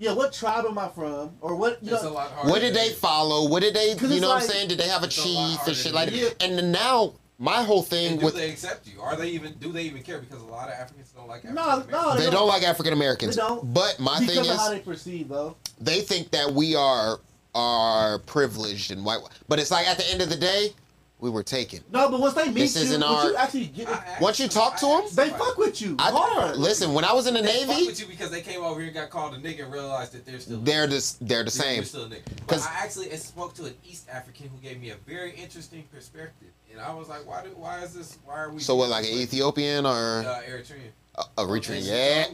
S5: Point.
S4: Yeah, what tribe am I from? Or what? You
S5: It's a
S4: know,
S5: lot harder.
S1: what did they follow? What did they?
S4: 'Cause
S1: You
S4: it's
S1: know what I'm saying? Did they have a
S5: It's a lot
S1: chief and shit like
S4: that.
S1: that? And now my whole
S5: And
S1: thing
S5: do
S1: with
S5: they accept you? Are they even? Do they even care? Because a lot of Africans don't like.
S4: No,
S5: African
S4: no,
S5: Americans.
S1: they don't like African Americans.
S4: They don't.
S1: But my
S4: because
S1: thing
S4: of
S1: is,
S4: how they perceive, though.
S1: they think that we are are privileged and white. But it's like at the end of the day, we were taken.
S4: No, but once they meet
S1: This
S4: you,
S1: isn't
S4: once
S1: our-
S4: you actually get,
S3: I
S1: Once you talk to
S3: them,
S4: they fuck with you
S1: I
S4: hard.
S1: listen. When I was in the
S3: They fuck
S1: Navy,
S3: with you because they came over here and got called a nigga and realized that they're still
S1: they're the they're the same.
S3: they're still a nigga. But
S1: 'Cause-
S3: I actually spoke to an East African who gave me a very interesting perspective, and I was like, "Why do? Why is this? Why are we?"
S1: So what, like an? Ethiopian or
S3: Uh, Eritrean.
S1: a, a Eritrean? Yeah.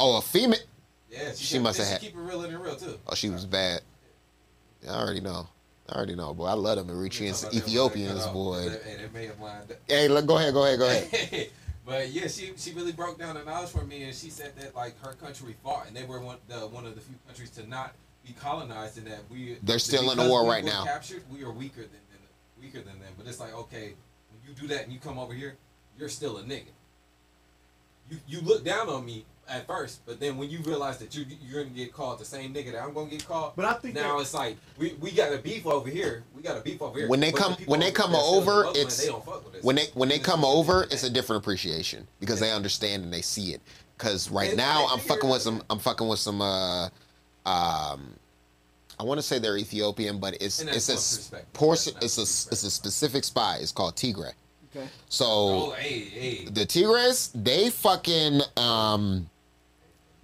S1: Oh, a female.
S3: Yeah, she,
S1: She must have
S3: she
S1: had-
S3: keep it real than real too.
S1: Oh, she was bad. I already know. I already know, boy. I love them Eritreans,
S3: talking about that
S1: Ethiopians,
S3: that
S1: boy.
S3: It may have lined up.
S1: Hey, look, go ahead, go ahead, go ahead. <laughs>
S3: but yeah, she she really broke down the knowledge for me, and she said that like her country fought, and they were one the one of the few countries to not be colonized, and that we
S1: They're still in the war
S3: we
S1: right now.
S3: Captured, we are weaker than, than weaker than them. But it's like okay, when you do that and you come over here, you're still a nigga. You you look down on me at first, but then when you realize that you you're gonna get called the same nigga that I'm gonna get called,
S4: But I think
S3: now
S4: that-
S3: it's like we, we got a beef over here. We got a beef over here.
S1: When they
S3: But
S1: come-
S3: people
S1: when they come
S3: there still in
S1: over, it's-
S3: they don't fuck with.
S1: When they when they come over, it's a different appreciation because they understand and they see it. Because right
S3: And
S1: now
S3: they
S1: I'm fucking with some I'm fucking with some uh um I want to say they're Ethiopian, but it's it's a
S3: one
S1: s-
S3: perspective.
S1: portion
S3: That's
S1: it's a
S3: not
S1: s-
S3: perspective.
S1: it's a specific spy. It's called Tigray.
S4: Okay.
S1: So
S3: Oh, hey, hey.
S1: the Tigres, they fucking um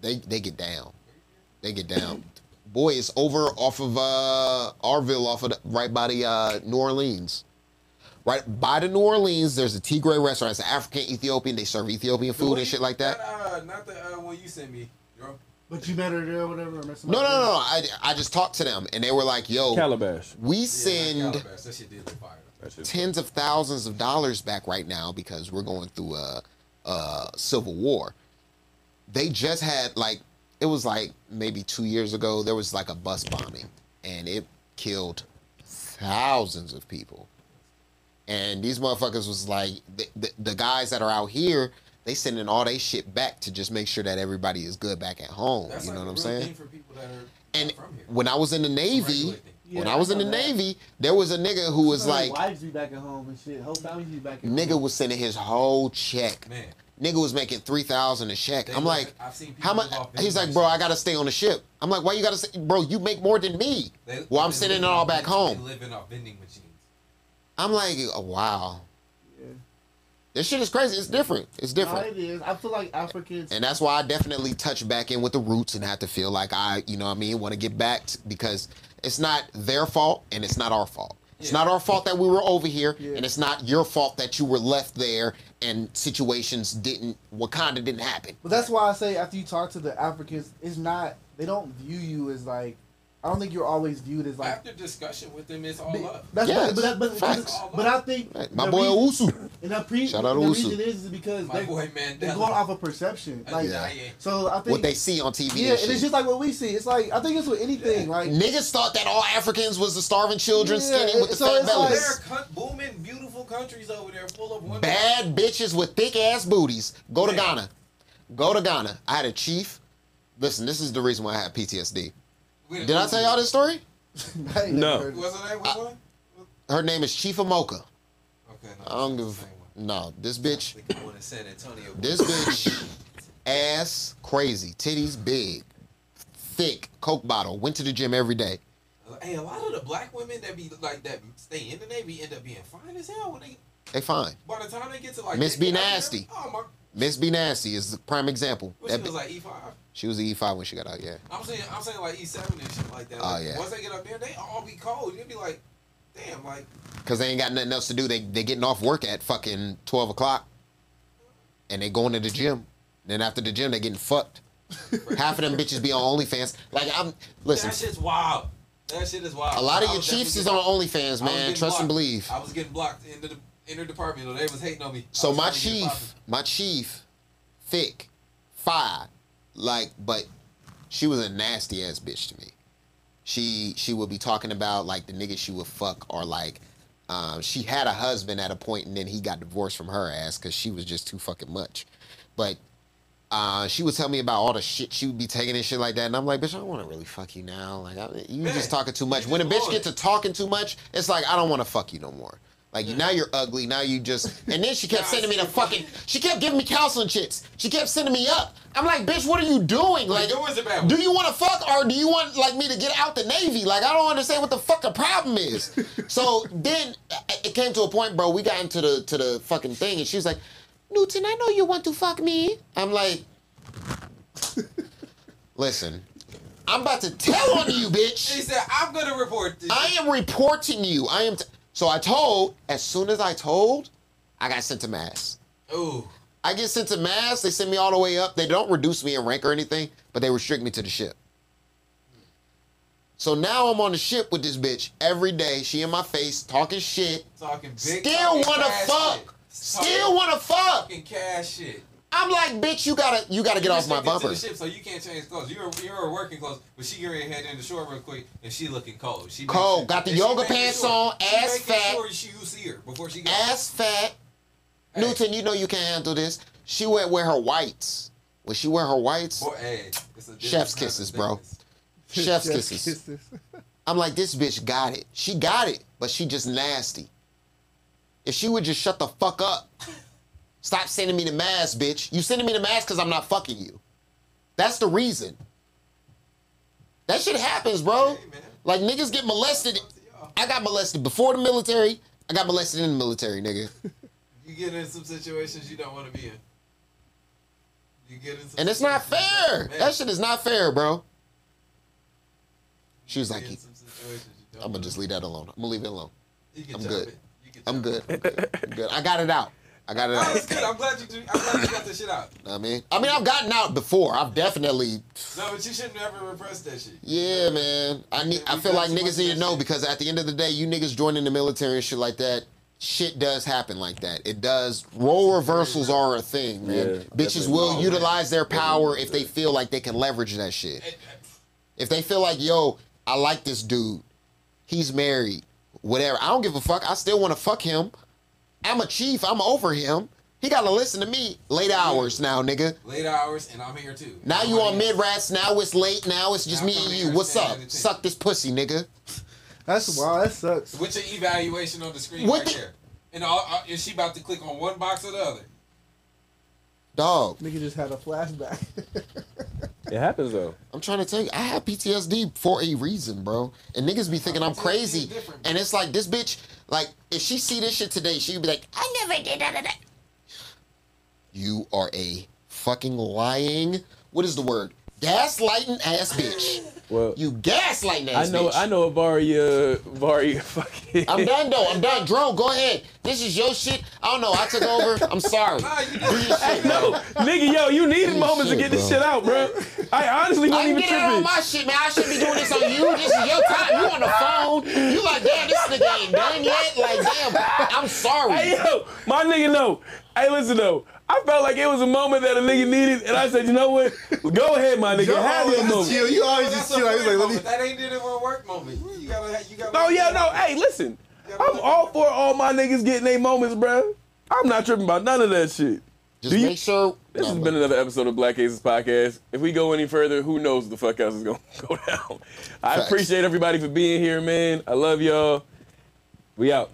S1: they they get down. They get down. <laughs> Boy, it's over off of uh Arville off of the, right by the uh New Orleans. Right by the New Orleans, there's a Tigray restaurant. It's African Ethiopian. They serve Ethiopian food
S3: one
S1: and shit like that.
S3: Uh, not the uh, one you sent me, bro.
S4: But you met her there or whatever. Or
S1: No, no, no, no. I, I just talked to them and they were like, yo,
S2: Calabash.
S1: we send
S3: not Calabash. That shit did look fire.
S2: That shit-
S1: tens of thousands of dollars back right now because we're going through a, a civil war. They just had like it was like maybe two years ago there was like a bus bombing and it killed thousands of people. And these motherfuckers was like the, the, the guys that are out here they sending all they shit back to just make sure that everybody is good back at home.
S3: That's
S1: you know
S3: like
S1: what I'm saying?
S3: For that are
S1: And
S3: from here.
S1: when I was in the Navy,
S3: Regular thing.
S1: when I was
S4: I
S1: in the
S4: that.
S1: Navy, there was a nigga who was
S4: Some
S1: like
S4: wives be back at home and shit. Whole families be back at home.
S1: Nigga was sending his whole check.
S3: Man,
S1: Nigga was making three thousand a check.
S3: They
S1: I'm
S3: look-
S1: like,
S3: I've seen
S1: how much? He's like, bro, I gotta stay on the ship. I'm like, why you gotta say, bro? You make more than me.
S3: they,
S1: Well, I'm sending it all back
S3: vending-
S1: home.
S3: They living off vending machines.
S1: I'm like, oh, wow,
S4: Yeah.
S1: this shit is crazy. It's different. It's
S4: No,
S1: different.
S4: it is. I feel like Africans.
S1: And that's why I definitely touch back in with the roots and have to feel like I, you know what I mean, want to get back t- because it's not their fault and it's not our fault. It's
S3: Yeah.
S1: not our fault that we were over here,
S4: Yeah.
S1: and it's not your fault that you were left there and situations didn't, Wakanda didn't happen.
S4: But that's why I say after you talk to the Africans, it's not. They don't view you as like. I don't think you're always viewed as like.
S3: After discussion with them, it's all
S4: But-
S3: up.
S4: That's
S1: Yes,
S4: but, but, but,
S1: facts.
S4: but I think
S1: Right. My boy
S4: reason-
S1: Owusu.
S4: and the, pre-
S1: Shout out
S4: the
S1: to
S4: reason
S1: Usu.
S4: is, is because
S3: My
S4: they,
S3: boy
S4: they're
S3: Mandela.
S4: going off of perception. Like,
S3: Yeah, yeah.
S4: so I think
S1: What they see on TV
S4: yeah,
S1: and
S4: and it's just like what we see. It's like I think it's with anything. Like
S1: Niggas thought that all Africans was the starving children,
S4: Yeah,
S1: skinny with the
S4: so
S1: fat
S4: it's like-
S1: bellies.
S3: There are con- booming, beautiful countries over there full of women.
S1: Bad bitches with thick ass booties. Go to Ghana. Go to Ghana. I had a chief. Listen, this is the reason why I have PTSD.
S3: With-
S1: Did I tell y'all this story? <laughs>
S4: I
S2: No.
S4: never heard of.
S3: What's her name? Which one?
S1: Her name is Chief Amoka.
S3: Okay, no.
S1: I don't give a no. This bitch,
S3: I think the one San Antonio.
S1: this bitch, ass crazy, titties big, thick, coke bottle. Went to the gym every day.
S3: Hey, a lot of the black women that be like that stay in the Navy end up being fine as hell when they
S1: They fine.
S3: by the time they get to like
S1: Miss
S3: they
S1: B
S3: get there,
S1: Nasty.
S3: Oh my!
S1: Miss B Nasty is the prime example.
S3: What
S1: That
S3: she was like E five.
S1: She was the E5 when she got out. Yeah.
S3: I'm saying I'm saying like E seven and shit like that.
S1: Oh,
S3: Like,
S1: yeah.
S3: Once they get up there, they all be cold. You'd be like, damn, like
S1: Cause they ain't got nothing else to do. They they getting off work at fucking twelve o'clock, and they going to the gym. Then after the gym, they getting fucked. <laughs> Half of them bitches be on OnlyFans. Like I'm listen.
S3: that shit's wild. That shit is wild.
S1: A lot of
S3: I
S1: your chiefs is on OnlyFans, man. Trust and believe.
S3: I was getting blocked into the inner department. Though. They was hating on me.
S1: So my
S3: trying to get it
S1: chief, my chief, thick, fire, like, but she was a nasty ass bitch to me. She she would be talking about like the niggas she would fuck or like, um, she had a husband at a point and then he got divorced from her ass because she was just too fucking much. But uh, she would tell me about all the shit she would be taking and shit like that, and I'm like, bitch, I don't want to really fuck you now. Like, I, you just talking too much. When a bitch gets to talking too much, it's like I don't want to fuck you no more. Like now you're ugly. Now you just and then she kept sending me the fucking. She kept giving me counseling chits. She kept sending me up. I'm like, bitch, what are you doing? Like,
S5: Like, was a bad
S1: do you want to fuck or do you want like me to get out the navy? Like, I don't understand what the fuck the problem is. <laughs> so then uh, it came to a point, bro. We got into the to the fucking thing, and she was like, Newton, I know you want to fuck me. I'm like, <laughs> listen, I'm about to tell on you, bitch.
S5: He said, "I'm gonna report this."
S1: I am reporting you. I am. T- so I told. As soon as I told, I got sent to mast.
S5: Ooh,
S1: I get sent to mast. They send me all the way up. They don't reduce me in rank or anything, but they restrict me to the ship. So now I'm on the ship with this bitch every day. She in my face talking shit.
S5: talking big.
S1: Still
S5: talking
S1: wanna fuck.
S5: shit.
S1: Still
S5: Talking
S1: wanna fuck.
S5: Fucking cash shit.
S1: I'm like, bitch, you gotta, you gotta get
S5: You
S1: off my bumper.
S5: The ship, so you can't change clothes. You're you're working clothes, but she getting ready to head in the shore real quick, and she looking cold. She
S1: Cold.
S5: sure-
S1: Got the yoga pants
S5: sure-
S1: on,
S5: she
S1: ass
S5: making
S1: fat.
S5: Sure she you see her before she goes.
S1: Ass fat.
S5: Hey.
S1: Newton, you know you can't handle this. She went wear her whites. When she wear her whites,
S5: Boy, hey, it's a different
S1: Chef's
S5: type
S1: kisses, bro.
S5: thickness. <laughs>
S1: chef's kisses. I'm like, this bitch got it. She got it, but she just nasty. If she would just shut the fuck up. Stop sending me the mast, bitch. You sending me the mast because I'm not fucking you. That's the reason. That shit happens, bro.
S5: Hey.
S1: Like niggas get molested. I got molested before the military. I got molested in the military, nigga. <laughs>
S5: You get in some situations you don't want to be in. You get in some
S1: And it's not fair. That shit is not fair, bro. She was like,
S5: get in some situations you don't
S1: I'm gonna just leave that alone. I'm gonna leave it alone.
S5: You can
S1: I'm good.
S5: it. You can
S1: I'm good. I'm good. I'm good. I got it out. I got it out.
S5: that's good. I'm glad you. Do, I'm glad you got this shit out. <laughs>
S1: I mean, I mean, I've gotten out before. I've definitely,
S5: No, but you shouldn't ever repress that shit.
S1: yeah, man. I need. I feel like niggas need to know because at the end of the day, you niggas joining the military and shit like that. Shit does happen like that. It does. Role reversals are a thing, man.
S2: Yeah,
S1: Bitches will
S5: Oh,
S1: utilize their power if they feel like they can leverage that shit. If they feel like, yo, I like this dude, he's married, whatever. I don't give a fuck. I still want to fuck him. I'm a chief. I'm over him. He got to listen to me. Late hours now, nigga.
S5: Late hours, and I'm here too.
S1: Now you on
S5: Nobody
S1: mid rats. Now it's late. Now it's just
S5: Now
S1: me
S5: come
S1: and
S5: here
S1: you. What's
S5: standing
S1: up?
S5: in.
S1: Suck this pussy, nigga.
S4: That's wow. That sucks.
S5: With your evaluation on the screen
S1: What
S5: right
S1: the-
S5: there. And all, uh, is she about to click on one box or the other?
S1: Dog,
S4: Nigga just had a flashback. <laughs>
S2: It happens though.
S1: I'm trying to tell you, I have PTSD for a reason, bro. And niggas be thinking I'm crazy. And it's like this bitch, like, if she see this shit today, she'd be like, I never did that. that, that." You are a fucking lying. What is the word? Gaslighting ass bitch. <laughs>
S2: Well,
S1: You gaslighting
S2: I
S1: ass
S2: know,
S1: bitch.
S2: I know a Vari, uh, Vari, fucking.
S1: I'm done though. I'm done. Drone, go ahead. This is your shit. I don't know. I took over. I'm sorry.
S5: Nah, you
S1: Do shit,
S2: No, nigga, yo, you needed
S1: Holy
S2: moments
S1: shit,
S2: to get this
S1: bro.
S2: shit out, bro. I honestly
S1: I
S2: wasn't
S1: can
S2: even
S1: get it on my shit, man. I shouldn't be doing this on you. This is your time. You on the phone. You like, damn, this nigga ain't done yet. Like, damn, I'm sorry.
S2: Hey, yo, my nigga, no. Hey, listen, though. I felt like it was a moment that a nigga needed, and I said, you know what? Go ahead, my nigga.
S4: Joe
S2: Have
S4: always
S2: your moment.
S4: chill. You always just chill. He's
S5: work
S4: like, let me.
S5: That ain't did it in a work moment. You gotta, you gotta.
S2: Oh, yeah, no. Hey, listen. I'm all for all my niggas getting their moments, bro. I'm not tripping about none of that shit.
S1: Just
S2: Do you-
S1: make sure.
S2: This
S1: No,
S2: has been another episode of Black Aces Podcast. If we go any further, who knows what the fuck else is gonna <laughs> go down. I
S1: Facts.
S2: appreciate everybody for being here, man. I love y'all. We out.